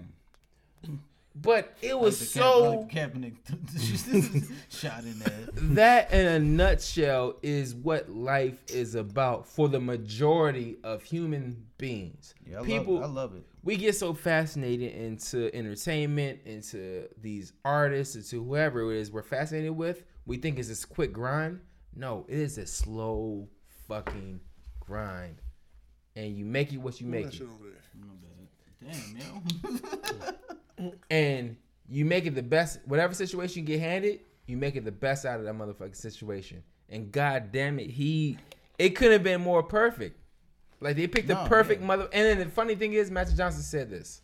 But it was the so Cap- like shot in there. that in a nutshell is what life is about for the majority of human beings. Yeah, I People love it. I love it. we get so fascinated into entertainment, into these artists, into whoever it is we're fascinated with. We think it's this quick grind. No, it is a slow fucking grind. And you make it what you make it. Damn, yo. and you make it the best. Whatever situation you get handed, you make it the best out of that motherfucking situation. And god damn it, he it couldn't have been more perfect. Like they picked the perfect yeah. mother. And then the funny thing is, Magic Johnson said this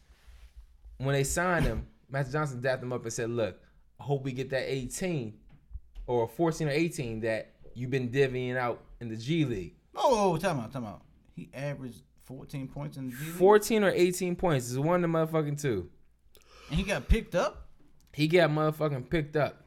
when they signed him. Magic Johnson dapped him up and said, "Look, I hope we get that 18 or 14 or 18 that you've been divvying out in the G League. Oh, oh, time out, time out. He averaged 14 points in the G League, 14 or 18 points is one of the motherfucking two. and he got picked up. He got motherfucking picked up.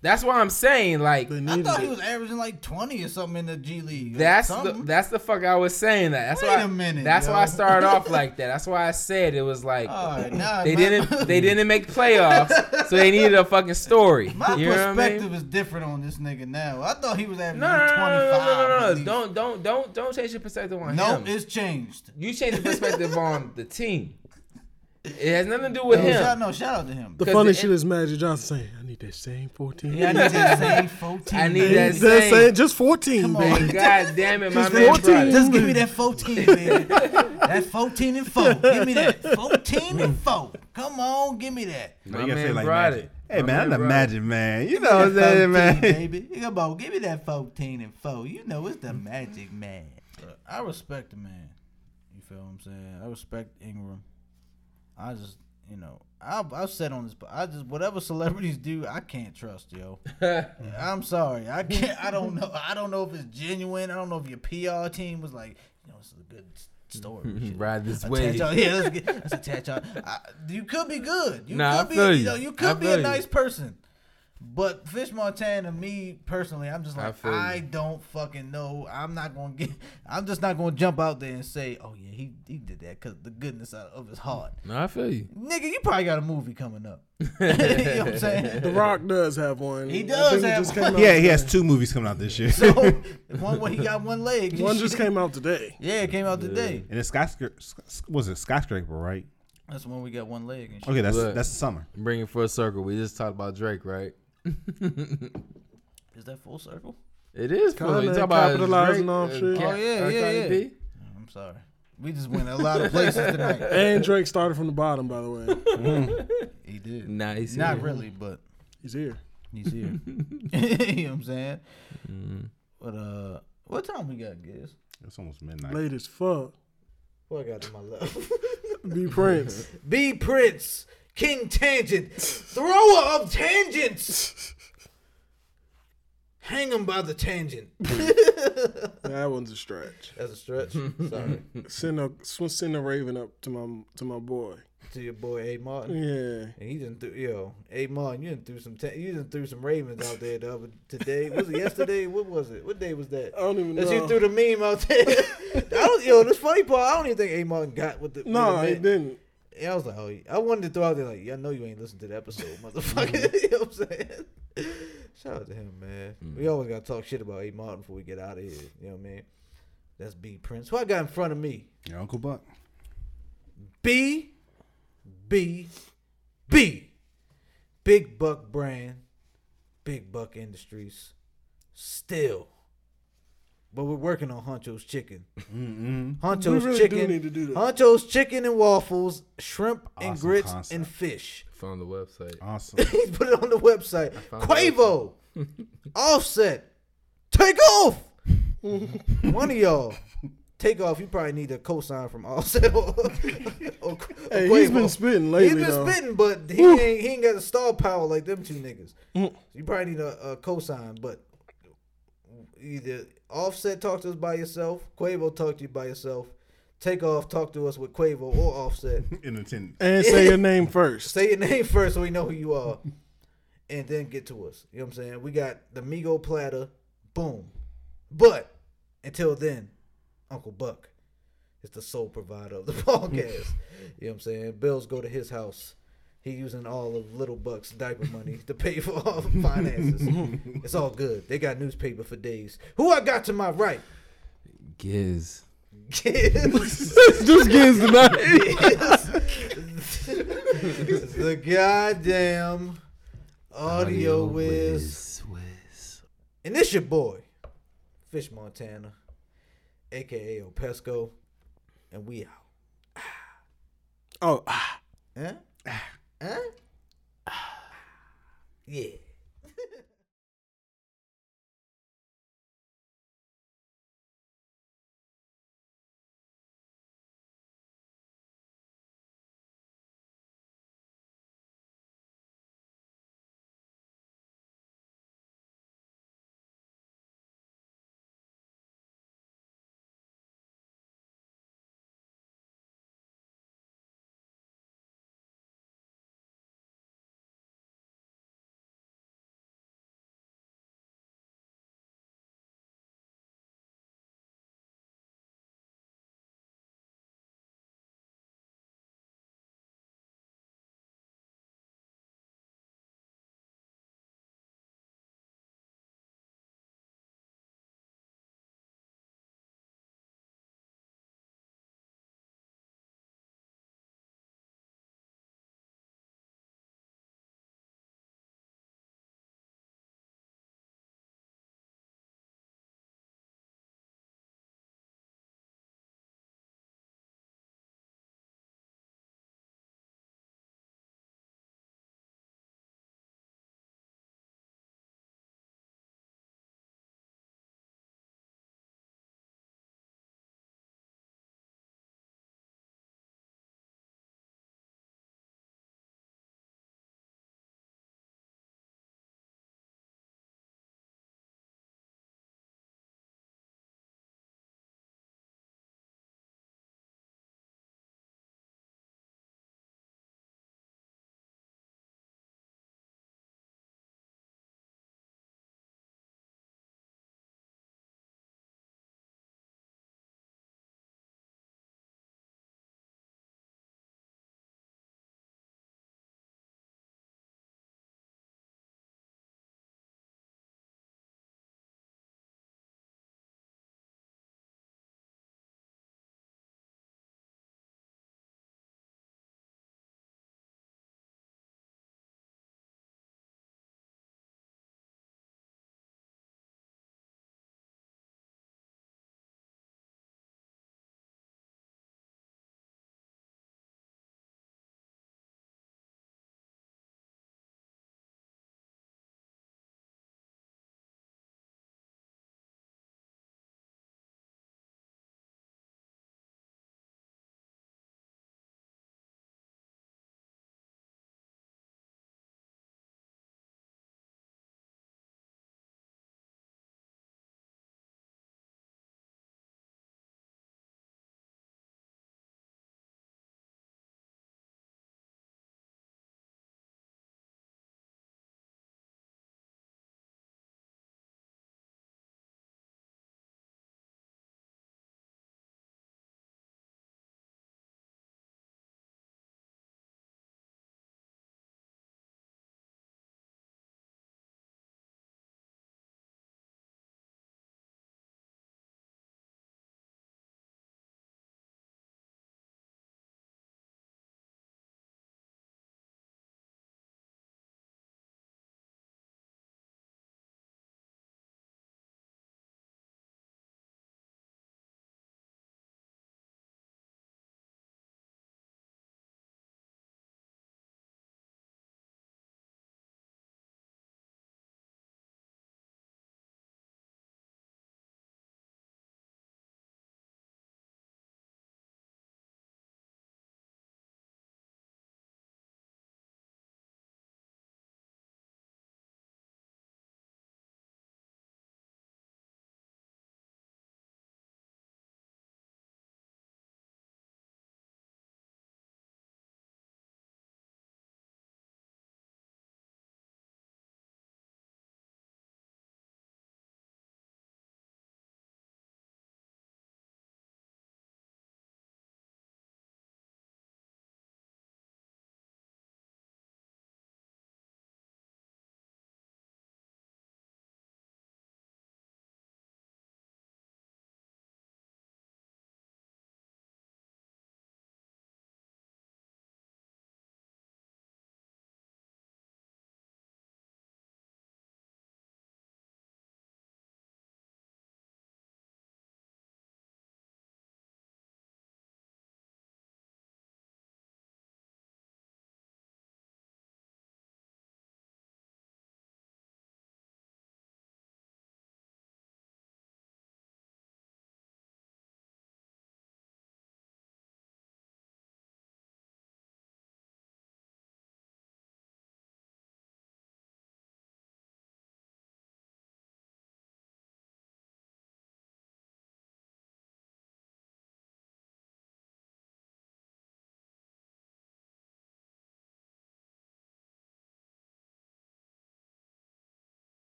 That's why I'm saying like I thought he was averaging like 20 or something in the G League. That's the that's the fuck I was saying that. That's Wait why a minute, that's yo. why I started off like that. That's why I said it was like All right, nah, they my- didn't they didn't make playoffs, so they needed a fucking story. My you know what I perspective mean? is different on this nigga now. I thought he was averaging No, no, no, 25. no, no, no, no. Don't don't don't don't change your perspective on No, him. No, it's changed. You change the perspective on the team. It has nothing to do with Yo, him. shout, no, shout out to him. The funny the- shit is Magic Johnson saying, "I need that same 14." Yeah, I need that same 14. I need baby. that That same- same, just 14, Come on. baby. Man, God damn it, my Just man. 14. Just give me that 14, man. that 14 and 4. Give me that 14 and 4. Come on, give me that. My you gotta say man like brought Magic. it. Hey man, I'm the. Magic man. You know what I'm saying, man. baby. Come on, give me that 14 and 4. You know it's the magic man. I respect the man. You feel what I'm saying? I respect Ingram. I just, you know, I've, I've said on this, but I just whatever celebrities do, I can't trust, yo. I'm sorry, I can't. I don't know. I don't know if it's genuine. I don't know if your PR team was like, you know, this is a good story. Ride this way. Yeah, let's, get, let's attach y'all. You could be good. You Nah, I could be. feel You you. know, you I could be feel a you. nice person. But Fish Montana, me personally, I'm just like feel you. I, don't fucking know. I'm not gonna get. I'm just not gonna jump out there and say, oh yeah, he he did that because the goodness out of his heart. No, I feel you. Nigga, you probably got a movie coming up. you know what I'm saying? The Rock does have one. He does have just one. Yeah, he has two movies coming out this year. So one where he got one leg. One just came out today. Yeah, it came out today. and it's skyscraper. Was it skyscraper? Right. That's when we got one leg. And shit. Okay, that's Look. that's the summer. Bring it full circle. We just talked about Drake, right? Is that full circle? It is full. Kinda You talk about capitalizing Drake, off uh, shit. Ca- Oh, yeah, yeah, Cardi yeah. B? I'm sorry. We just went a lot of places tonight. And Drake started from the bottom, by the way. He did. Nice. Not really, but He's here. he's here. you know what I'm saying? Mm. But uh, what time we got, Giz? It's almost midnight. Late as fuck. What I got to my left? B Prince. B Prince, King Tangent, thrower of tangents. Hang him by the tangent. that one's a stretch. That's a stretch. Sorry. Send a send a raven up to my to my boy. to your boy A Martin. Yeah. And he didn't do yo, A Martin, you didn't threw some ta- you didn't threw some Ravens out there the other today. Was it yesterday? What was it? What day was that? I don't even That know. you threw the meme out there. I don't yo, this funny part, I don't even think A Martin got with the no, with the he didn't. Yeah, I was like, oh, yeah. I wanted to throw out there like, yeah, I know you ain't listened to the episode, motherfucker. you know what I'm saying? Shout out to him, man. Mm. We always gotta talk shit about A Martin before we get out of here. You know what I mean? That's B Prince. Who I got in front of me? Your Uncle Buck. B, B, B. Big Buck brand, Big Buck Industries. Still. But we're working on Huncho's Chicken. Mm-hmm. Huncho's we really Chicken. do need to do that. Huncho's Chicken and waffles, shrimp and grits concept. and fish. Found the website. Awesome. he put it on the website. found the Quavo, Offset, Takeoff. One of y'all. Takeoff. You probably need a cosign from Offset or, or, or Hey, he's Quavo. been spitting lately. He's been though. spitting, but he Woo. ain't he ain't got the star power like them two niggas. Mm. You probably need a, a cosign, but either Offset talk to us by yourself, Quavo talk to you by yourself, Takeoff talk to us with Quavo or Offset. In attendance. And say your name first. Say your name first so we know who you are, and then get to us. You know what I'm saying? We got the Migo platter, boom. But until then, Uncle Buck is the sole provider of the podcast. you know what I'm saying? Bills go to his house. He using all of Little Buck's diaper money to pay for all the finances. it's all good. They got newspaper for days. Who I got to my right? Giz. Giz. Just Giz tonight. the goddamn audio whiz. whiz. And this your boy, Fish Montana, aka Opesco, and we out. Oh, ah. Huh? Huh? Yeah.